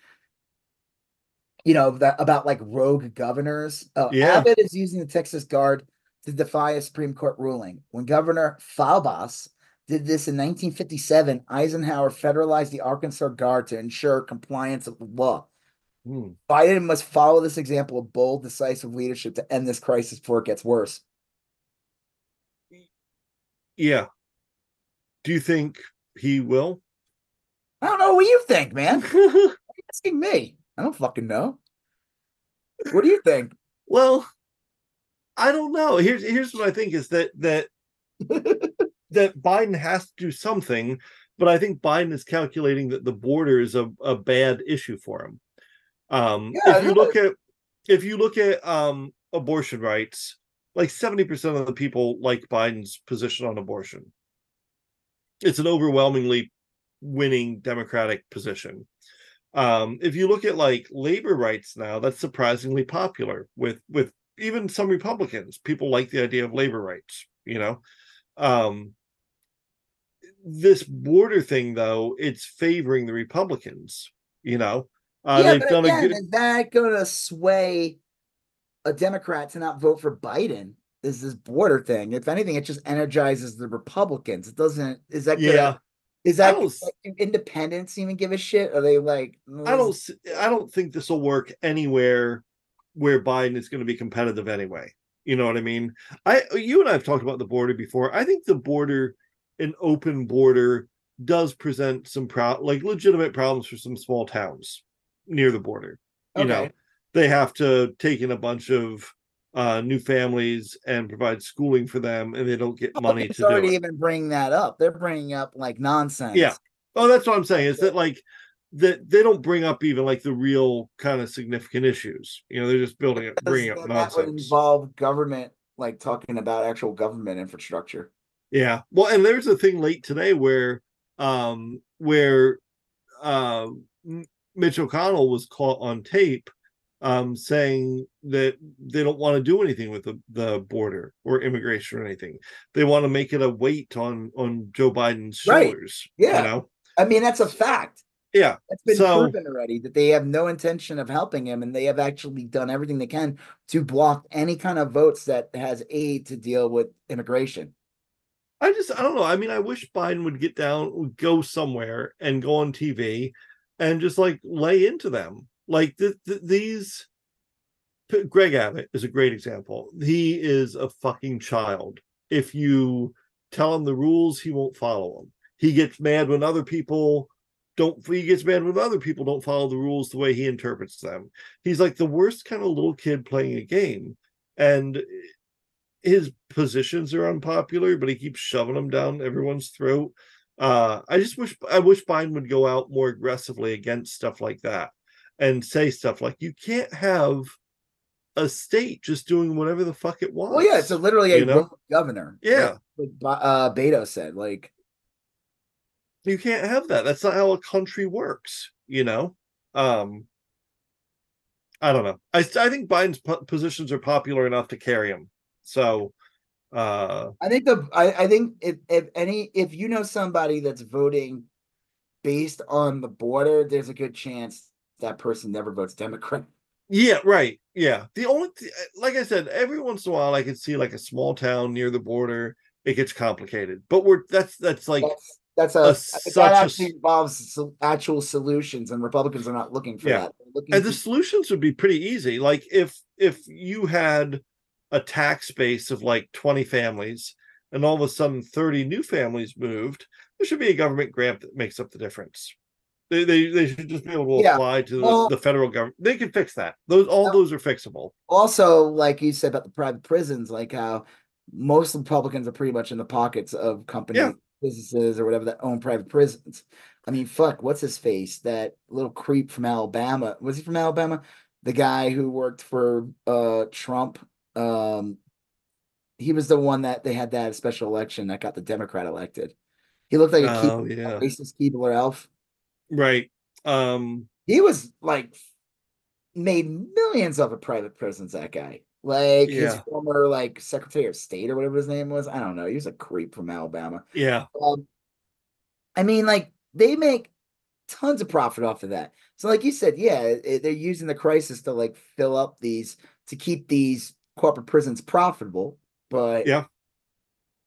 You know that about like rogue governors. Oh, Yeah. Abbott is using the Texas Guard to defy a Supreme Court ruling. When Governor Faubus did this in 1957, Eisenhower federalized the Arkansas Guard to ensure compliance with the law. Hmm. Biden must follow this example of bold, decisive leadership to end this crisis before it gets worse. Yeah. Do you think he will? I don't know what you think, man. Asking me? I don't fucking know. What do you think? well, I don't know. Here's here's what I think is that that that Biden has to do something, but I think Biden is calculating that the border is a, a bad issue for him. Um Yeah, if you look at if you look at um abortion rights, like 70% of the people like Biden's position on abortion. It's an overwhelmingly winning Democratic position. Um, if you look at like labor rights now, that's surprisingly popular with with even some Republicans. People like the idea of labor rights, you know. Um, this border thing, though, it's favoring the Republicans. You know, uh, yeah, they've but again, a good. is that going to sway a Democrat to not vote for Biden? Is this border thing? If anything, it just energizes the Republicans. It doesn't. Is that? Gonna, Yeah, Is that like, independents even give a shit? Are they like? I don't. Mm. s- I don't think this will work anywhere where Biden is going to be competitive anyway. You know what I mean? I you and I have talked about the border before. I think the border, an open border, does present some pro like legitimate problems for some small towns near the border. You know, they have to take in a bunch of uh new families and provide schooling for them, and they don't get money It's to do already it. even bringing that up. They're bringing up like nonsense. Yeah. Oh, that's what I'm saying. Is that like that they don't bring up even like the real kind of significant issues. You know, they're just building it, bringing up Then that would nonsense. involve government, like talking about actual government infrastructure. Yeah. Well, and there's a thing late today where um where uh Mitch McConnell was caught on tape um saying that they don't want to do anything with the, the border or immigration or anything. They want to make it a weight on on Joe Biden's Right. shoulders. Yeah. You know? I mean, that's a fact. Yeah. That's been So- proven already that they have no intention of helping him, and they have actually done everything they can to block any kind of votes that has aid to deal with immigration. I just I don't know. I mean, I wish Biden would get down, would go somewhere and go on TV and just like lay into them. Like th- th- these Greg Abbott is a great example. He is a fucking child. If you tell him the rules, he won't follow them. He gets mad when other people don't he gets mad when other people don't follow the rules the way he interprets them. He's like the worst kind of little kid playing a game. And his positions are unpopular, but he keeps shoving them down everyone's throat. Uh, I just wish I wish Biden would go out more aggressively against stuff like that and say stuff like you can't have a state just doing whatever the fuck it wants. Well, yeah, it's a, literally a you know? governor. Yeah. like, like uh, Beto said. Like, you can't have that. That's not how a country works, you know. Um, I don't know. I I think Biden's po- positions are popular enough to carry him. So, uh, I think the I, I think if if any if you know somebody that's voting based on the border, there's a good chance that person never votes Democrat. Yeah, right. Yeah. The only, th- uh, like I said, every once in a while I can see like a small town near the border. It gets complicated, but we're that's that's like That's that's a, a that such a actually s- involves actual solutions, and Republicans are not looking for Yeah. that. Looking and to- the solutions would be pretty easy. Like if if you had a tax base of like twenty families, and all of a sudden thirty new families moved, there should be a government grant that makes up the difference. They they, they should just be able to Yeah. apply to Well- the, the federal government. They can fix that. Those all those are fixable. also, like you said about the private prisons, like how most Republicans are pretty much in the pockets of companies, Yeah. businesses, or whatever that own private prisons. I mean, fuck, what's his face? That little creep from Alabama. Was he from Alabama? The guy who worked for uh Trump. Um he was the one that they had that special election that got the Democrat elected. He looked like a Oh yeah, racist Keebler elf. Right. Um, He was like made millions off of private prisons, that guy. Like his former like Secretary of State or whatever his name was. I don't know. He was a creep from Alabama. yeah. Um, I mean, like they make tons of profit off of that. So, like you said, yeah, it, they're using the crisis to like fill up these to keep these corporate prisons profitable, but Yeah.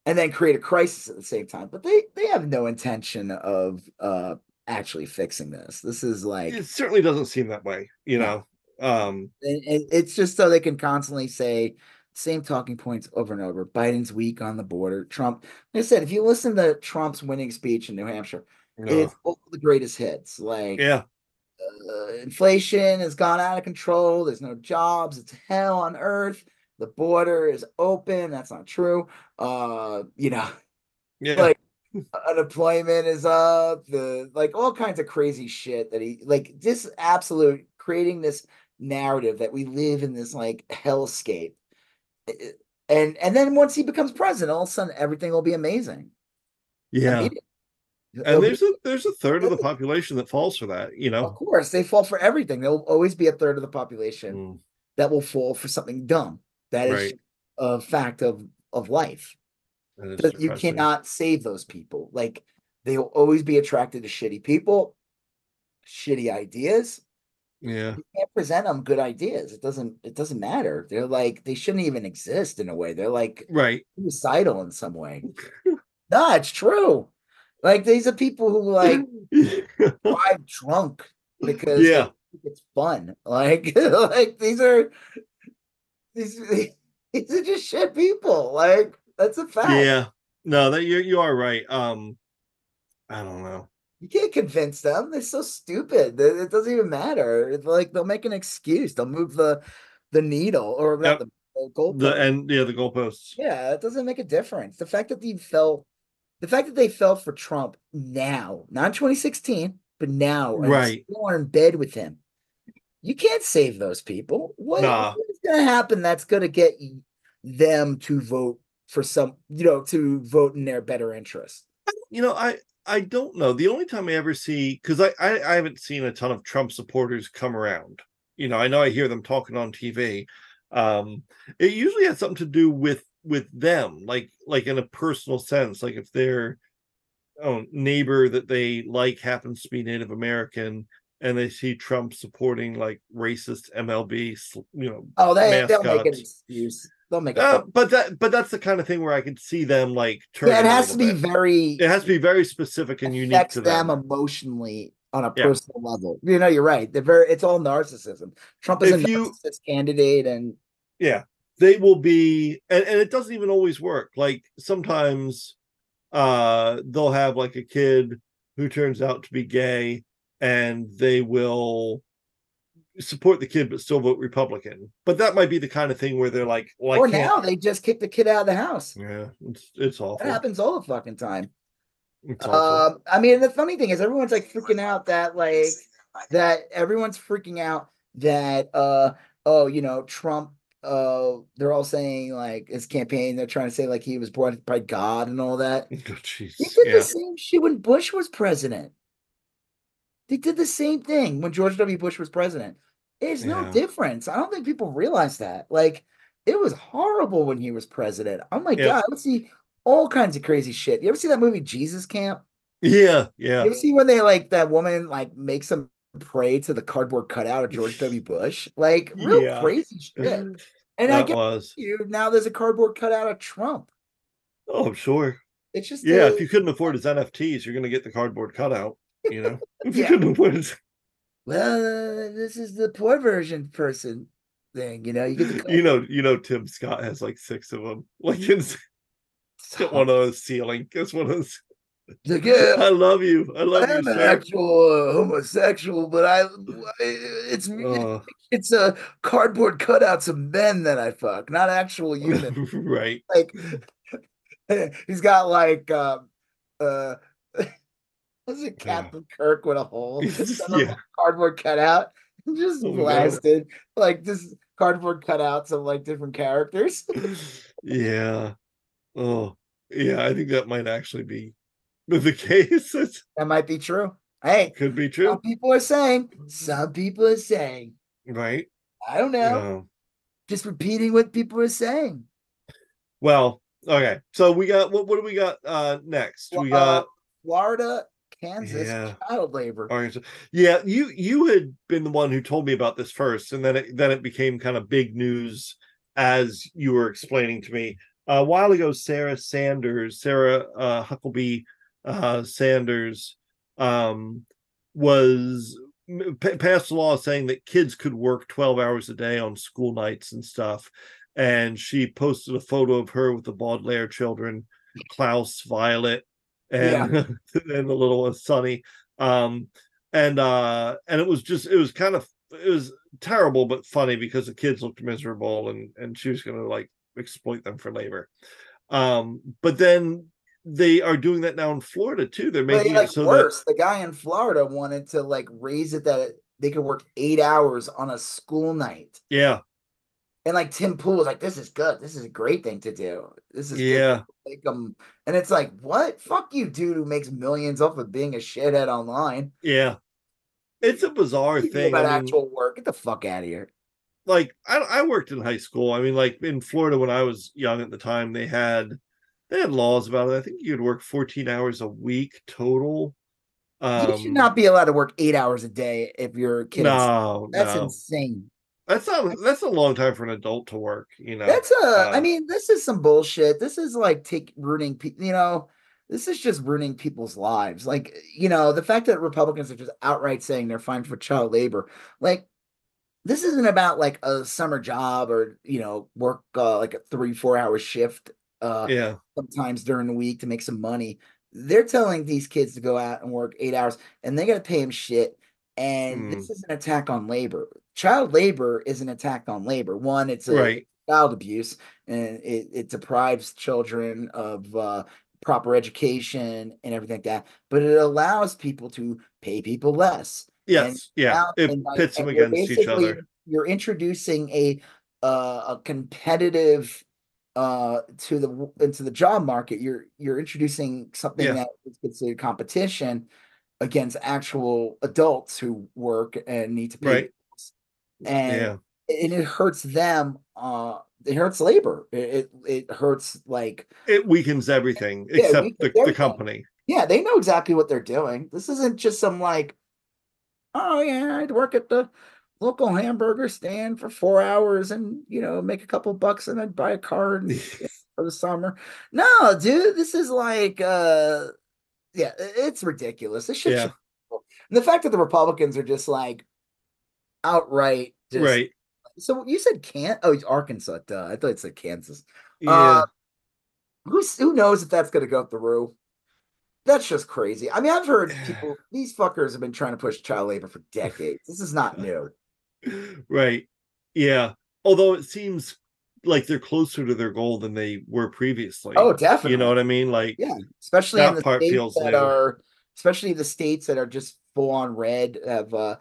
and then create a crisis at the same time. But they they have no intention of uh actually fixing this. This is like It certainly doesn't seem that way, you know. Um, and, and it's just so they can constantly say same talking points over and over. Biden's weak on the border. Trump, like I said, if you listen to Trump's winning speech in New Hampshire, it's all the greatest hits. Like yeah, uh, inflation has gone out of control. There's no jobs. It's hell on earth. The border is open. That's not true. Uh, you know, yeah, like unemployment is up. The like all kinds of crazy shit that he like. Just absolute creating this narrative that we live in this like hellscape. I- I- And and then once he becomes president, all of a sudden everything will be amazing. yeah. And there's a there's a third of the population that falls for that, you know. Of course, they fall for everything. There'll always be a third of the population Mm, that will fall for something dumb. That is Right. a fact of of life. That you cannot save those people. Like they'll always be attracted to shitty people, shitty ideas. Yeah, You can't present them good ideas. It doesn't. It doesn't matter. They're like they shouldn't even exist in a way. They're like right. suicidal in some way. no, it's true. Like these are people who like drive drunk because Yeah. it's fun. Like, like these are these these are just shit people. Like that's a fact. yeah. No, that you you are right. Um, I don't know. You can't convince them. They're so stupid. It doesn't even matter. It's like they'll make an excuse. They'll move the the needle or Yep. the, goalpost. The and yeah, the goalposts. Yeah, it doesn't make a difference. The fact that they fell, the fact that they fell for Trump now, not in 2016, but now, Right. still are in bed with him. You can't save those people. What, Nah. what is going to happen that's going to get them to vote for some, you know, to vote in their better interest? You know, I I don't know. The only time I ever see because I, I I haven't seen a ton of Trump supporters come around. You know, I know I hear them talking on TV. Um, it usually has something to do with with them, like like in a personal sense, like if their oh, neighbor that they like happens to be Native American and they see Trump supporting like racist MLB, you know, Oh, they they'll make an excuse. They'll make uh, but that but that's the kind of thing where I could see them like yeah. It has to be bit. very. It has to be very specific and unique to them them. emotionally on a Yeah. personal level. You know, you're right. They're very. It's all narcissism. Trump is If a you- narcissist candidate, and Yeah, they will be, and, and it doesn't even always work. Like sometimes, uh, they'll have like a kid who turns out to be gay, and they will support the kid but still vote Republican. But that might be the kind of thing where they're like, "Well, or now they just kick the kid out of the house. Yeah, it's it's That happens all the fucking time. Awful. Um, I mean, the funny thing is, everyone's like freaking out that like that everyone's freaking out that uh oh you know Trump uh they're all saying like his campaign they're trying to say like he was brought by God and all that. Oh. They did Yeah. the same shit when Bush was president. They did the same thing when George W. Bush was president. There's no difference. I don't think people realize that. Like, it was horrible when he was president. Oh my Yeah. god, I would see all kinds of crazy shit. You ever see that movie Jesus Camp? Yeah, yeah. You ever see when they like that woman like makes him pray to the cardboard cutout of George W. Bush? Like real Yeah. crazy shit. And I was. you now there's a cardboard cutout of Trump. Oh, I'm sure. It's just Yeah, a- if you couldn't afford his NFTs, you're gonna get the cardboard cutout. You know, if you Yeah. couldn't afford his, well, uh, this is the poor version person thing, you know. You get the you know, you know, Tim Scott has like six of them. Like it's one on his ceiling. Guess one of those. Like, yeah, I love you. I love you, I'm an actual uh, homosexual, but I it's Oh, it's a cardboard cutouts of men that I fuck, not actual humans. right. like he's got like um uh was it Yeah. Captain Kirk with a hole? Son of a Yeah. cardboard cutout. Just Oh, blasted like this cardboard cutouts of like different characters. Yeah. Oh, yeah. I think that might actually be the case. That might be true. Hey, could be true. some people are saying, some people are saying. right? I don't know. Yeah. Just repeating what people are saying. Well, okay. So we got what? What do we got uh next? We Uh, got Florida Kansas Yeah. child labor. Yeah, you you had been the one who told me about this first, and then it then it became kind of big news as you were explaining to me. a while ago, Sarah Sanders, Sarah uh, Huckabee uh, Sanders, um, was pa- passed a law saying that kids could work 12 hours a day on school nights and stuff. And she posted a photo of her with the Baudelaire children, Klaus, Violet, and and the little one, Sunny. Um, and uh, and it was just it was kind of it was terrible but funny because the kids looked miserable and and she was gonna like exploit them for labor. Um, but then they are doing that now in Florida too. They're making like it so worse, the guy in Florida wanted to like raise it that they could work eight hours on a school night. yeah, And like Tim Pool was like, "This is good. This is a great thing to do. This is yeah, to make 'em-" And it's like, what? Fuck you, dude, who makes millions off of being a shithead online. yeah. It's a bizarre thing. about I mean, actual work. Get the fuck out of here. like I, I worked in high school. I mean, like in Florida when I was young at the time, they had they had laws about it. I think you could work 14 hours a week total. Um, you should not be allowed to work eight hours a day if you're a kid. No, That's no. insane. That's not that's a long time for an adult to work, you know. That's a. I uh, mean, this is some bullshit. This is like take ruining people. You know, this is just ruining people's lives. Like, you know, the fact that Republicans are just outright saying they're fine for child labor. Like, this isn't about like a summer job or you know work uh, like a three four hour shift. Uh, yeah, sometimes during the week to make some money. They're telling these kids to go out and work eight hours, and they got to pay them shit. And Hmm. this is an attack on labor. Child labor is an attack on labor. One, it's a right. child abuse, and it, it deprives children of uh, proper education and everything like that. But it allows people to pay people less. Yes, yeah. Now- It and, pits them and you're against each other. You're introducing a uh, a competitive uh to the into the job market. You're you're introducing something Yeah. that is considered competition against actual adults who work and need to pay. Right. bills. And Yeah. and it hurts them. Uh, it hurts labor. It it, it hurts like It weakens everything Yeah, except weakens the, the company. yeah, they know exactly what they're doing. This isn't just some like, oh yeah, I'd work at the local hamburger stand for four hours and you know make a couple bucks and I'd buy a car and, for the summer. No, dude, this is like, uh, yeah, it's ridiculous. This shit. Yeah. And the fact that the Republicans are just like outright, just, right. So you said can't? Oh, it's Arkansas. Duh. I thought it said Kansas. Yeah. Uh, who's who knows if that's gonna go through? That's just crazy. I mean, I've heard people; these fuckers have been trying to push child labor for decades. This is not new. right. Yeah. Although it seems like they're closer to their goal than they were previously. Oh, definitely. You know what I mean? Like Yeah, especially That in the part states feels that new. are, especially the states that are just full on red, have a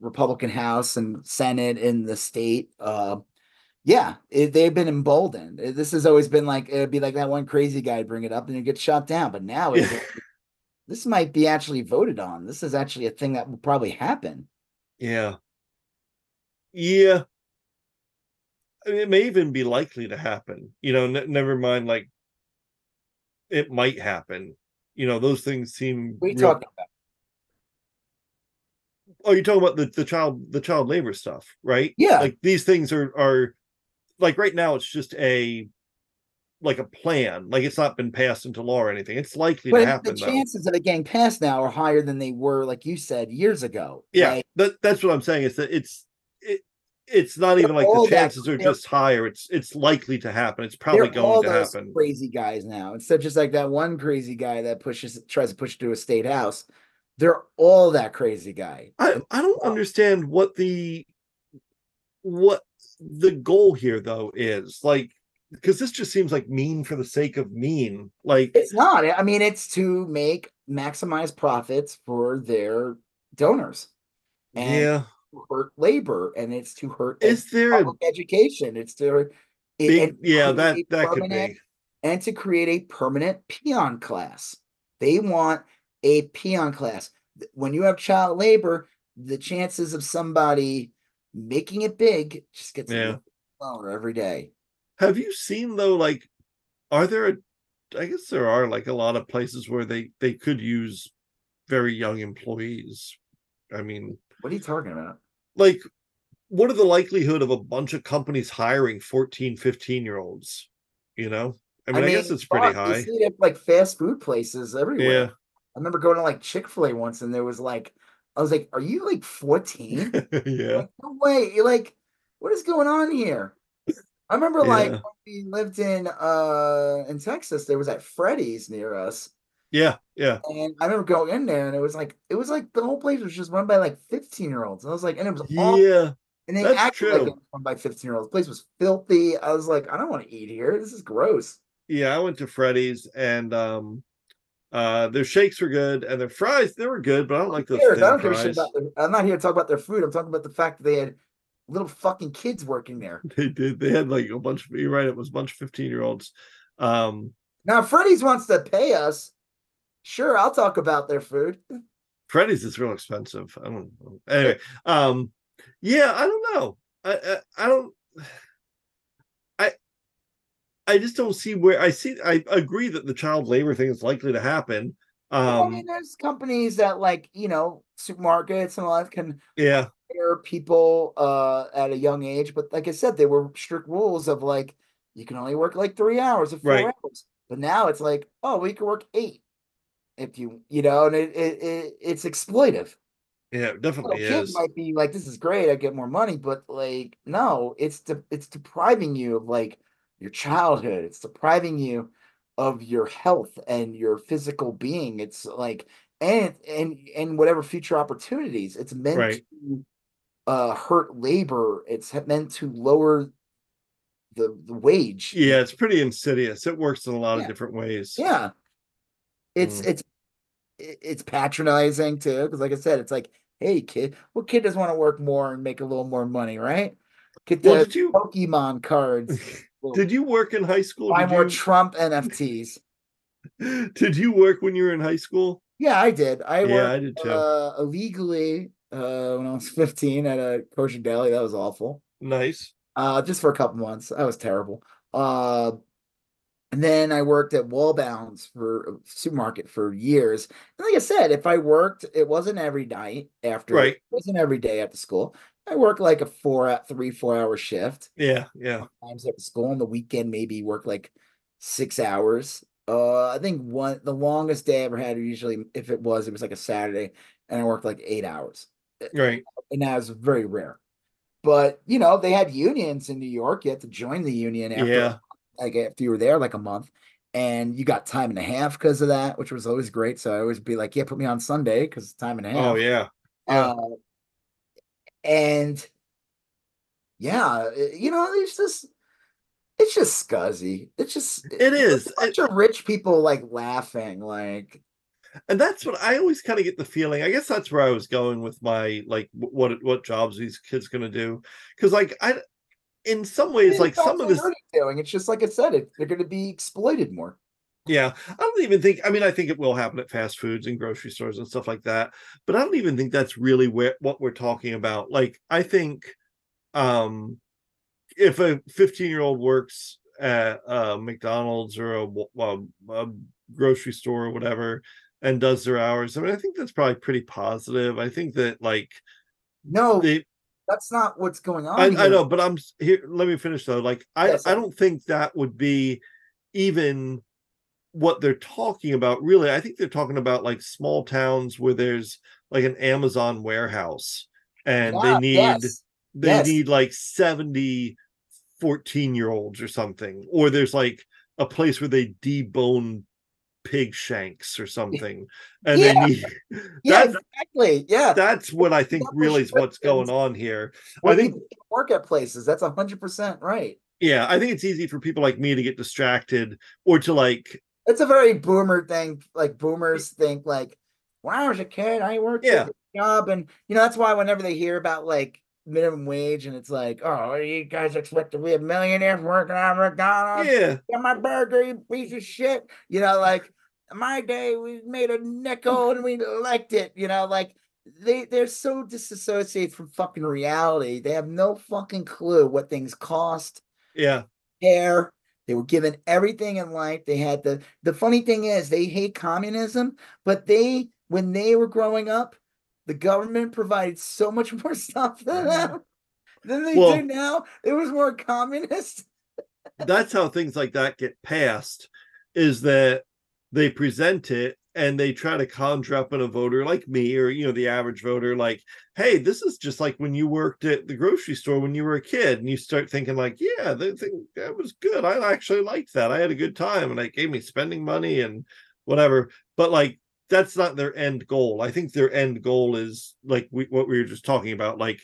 Republican House and Senate in the state. Uh, yeah, it, they've been emboldened. Uh, This has always been like it'd be like that one crazy guy bring it up and it gets shot down. But now this might be actually voted on. This is actually a thing that will probably happen. Yeah. Yeah. It may even be likely to happen. You know, ne- never mind like it might happen. You know, those things seem we are you real- talking about? Oh, you're talking about the, the child the child labor stuff, right? Yeah. Like these things are are like right now it's just a like a plan. Like it's not been passed into law or anything. It's likely But to the happen though. chances of it getting passed now are higher than they were, like you said, years ago. Yeah, right? that that's what I'm saying. Is that it's it it's not even like the chances are just higher. It's it's likely to happen. It's probably going to happen. crazy guys now. Instead of just like that one crazy guy that pushes tries to push to a state house. They're all that crazy guy. I I don't understand what the what the goal here though is like because this just seems like mean for the sake of mean. Like It's not. I mean, it's to make maximize profits for their donors. And yeah, to hurt labor, and it's to hurt is there a public education. It's to it- big yeah that that could be and to create a permanent peon class. They want a peon class. When you have child labor, the chances of somebody making it big just gets Yeah. lower every day. Have you seen though? Like, are there? A, I guess there are like a lot of places where they they could use very young employees. I mean, What are you talking about? Like what are the likelihood of a bunch of companies hiring 14 15 year olds you know i mean i, guess it's pretty fuck, high see it at, like fast food places everywhere. yeah I remember going to like Chick Fil A once, and there was like, I was like, "Are you like 14? yeah Like, no way! You're like, what is going on here?" I remember like Yeah. when we lived in uh in Texas, there was that Freddy's near us, yeah yeah and I remember going in there, and it was like it was like the whole place was just run by like 15 year olds, and I was like, and it was all yeah and they that's acted like true. was run by 15 year olds. The place was filthy. I was like, I don't want to eat here. This is gross. yeah i went to freddy's and um uh their shakes were good and their fries they were good but i don't like those? I don't fries. About their, I'm not here to talk about their food. I'm talking about the fact that they had little fucking kids working there. they did they had like a bunch of you're right it was a bunch of 15 year olds um Now, Freddy's wants to pay us, sure, I'll talk about their food. Freddy's is real expensive. I don't know. Anyway, um, yeah, I don't know. I, I I don't. I I just don't see where I see. I agree that the child labor thing is likely to happen. Well, I Um, mean, there's companies that like you know supermarkets and all that can yeah, hire people uh at a young age, but like I said, there were strict rules of like you can only work like three hours or four Right. hours. But now it's like, oh, we can work eight if you you know, and it, it, it it's exploitive. yeah, it definitely kid is. might be like, "This is great, I get more money," but like, no, it's de- it's depriving you of like your childhood. It's depriving you of your health and your physical being. It's like, and and and whatever future opportunities. It's meant Right. to uh hurt labor. It's meant to lower the the wage. Yeah, it's pretty insidious. It works in a lot Yeah. of different ways. Yeah. It's Mm. it's it- it's patronizing too, because like I said, it's like, hey kid, what kid doesn't want to work more and make a little more money, right? Get the Well, did you Pokemon cards, did you work in high school? buy Did more you, Trump NFTs. did you work when you were in high school? Yeah, I did. I yeah, worked I did too. uh, illegally uh, when I was 15 at a kosher deli. That was awful. nice. Uh, just for a couple months. That was terrible. Uh, and then I worked at Waldbaum's for a supermarket for years. And like I said, if I worked, it wasn't every night after, Right. it wasn't every day after school. I worked like a four, three, four hour shift. Yeah, yeah. Times at school on the weekend, maybe work like six hours. Uh, I think one the longest day I ever had. Usually, if it was, it was like a Saturday, and I worked like eight hours Right. and that was very rare. But you know, they had unions in New York. You had to join the union after Yeah. Like after you were there like a month, and you got time and a half because of that, which was always great. So I always be like, yeah, put me on Sunday because time and a half. Oh yeah. yeah. Uh, and yeah, you know, it's just it's just scuzzy. It's just It is. a bunch of rich people like laughing, like and that's what I always kind of get the feeling. I guess that's where I was going with my like what what jobs these kids gonna do because like I in some ways it's like some of this doing. It's just like I said, it, they're going to be exploited more. yeah I don't even think I mean I think it will happen at fast foods and grocery stores and stuff like that but I don't even think that's really where what we're talking about like I think um if a 15 year old works at uh McDonald's or a, um, a grocery store or whatever and does their hours I mean I think that's probably pretty positive I think that like No, they that's not what's going on. I, I know, but I'm here. Let me finish though. Like, I, Yes, I don't think that would be even what they're talking about. Really, I think they're talking about like small towns where there's like an Amazon warehouse and Yeah, they need yes. they yes. need like 70 14 year olds or something, or there's like a place where they debone pig shanks or something, and Yeah. they need yeah, exactly. Yeah. that's what I think really is what's going on here. When I think work at places. That's hundred percent right. Yeah, I think it's easy for people like me to get distracted or to like, It's a very boomer thing. Like boomers think like, when I was a kid, I worked Yeah. a job, and you know that's why whenever they hear about like minimum wage and it's like, oh, you guys expect to be a millionaire from working at McDonald's? yeah, Get my burger, you piece of shit. You know, like my day, we made a nickel and we liked it. You know, like they they're so disassociated from fucking reality. They have no fucking clue what things cost, yeah, care. They were given everything in life. They had the the funny thing is they hate communism, but they when they were growing up, the government provided so much more stuff than them than they Well- do now. It was more communist. that's how things like that get passed is that they present it and they try to conjure up in a voter like me or you know the average voter like hey this is just like when you worked at the grocery store when you were a kid and you start thinking like yeah the thing that was good. I actually liked that. I had a good time and it gave me spending money and whatever. But like that's not their end goal. I think their end goal is like we, what we were just talking about like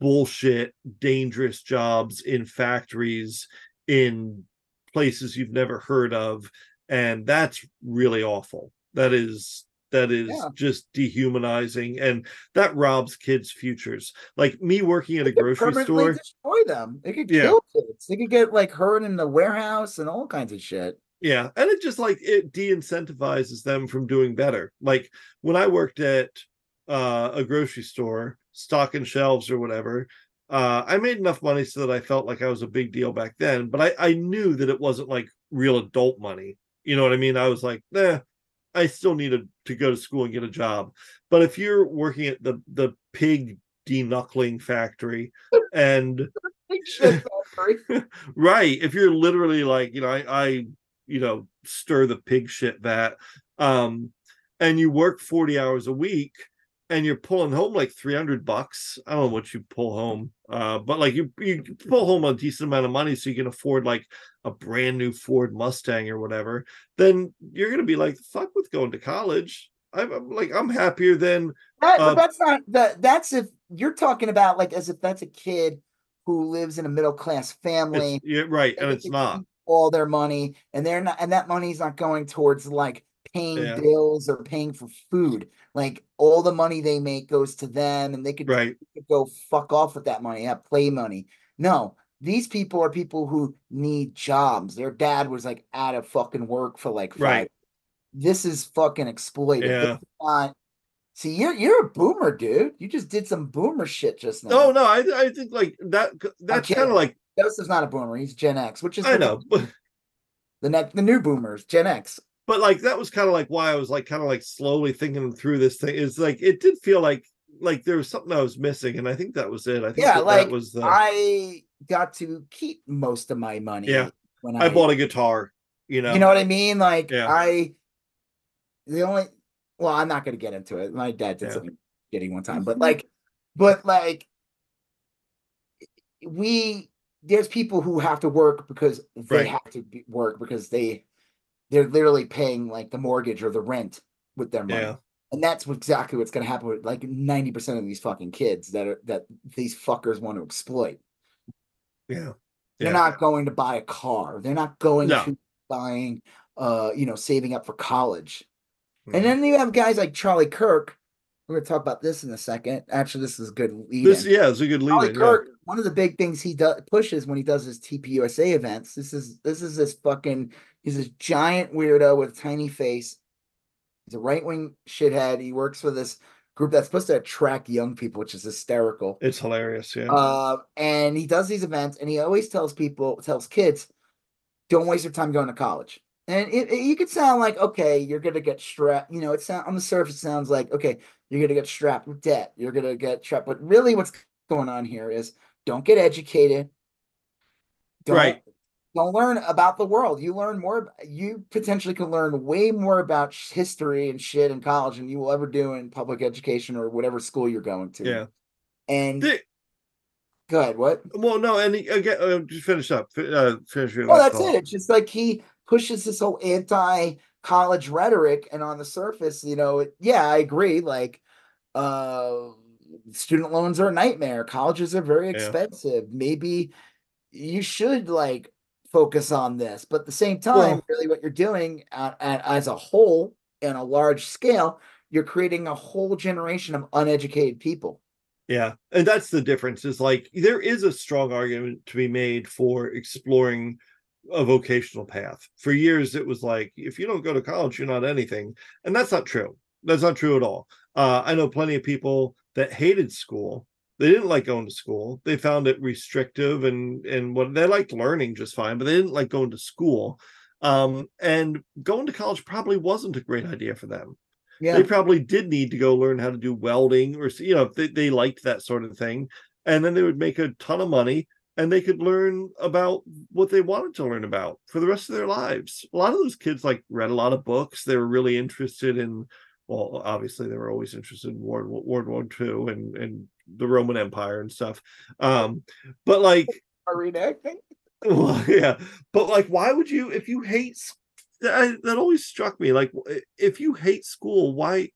bullshit dangerous jobs in factories in places you've never heard of and that's really awful that is that is Yeah. just dehumanizing and that robs kids futures like me working at a could grocery store destroy them. They could Yeah. kill kids. They could get like hurt in the warehouse and all kinds of shit. yeah and it just like it de-incentivizes them from doing better like when i worked at uh, a grocery store stocking shelves or whatever uh, i made enough money so that i felt like i was a big deal back then but i i knew that it wasn't like real adult money you know what i mean? I was like nah i still needed to go to school and get a job. But if you're working at the the pig denuckling factory and right if you're literally like you know i i you know stir the pig shit vat um and you work 40 hours a week and you're pulling home like 300 bucks i don't know what you pull home uh but like you you pull home a decent amount of money so you can afford like a brand new ford mustang or whatever then you're gonna be like fuck with going to college i'm, I'm like i'm happier than That, Uh, but that's not that. That's if you're talking about like as if that's a kid who lives in a middle class family. yeah, right and they it's not all their money, and they're not, and that money's not going towards like paying Yeah. bills or paying for food. Like all the money they make goes to them, and they could, right could go fuck off with that money, have play money. No, these people are people who need jobs. Their dad was like out of fucking work for like five. Right. This is fucking exploited. Yeah. not- See, you're you're a boomer, dude. You just did some boomer shit just now. no no i i think like that that's kind of like Joseph's not a boomer. He's Gen X, which is i the- know but the next the new boomers, Gen X. but like that was kind of like why I was like kind of like slowly thinking through this thing. Is like it did feel like like there was something I was missing, and I think that was it. I think Yeah, that, like that was the I got to keep most of my money. Yeah. when I bought a guitar. You know, You know what I mean? Like Yeah. I, the only, well, I'm not going to get into it. My dad did Yeah. something shitty one time, but like, but like, we there's people who have to work because they Right. have to be, work because they they're literally paying like the mortgage or the rent with their money. Yeah. And that's exactly what's going to happen with like 90% of these fucking kids that are that these fuckers want to exploit. yeah, They're Yeah. not going to buy a car. They're not going No. to buying uh you know saving up for college. Mhm. And then you have guys like Charlie Kirk. We're gonna talk about this in a second. Actually, this is a good lead. this yeah, it's a good lead. In, yeah. One of the big things he does pushes when he does his TPUSA events. This is this is this fucking he's this giant weirdo with a tiny face. He's a right wing shithead. He works for this group that's supposed to attract young people, which is hysterical. It's hilarious. Yeah, Uh, and he does these events, and he always tells people, tells kids, don't waste your time going to college. And it, it- you could sound like, okay, you're gonna get strapped. You know, it sound on the surface sounds like, okay, you're gonna get strapped with debt. You're gonna get trapped. But really, what's going on here is don't get educated. Don't, Right. Don't learn about the world. You learn more. You potentially can learn way more about history and shit in college than you will ever do in public education or whatever school you're going to. yeah. And The- go ahead. What? well, no, and he- again, uh, just finish up. Uh, finish Well, that's thought. it. It's just like he pushes this whole anti-college rhetoric, and on the surface, you know, yeah, I agree. Like, uh, student loans are a nightmare. Colleges are very Yeah. expensive. Maybe you should like focus on this, but at the same time, Well- really, what you're doing at, at, as a whole, in a large scale, you're creating a whole generation of uneducated people. Yeah, and that's the difference. Is like there is a strong argument to be made for exploring a vocational path. For years, it was like if you don't go to college, you're not anything, and that's not true. That's not true at all. Uh, I know plenty of people that hated school. They didn't like going to school. They found it restrictive and and what they liked learning just fine, but they didn't like going to school. Um, and going to college probably wasn't a great idea for them. Yeah. They probably did need to go learn how to do welding or you know, they, they liked that sort of thing. And then they would make a ton of money and they could learn about what they wanted to learn about for the rest of their lives. A lot of those kids like read a lot of books. They were really interested in well, obviously they were always interested in World World War II and and the Roman Empire and stuff. Um, but like Are reenacting? well, yeah, but like, why would you if you hate s- that? Always struck me. Like, if you hate school, why?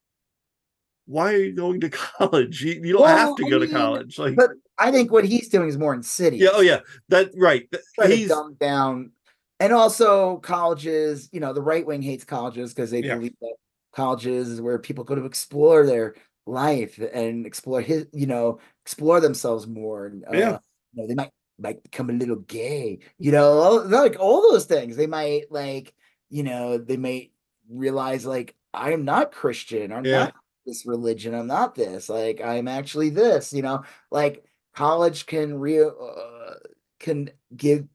Why are you going to college? You, you don't Well, have to I go to college. Like, But I think what he's doing is more insidious. yeah, oh yeah, that right. to He's dumb down. And also colleges, you know, the right wing hates colleges because they Yeah. believe that colleges is where people go to explore their life and explore his, you know, explore themselves more. And, uh, Yeah. you know, they might might become a little gay, you know, like all those things. They might like, you know, they may realize like I am not Christian or Yeah. not this religion. I'm not this. Like I'm actually this. You know, like college can real uh, can give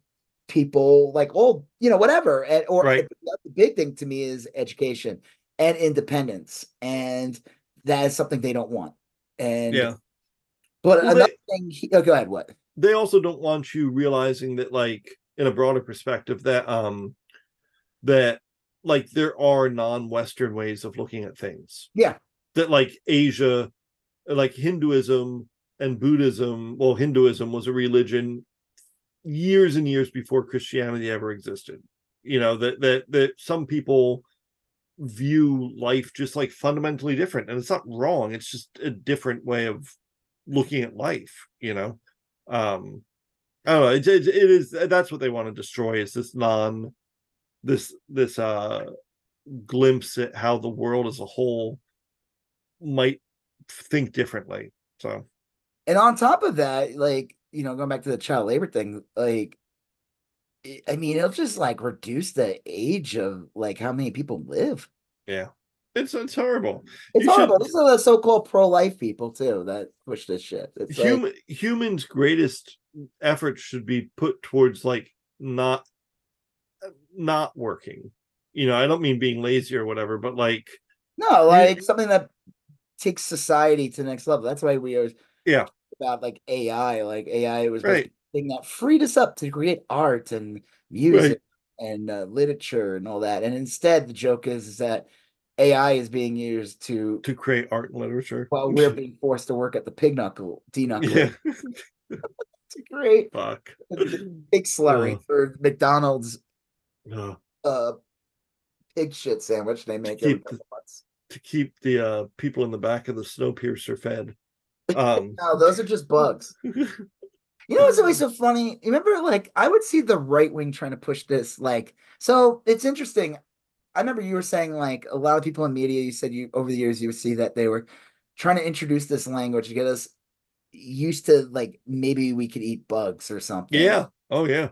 people like oh you know whatever and or Right. the big thing to me is education and independence and that is something they don't want and yeah. but Well, another they- thing he- oh, go ahead what They also don't want you realizing that, like, in a broader perspective, that um, that like there are non-Western ways of looking at things. Yeah. That like Asia, like Hinduism and Buddhism. Well, Hinduism was a religion years and years before Christianity ever existed. You know that that that some people view life just like fundamentally different, and it's not wrong. It's just a different way of looking at life. You know, um, I don't know. It, it, it is that's what they want to destroy is this non, this this uh glimpse at how the world as a whole might think differently. So and on top of that like you know going back to the child labor thing like i mean it'll just like reduce the age of like how many people live yeah, it's it's horrible. it's You should- horrible these are the so-called pro-life people too that push this shit it's like, Human humans' greatest effort should be put towards like not not working. You know, I don't mean being lazy or whatever, but like No, like something that takes society to the next level. That's why we always Yeah. about like AI. Like AI was Right. the thing that freed us up to create art and music and uh, literature and all that. And instead, the joke is, is that AI is being used to to create art and literature. while we're being forced to work at the pig knuckle, D knuckle yeah, to create fuck. pig slurry for McDonald's Ugh. uh pig shit sandwich they make Keep the- to keep the uh people in the back of the snowpiercer fed. Um No, those are just bugs. You know what's always so funny? You remember, like, I would see the right wing trying to push this. Like, so it's interesting. I remember you were saying, like, a lot of people in media, you said you over the years, you would see that they were trying to introduce this language to get us used to, like, maybe we could eat bugs or something. yeah. Oh yeah.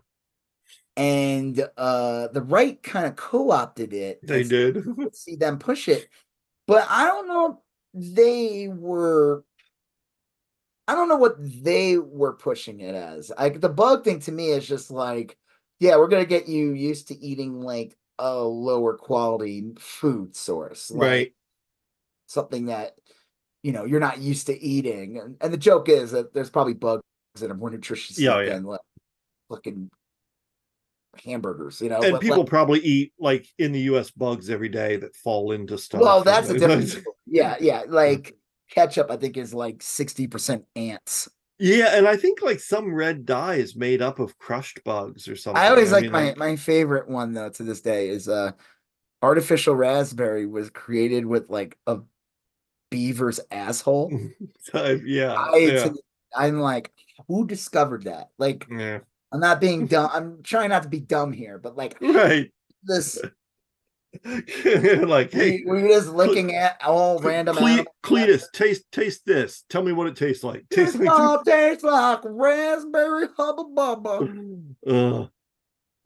And uh the right kind of co opted it. They did. see them push it. But I don't know they were I don't know what they were pushing it as. Like the bug thing to me is just like, yeah, we're gonna get you used to eating like a lower quality food source. Like right. something that you know you're not used to eating. And, and the joke is that there's probably bugs that are more nutritious Yeah, yeah. than like fucking hamburgers, you know. And people like, probably eat like in the US bugs every day that fall into stuff. Well, that's a different. Yeah, yeah. Like ketchup, I think is like sixty percent ants. Yeah, and I think like some red dye is made up of crushed bugs or something. I always like mean, my my favorite one though to this day is uh artificial raspberry was created with like a beaver's asshole. I- yeah, I yeah, I'm like, who discovered that? Like, yeah. I'm not being dumb. I'm trying not to be dumb here, but like Right. this, like, hey, we, we're just looking at all random. Cle-. Cletus, taste taste this. Tell me what it tastes like. This Tastes like all tastes like raspberry hubba bubba. Ugh.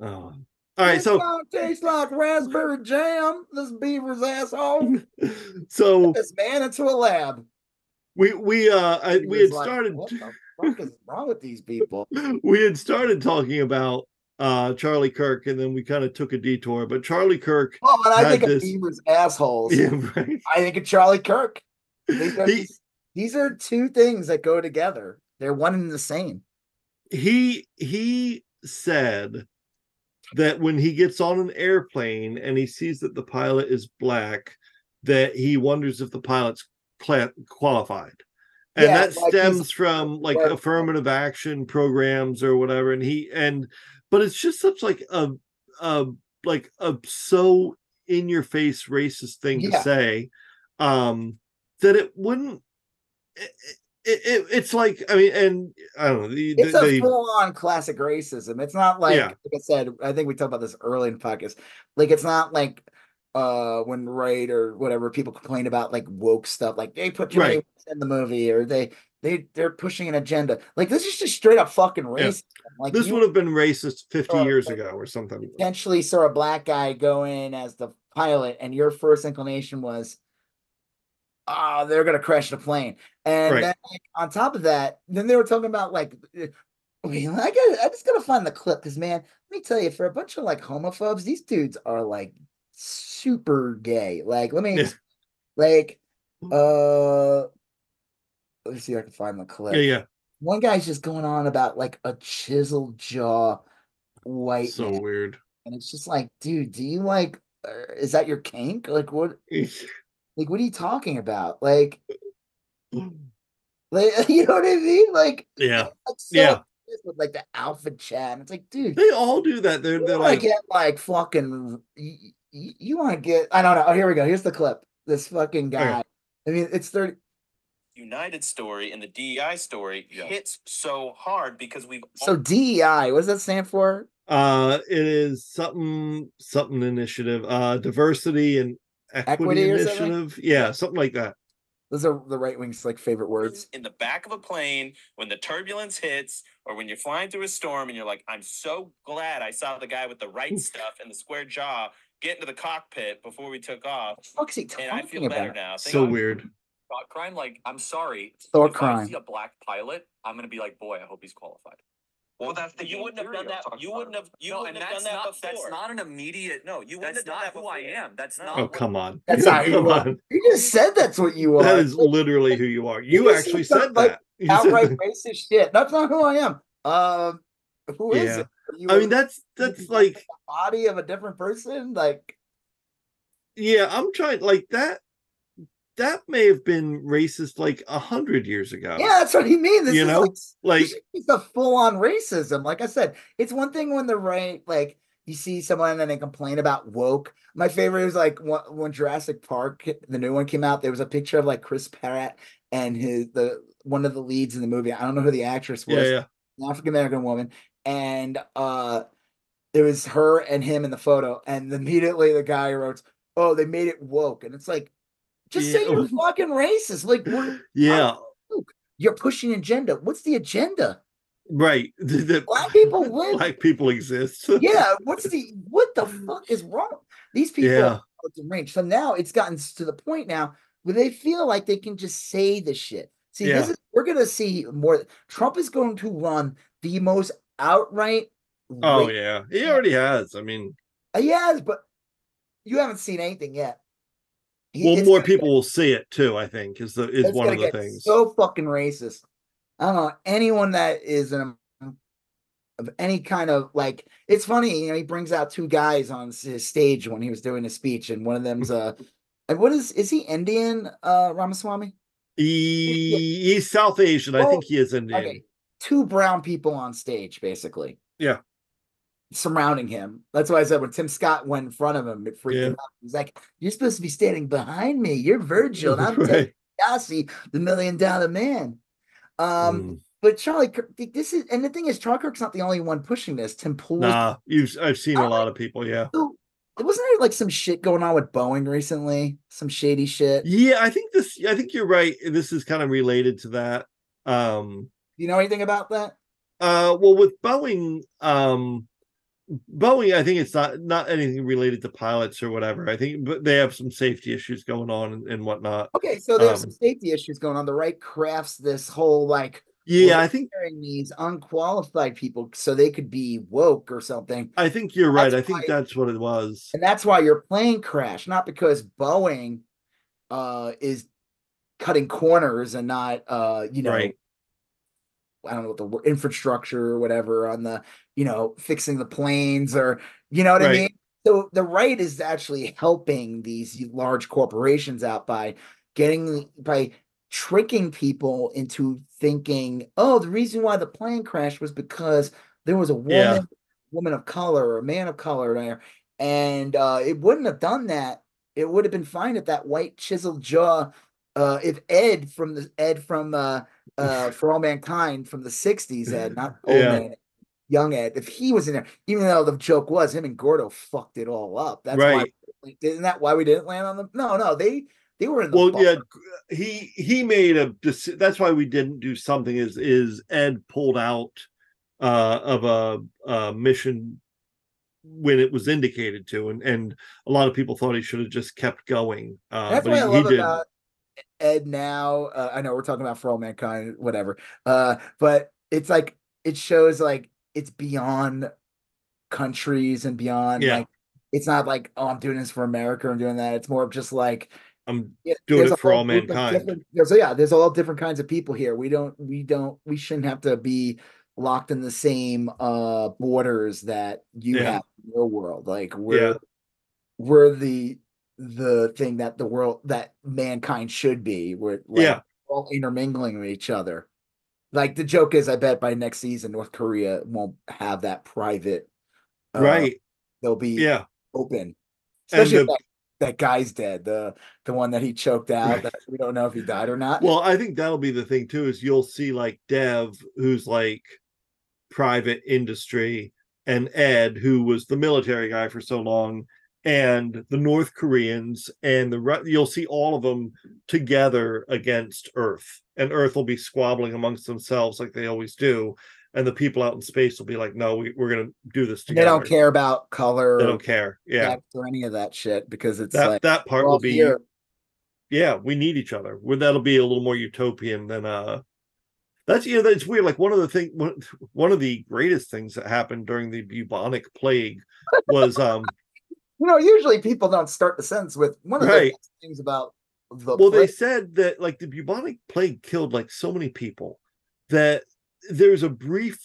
Oh. All right, This so all tastes like raspberry jam. This beaver's asshole. so This man into a lab. we we uh I, we had like, started fuck is wrong with these people? we had started talking about uh Charlie Kirk, and then we kind of took a detour. But Charlie Kirk, Oh, and I think of this- Beaver's assholes. yeah, right. I think of Charlie Kirk. These are, He- these are two things that go together. They're one and the same. he he said that when he gets on an airplane and he sees that the pilot is black that he wonders if the pilot's qualified and Yeah, that like stems from like Right. affirmative action programs or whatever and he and but it's just such like a a like a so in your face racist thing to say um that it wouldn't it, it, it, it's like i mean and i don't know the, It's the- a full on classic racism. It's not like, Yeah. like I said, I think we talked about this early in the podcast. Like, it's not like uh when right or whatever people complain about like woke stuff, like they put too many Right. in the movie or they they they're pushing an agenda. Like this is just straight up fucking Yeah. Like this would have been racist 50 Oh, years like- ago or something potentially saw a black guy go in as the pilot, and your first inclination was, "Oh, they're gonna crash the plane." And Right. then like, on top of that, then they were talking about like, uh, I mean, I got, I just gotta find the clip because man, let me tell you, for a bunch of like homophobes, these dudes are like super gay. Like, let me, Yeah. like, uh, let me see if I can find the clip. yeah yeah One guy's just going on about like a chiseled jaw white so man. weird And it's just like, dude, do you like, uh, is that your kink? Like, what, like, what are you talking about? Like, like, you know what I mean? Like, yeah like so Yeah. with like the alpha chat. It's like, dude, they all do that they're, they're like get like fucking, you, you want to get, I don't know. Oh, here we go. Here's the clip. This fucking guy. I mean, it's 30. United story and the DEI story hits so hard because we've So DEI, what does that stand for? uh it is something something initiative uh diversity and equity, Equity or something? initiative yeah something like that Those are the right wing's like favorite words. in the back of a plane when the turbulence hits or when you're flying through a storm and you're like, I'm so glad I saw the guy with the right stuff and the square jaw get into the cockpit before we took off. What the fuck's he And I talking feel better about? now. Think so about- weird thought crime. Like, I'm sorry. Thought if I crime. see a black pilot, I'm gonna be like, boy, I hope he's qualified. Well, that's the you wouldn't have done that. You wouldn't have. You no, wouldn't and have that's done that not before. that's not an immediate. No, you wouldn't that's have done not that who I before. am. That's not. oh what- come on That's not who come you are. on You just said that's what you are. that is literally who you are you just actually said said like that You said outright that. racist shit. That's not who I am. Um, who is Yeah. it? You i mean that's that's like the body of a different person. Like, yeah i'm trying like that that may have been racist like a hundred years ago yeah, that's what he means. This You is know, like, like this a full on racism. Like I said, it's one thing when the right, like you see someone and they complain about woke. My favorite is like when, when Jurassic Park, the new one came out. There was a picture of like Chris Pratt and his the one of the leads in the movie. I don't know who the actress was. yeah yeah African American woman, and uh it was her and him in the photo, and immediately the guy wrote, "Oh, they made it woke," and it's like, just say you're fucking racist. Like yeah you're pushing agenda. What's the agenda? right the, the- Black people live. black people exist yeah, what's the what the fuck is wrong? These people Yeah. are deranged. So now it's gotten to the point now where they feel like they can just say the shit. See, this is we're gonna see more. Trump is going to run the most outright. oh ra- yeah he already has i mean he has, but you haven't seen anything yet. He- well more people get- will see it too i think is the is one of the things So fucking racist. I don't know anyone that is an of any kind of like. It's funny, you know. He brings out two guys on his stage when he was doing a speech, and one of them's uh, and what is is he Indian? Uh, Ramaswamy. he, he's south asian i think he is indian Okay, two brown people on stage, basically. Yeah. Surrounding him. That's why I said when Tim Scott went in front of him, it freaked Yeah. him out. He's like, You're supposed to be standing behind me. You're Virgil, and I'm Right. DiBiase, the million dollar man. Um, Mm. but Charlie Kirk, this is, and the thing is, Charlie Kirk's not the only one pushing this. Tim Pool, nah you've i've seen a lot of people yeah it wasn't there like some shit going on with Boeing recently? Some shady shit. Yeah, I think this I think you're right. This is kind of related to that. Um You know anything about that? uh well with Boeing, um Boeing, I think it's not not anything related to pilots or whatever. I think but they have some safety issues going on and, and whatnot. Okay, so there's some Um, safety issues going on. The right crafts this whole like Yeah, I think these unqualified people so they could be woke or something. I think you're right. That's I think that's what it was. And that's why your plane crashed, not because Boeing uh is cutting corners and not uh, you know, Right. I don't know what the word infrastructure or whatever on the, you know, fixing the planes or you know what I mean? So the right is actually helping these large corporations out by getting by tricking people into thinking, oh, the reason why the plane crashed was because there was a woman, Yeah. woman of color or a man of color there. And uh, it wouldn't have done that. It would have been fine if that white chiseled jaw, uh, if Ed from the Ed from uh, uh, For All Mankind from the '60s, Ed, not old Yeah. man, young Ed, if he was in there, even though the joke was him and Gordo fucked it all up. That's Right. why isn't that why we didn't land on them? No, no, they they were in the Well, bar. yeah, he he made a that's why we didn't do something is is Ed pulled out uh of a, a mission when it was indicated to and and a lot of people thought he should have just kept going uh That's but what he, I love didn't. about Ed now. Uh, I know we're talking about for all mankind, whatever. Uh, but it's like it shows like it's beyond countries and beyond Yeah. like it's not like oh I'm doing this for America I'm doing that. It's more of just like i'm yeah, Doing it for all mankind. There's yeah, there's all different kinds of people here. We don't we don't we shouldn't have to be locked in the same uh borders that you Yeah. have in your world. Like we're we're the the thing that the world that mankind should be. We're like, Yeah. all intermingling with each other. Like the joke is, I bet by next season North Korea won't have that private. uh, right They'll be yeah open. Especially the- that, that guy's dead. The the one that he choked out. Right. That we don't know if he died or not. well i think that'll be the thing too is you'll see like dev who's like private industry and ed who was the military guy for so long and the north koreans and the you'll see all of them together against earth and earth will be squabbling amongst themselves like they always do and the people out in space will be like no we, we're gonna do this And they don't care about color they don't care yeah. or any of that shit because it's that like that part will be here. yeah we need each other. Well, that'll be a little more utopian than uh that's you know that's weird like one of the thing one, one of the greatest things that happened during the bubonic plague was um You know, usually people don't start the sentence with one of Right. the things about the well they said that like the bubonic plague killed like so many people that there's a brief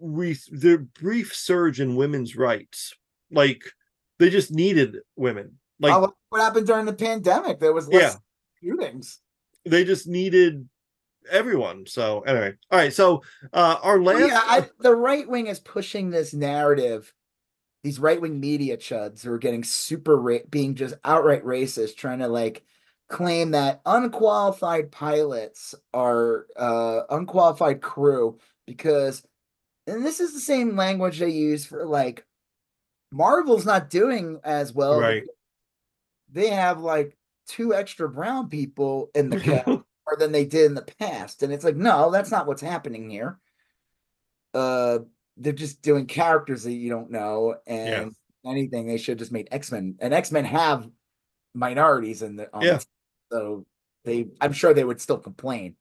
re- the brief surge in women's rights like they just needed women like Oh, what happened during the pandemic? There was less shootings. they just needed everyone so anyway all right so uh our Well, last yeah, I, the right wing is pushing this narrative. These right wing media chuds who are getting super ra- being just outright racist, trying to like claim that unqualified pilots are uh unqualified crew because, and this is the same language they use for like Marvel's not doing as well. Right. They have like two extra brown people in the cast more than they did in the past. And it's like, no, that's not what's happening here. Uh they're just doing characters that you don't know, and anything they should just made X-Men. And X-Men have minorities in the Yeah. so they I'm sure they would still complain.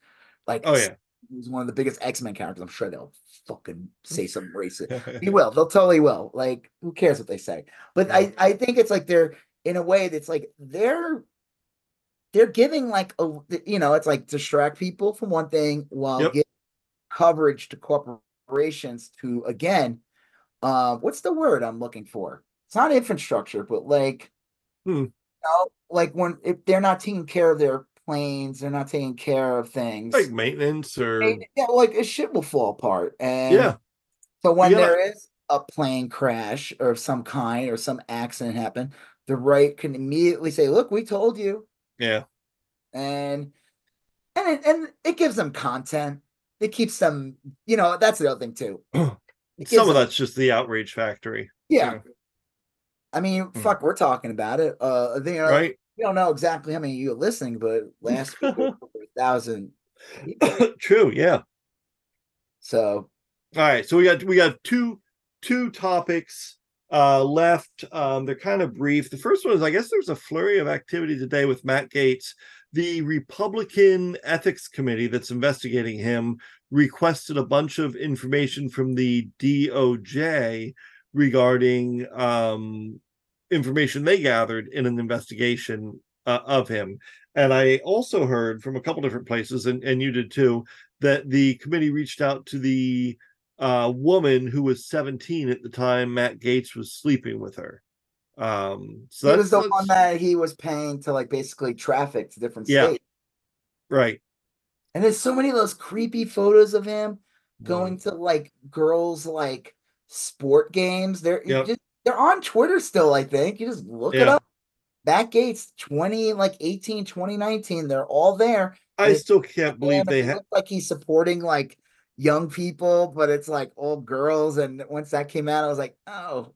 Like oh yeah he's one of the biggest X-Men characters. I'm sure they'll fucking say some racist. He will. They'll totally will. Like, who cares what they say? But I, I think it's like they're in a way that's like they're they're giving like a you know, it's like distract people from one thing while Yep. giving coverage to corporations to again, uh, what's the word I'm looking for? It's not infrastructure, but like Hmm. you know, like when if they're not taking care of their planes, they're not taking care of things. like maintenance or yeah, like a shit will fall apart. And yeah so when Yeah. there is a plane crash or some kind or some accident happen, the right can immediately say, "Look, we told you," yeah and and it, and it gives them content. It keeps them, you know. That's the other thing too. Some of that's just the outrage factory yeah. yeah. I mean, Hmm. fuck, we're talking about it. Uh, you know, right we don't know exactly how many of you are listening, but last week over a thousand. true yeah So all right so we got we got two two topics uh left um they're kind of brief the first one is i guess there's a flurry of activity today with matt gaetz the Republican Ethics Committee that's investigating him requested a bunch of information from the DOJ regarding um, information they gathered in an investigation uh, of him. And I also heard from a couple different places, and, and you did too, that the committee reached out to the uh, woman who was 17 at the time Matt Gaetz was sleeping with her. Um, so He that's, was the one that he was paying to like basically traffic to different Yeah. states. right. And there's so many of those creepy photos of him going to like girls like sport games. They're Yep. just, they're on Twitter still, I think. You just look it up. Matt Gaetz 20 like 18 2019 they're all there I still can't believe they looks like he's supporting like young people but it's like old girls and once that came out I was like oh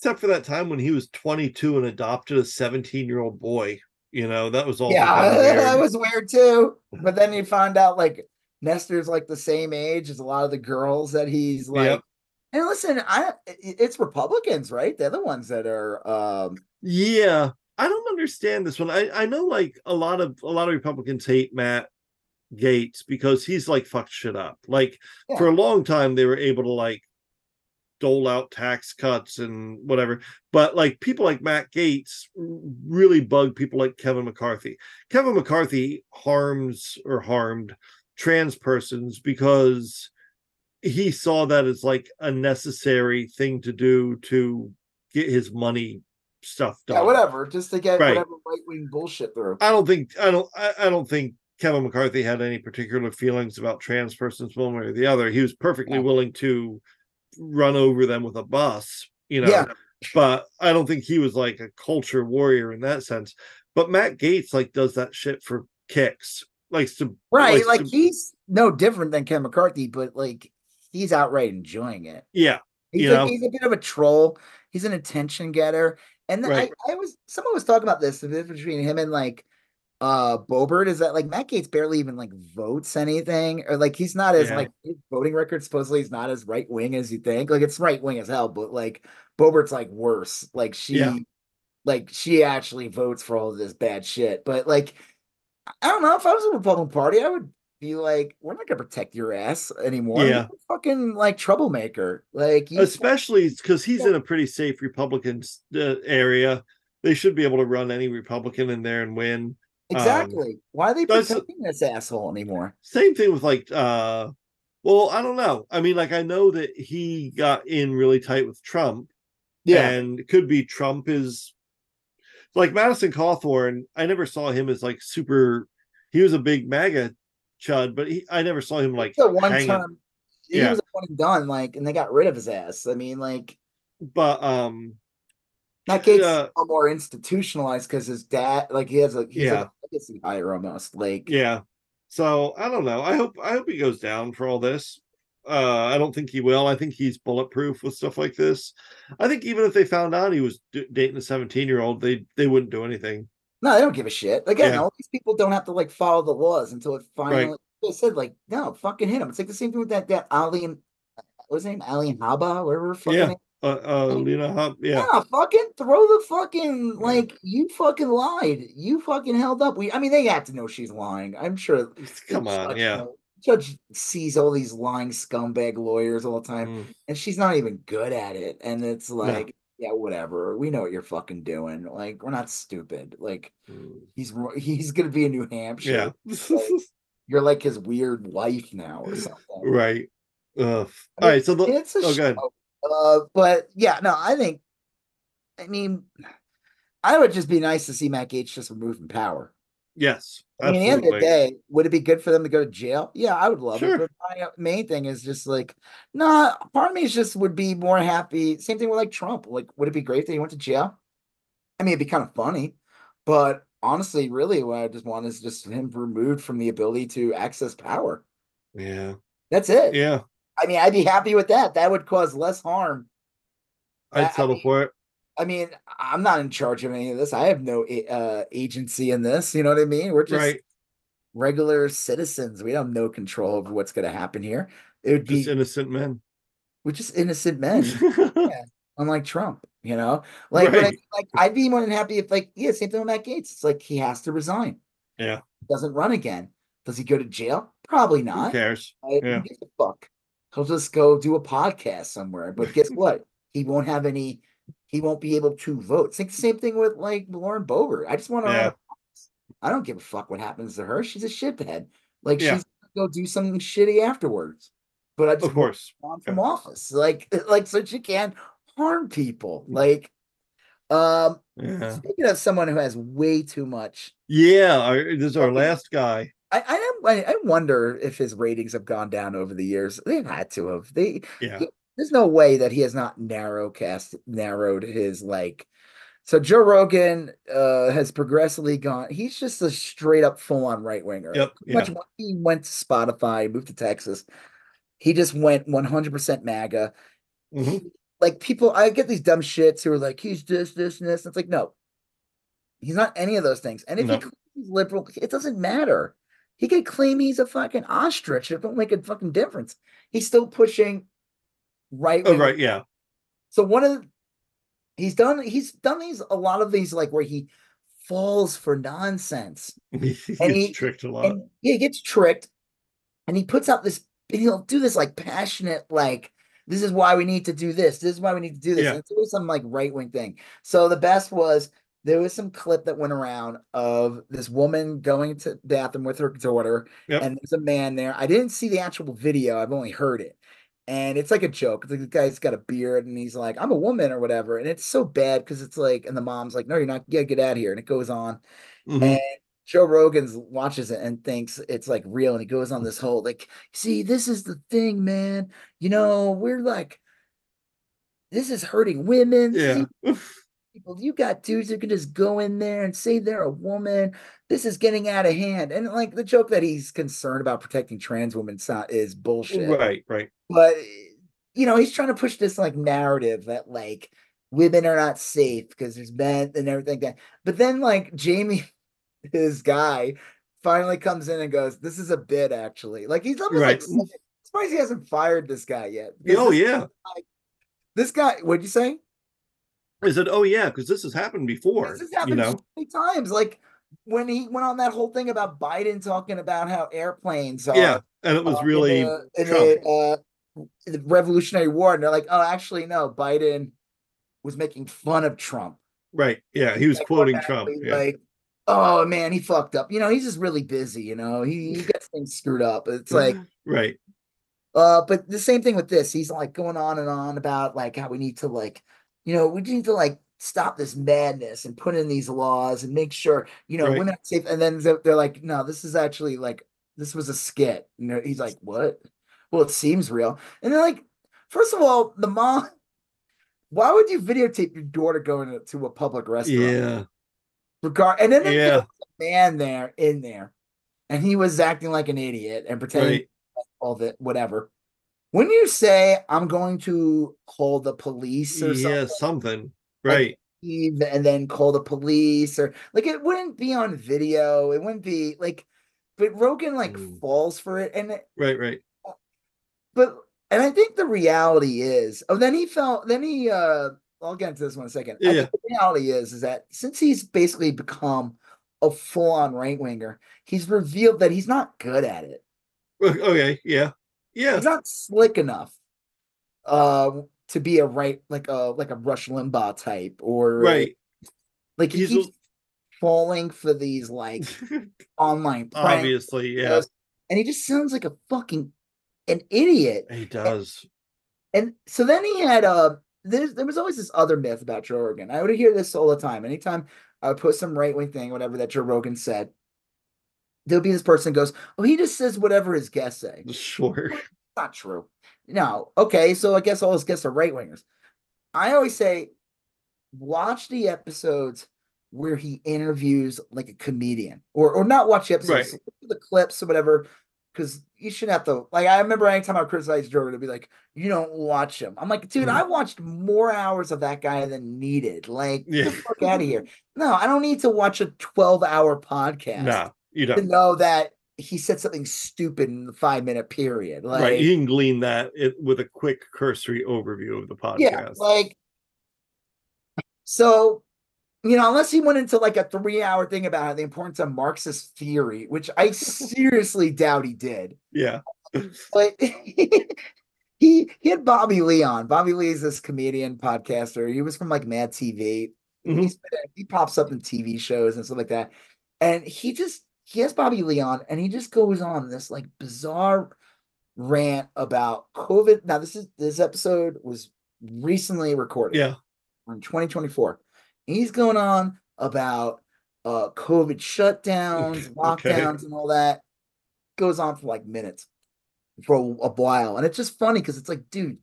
except for that time when he was 22 and adopted a 17 year old boy. You know, that was all yeah that was weird too but then you find out like Nestor's like the same age as a lot of the girls that he's like Yep. and listen I it's Republicans right they're the ones that are um Yeah, I don't understand this one. I I know like a lot of a lot of Republicans hate Matt Gaetz because he's like fucked shit up. Like for a long time they were able to like dole out tax cuts and whatever. But like people like Matt Gaetz really bug people like Kevin McCarthy. Kevin McCarthy harms or harmed trans persons because he saw that as like a necessary thing to do to get his money stuff done. yeah whatever just to get Right. whatever right wing bullshit I don't think I don't I, I don't think Kevin McCarthy had any particular feelings about trans persons one way or the other. He was perfectly Yeah. willing to run over them with a bus, you know. Yeah. But I don't think he was like a culture warrior in that sense. But Matt Gaetz like does that shit for kicks. Likes to right likes like to- he's no different than Ken McCarthy but like he's outright enjoying it yeah. He's, know? he's a bit of a troll. He's an attention getter. And then Right. I, I was someone was talking about this the difference between him and like uh Boebert is that like Matt Gaetz barely even like votes anything or like he's not as Yeah. like his voting record supposedly is not as right wing as you think. Like it's right wing as hell, but like Boebert's like worse. Like she Yeah. like she actually votes for all of this bad shit. But like I don't know if I was in the Republican Party, I would be like, we're not gonna protect your ass anymore. Yeah. a fucking like troublemaker. Like you especially because he's in a pretty safe Republican uh, area. They should be able to run any Republican in there and win. Exactly. Why are they protecting this asshole anymore? Same thing with like uh well, I don't know. I mean, like I know that he got in really tight with Trump, Yeah. and it could be Trump is like Madison Cawthorn. I never saw him as like super. He was a big MAGA chud, but he I never saw him like the one hanging. time he Yeah. was a one and done, like, and they got rid of his ass. I mean, like But um, that Gaetz Yeah. more institutionalized because his dad, like, he has a he's Yeah. like a legacy hire almost. Like, yeah. So I don't know. I hope I hope he goes down for all this. Uh, I don't think he will. I think he's bulletproof with stuff like this. I think even if they found out he was d- dating a 17 year old, they they wouldn't do anything. no, they don't give a shit. Again, Yeah. all these people don't have to like follow the laws until it finally. They said like, no, fucking hit him. It's like the same thing with that that Ali and what's his name, Alina Habba, whatever. Fucking Yeah. name. Uh, uh, Lena Hunt, yeah. Yeah, fucking throw the fucking like you fucking lied. You fucking held up. We I mean they have to know she's lying. I'm sure Come on, judge yeah. know- Judge sees all these lying scumbag lawyers all the time Mm. and she's not even good at it. And it's like, yeah, whatever. We know what you're fucking doing. Like, we're not stupid. Like Mm. he's he's gonna be in New Hampshire. Yeah. You're like his weird wife now or something. right. Ugh. I All mean, right. So the, it's a oh, show. Uh, but yeah, no, I think. I mean, I would just be nice to see Matt Gaetz just removed from power. yes, I mean, at the end of the day, would it be good for them to go to jail? Yeah, I would love Sure. it. But my uh, main thing is just like, nah. Part of me is just would be more happy. Same thing with like Trump. Like, would it be great that he went to jail? I mean, it'd be kind of funny, but honestly, really, what I just want is just him removed from the ability to access power. Yeah. That's it. Yeah. I mean, I'd be happy with that. That would cause less harm I- I I'd settle mean, for it. I mean, I'm not in charge of any of this. I have no uh, agency in this. You know what I mean? We're just Right. regular citizens. We have no control over what's going to happen here. It would Just be innocent men. we're just innocent men, unlike Trump. You know, like, but I, like I'd be more than happy if, like, yeah, same thing with Matt Gaetz. It's like he has to resign. Yeah. he Doesn't run again. Does he go to jail? Probably not. Who cares? I, Yeah. Who gives a fuck? He'll just go do a podcast somewhere. But guess what? He won't have any. He won't be able to vote. It's like the same thing with like Lauren Boebert. I just want to. Yeah. I don't give a fuck what happens to her. She's a shithead. Like Yeah. she's gonna go do something shitty afterwards. But I just Of course. want from office, like like so she can't harm people. Like, um, Yeah. speaking of someone who has way too much, Yeah. Our, this is our last guy. I I, am- I I wonder if his ratings have gone down over the years. They've had to have. They Yeah. there's no way that he has not narrow cast narrowed his like so Joe Rogan uh has progressively gone he's just a straight up full on right winger. Yep. Much Yeah. when he went to Spotify, moved to Texas, he just went 100% MAGA. Mhm. Like people, I get these dumb shits who are like, he's this, this, and this. It's like, no, he's not any of those things. And if No. he liberal, it doesn't matter. He could claim he's a fucking ostrich. It don't make a fucking difference. He's still pushing right. Oh, right. Yeah. So one of the, he's done he's done these a lot of these like where he falls for nonsense he gets he- tricked a lot. and yeah, he gets tricked and he puts out this and he'll do this like passionate like this is why we need to do this this is why we need to do this Yeah. and it's always some like right-wing thing so the best was there was some clip that went around of this woman going to the bathroom with her daughter Yep. and there's a man there i didn't see the actual video i've only heard it and it's like a joke the guy's got a beard and he's like i'm a woman or whatever and it's so bad because it's like and the mom's like no you're not yeah get out of here and it goes on Mhm. and Joe Rogan's watches it and thinks it's like real, and he goes on this whole like, see, this is the thing, man. You know, we're like, this is hurting women. Yeah. People, you got dudes who can just go in there and say they're a woman. This is getting out of hand. And like the joke that he's concerned about protecting trans women is bullshit Right. Right. but you know he's trying to push this like narrative that like women are not safe because there's men and everything like that but then like jamie his guy finally comes in and goes this is a bit actually like he's almost Right. like surprised he hasn't fired this guy yet Oh, yeah. this guy what'd you say I said, oh, yeah, because this has happened before. this has You happened know? so many times like when he went on that whole thing about biden talking about how airplanes are Yeah. And it was uh, in really. the, in the, uh, the Revolutionary War, and they're like, "Oh, actually, no, Biden was making fun of Trump." Right. Yeah. He was Like, quoting Trump. Yeah. Like, oh man, he fucked up. You know, he's just really busy. You know, he, he gets things screwed up. It's like, right. uh, but the same thing with this. He's like going on and on about like how we need to like, you know, we need to like stop this madness and put in these laws and make sure you know Right. women are safe. And then they're, like, no, this is actually like this was a skit. You know, he's like, what? Well, it seems real. And they're like, first of all, the mom. Why would you videotape your daughter going to, a public restaurant? Yeah. Regard and then Yeah. a man there in there, and he was acting like an idiot and pretending Right. all that whatever. When you say I'm going to call the police or Yeah. something, Something. Right. leave and then call the police or like it wouldn't be on video. It wouldn't be like, but Rogan like Mm. falls for it, and it- Right. Right. but and I think the reality is, oh, then he felt, then he, uh, I'll get into this one in a second. I think the reality is, is that since he's basically become a full on right winger, he's revealed that he's not good at it. Okay. Yeah. Yeah. He's not slick enough, uh, to be a right, like a, like a Rush Limbaugh type or Right. like he He's keeps falling for these like online pranks, Obviously. Yeah. and he just sounds like a fucking an idiot. He does. And so then he had uh there's there was always this other myth about Joe Rogan. I would hear this all the time. Anytime I would put some right wing thing, whatever that Joe Rogan said, there'll be this person goes, Oh, he just says whatever his guests say. Sure. Not true. No, okay, so I guess all his guests are right wingers. I always say, watch the episodes where he interviews like a comedian, or or not watch the episodes, Right. the clips or whatever, because you shouldn't have to. Like, I remember anytime I criticized Joe, to be like, you don't watch him. I'm like, dude, Mhm. I watched more hours of that guy than needed. Like, get Yeah. the fuck out of here. No, I don't need to watch a 12 hour podcast No, you to know that he said something stupid in the five minute period. Like, right. You can glean that it, with a quick cursory overview of the podcast. yeah, like so you know, unless he went into like a three hour thing about the importance of Marxist theory, which I seriously doubt he did. Yeah. But he he had Bobby Lee on. Bobby Lee is this comedian podcaster. He was from like Mad TV. Mhm. He's he pops up in TV shows and stuff like that. And he just he has Bobby Lee on and he just goes on this like bizarre rant about COVID. Now, this is this episode was recently recorded Yeah. in 2024. He's going on about uh COVID shutdowns, Okay. lockdowns, and all that. Goes on for like minutes for a, while. And it's just funny because it's like, dude,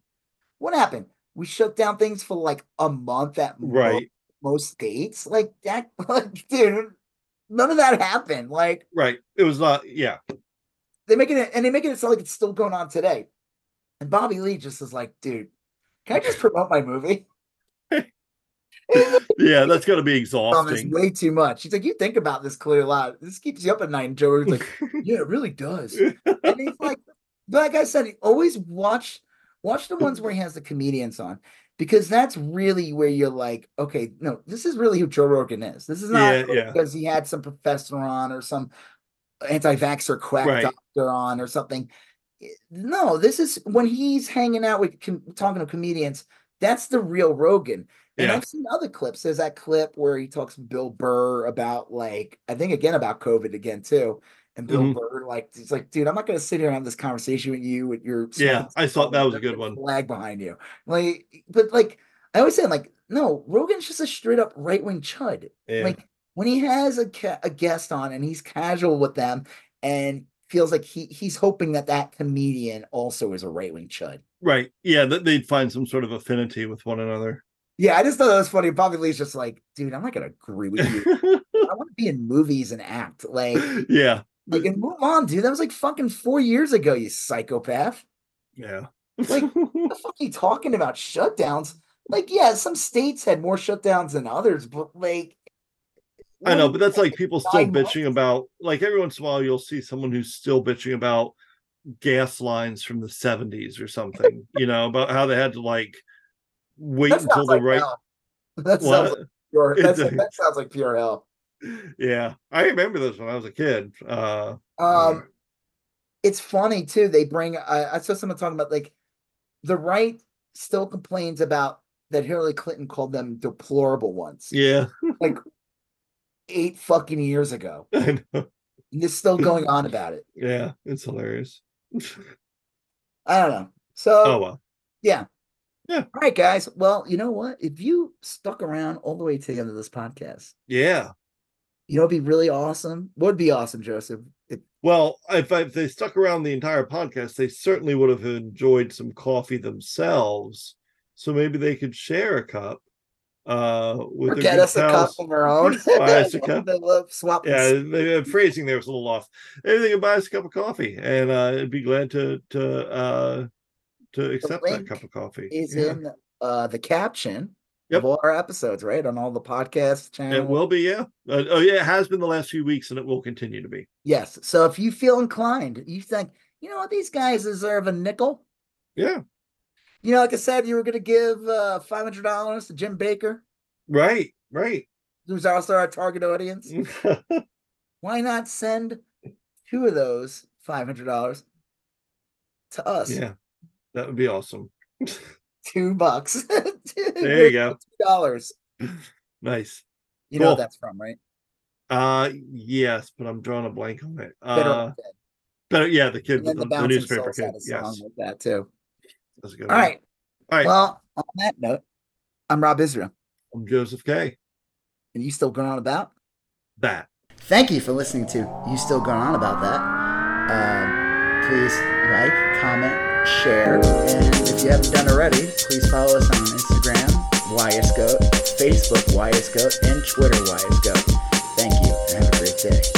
what happened? We shut down things for like a month at Right. most states. Like that, like, dude, none of that happened. Like Right. It was not. Yeah. they make it and they make it sound like it's still going on today. And Bobby Lee just is like, dude, can I just promote my movie? Yeah. that's gonna be oh, this exhausting. way too much. He's like, you think about this clear a lot. This keeps you up at night. And Joe was like, yeah, it really does. And he's like, but like I said, he always watch watch the ones where he has the comedians on because that's really where you're like, okay, no, this is really who Joe Rogan is. This is not Yeah, yeah. because he had some professor on or some anti-vaxxer quack Right. doctor on or something. Eh, No, this is when he's hanging out with com- talking to comedians. That's the real Rogan. And Yeah. I've seen other clips. There's that clip where he talks to Bill Burr about like I think again about COVID again too. And Bill Mhm. Burr like he's like, dude, I'm not gonna sit here and have this conversation with you with your Yeah, I thought that was a good one. flag behind you. Like, but like I always say, like, no, Rogan's just a straight up right wing chud. Yeah. Like when he has a ca- a guest on and he's casual with them and feels like he he's hoping that that comedian also is a right wing chud. Right. Yeah. That they'd find some sort of affinity with one another. Yeah, I just thought that was funny. Bobby Lee's just like, dude, I'm not gonna agree with you. I want to be in movies and act like, yeah. Like, and move on, dude. That was like fucking four years ago, you psychopath. Yeah. Like, What the fuck are you talking about? Shutdowns? Like, yeah, some states had more shutdowns than others, but like, I know, but that's like people still nine months? bitching about like every once in a while you'll see someone who's still bitching about gas lines from the 70s or something, you know, about how they had to like wait That until the like right hell. That sounds like pure. That's, that sounds like pure hell. Yeah. I remember this when I was a kid. Uh Um, it's funny too. They bring. I, I saw someone talking about like the right still complains about that Hillary Clinton called them deplorable ones yeah. like eight fucking years ago. I know. And they're still going on about it. Yeah, it's hilarious. I don't know. So oh well. yeah. Yeah. All right, guys. Well, you know what? If you stuck around all the way to the end of this podcast, Yeah. You know, it'd be really awesome. What would be awesome, Joseph? Well, if, if they stuck around the entire podcast, they certainly would have enjoyed some coffee themselves. So maybe they could share a cup uh with or get us a cup of our own. Buy us a cup. They love swapping Yeah, the the phrasing there was a little off. Maybe they could buy us a cup of coffee, and uh, I'd be glad to to uh, to accept that cup of coffee. is Yeah. in uh the caption Yep. of all our episodes, right? On all the podcast channels. It will be, yeah. Uh, oh, yeah, it has been the last few weeks, and it will continue to be. Yes. So if you feel inclined, you think, you know what, these guys deserve a nickel. Yeah, You know, like I said, you were gonna give uh five hundred dollars to Jim Bakker, right, right. who's also our target audience. Why not send two of those five hundred dollars to us? yeah, that would be awesome. Two bucks. There you go. Two dollars. Nice. You know what that's from, right? Uh, yes, but I'm drawing a blank on it. Uh, but yeah, the kid with the the, the newspaper kid. Yes, like that too. that's a good All one. right. all right. Well, on that note, I'm Rob Israel. I'm Joseph K. And you still going on about? That. Thank you for listening to You Still Going On About That. Um, please like, comment, share. and If you haven't done already, please follow us on Instagram, YSGoat, Facebook, YSGoat, and Twitter, YSGoat. Thank you, and have a great day.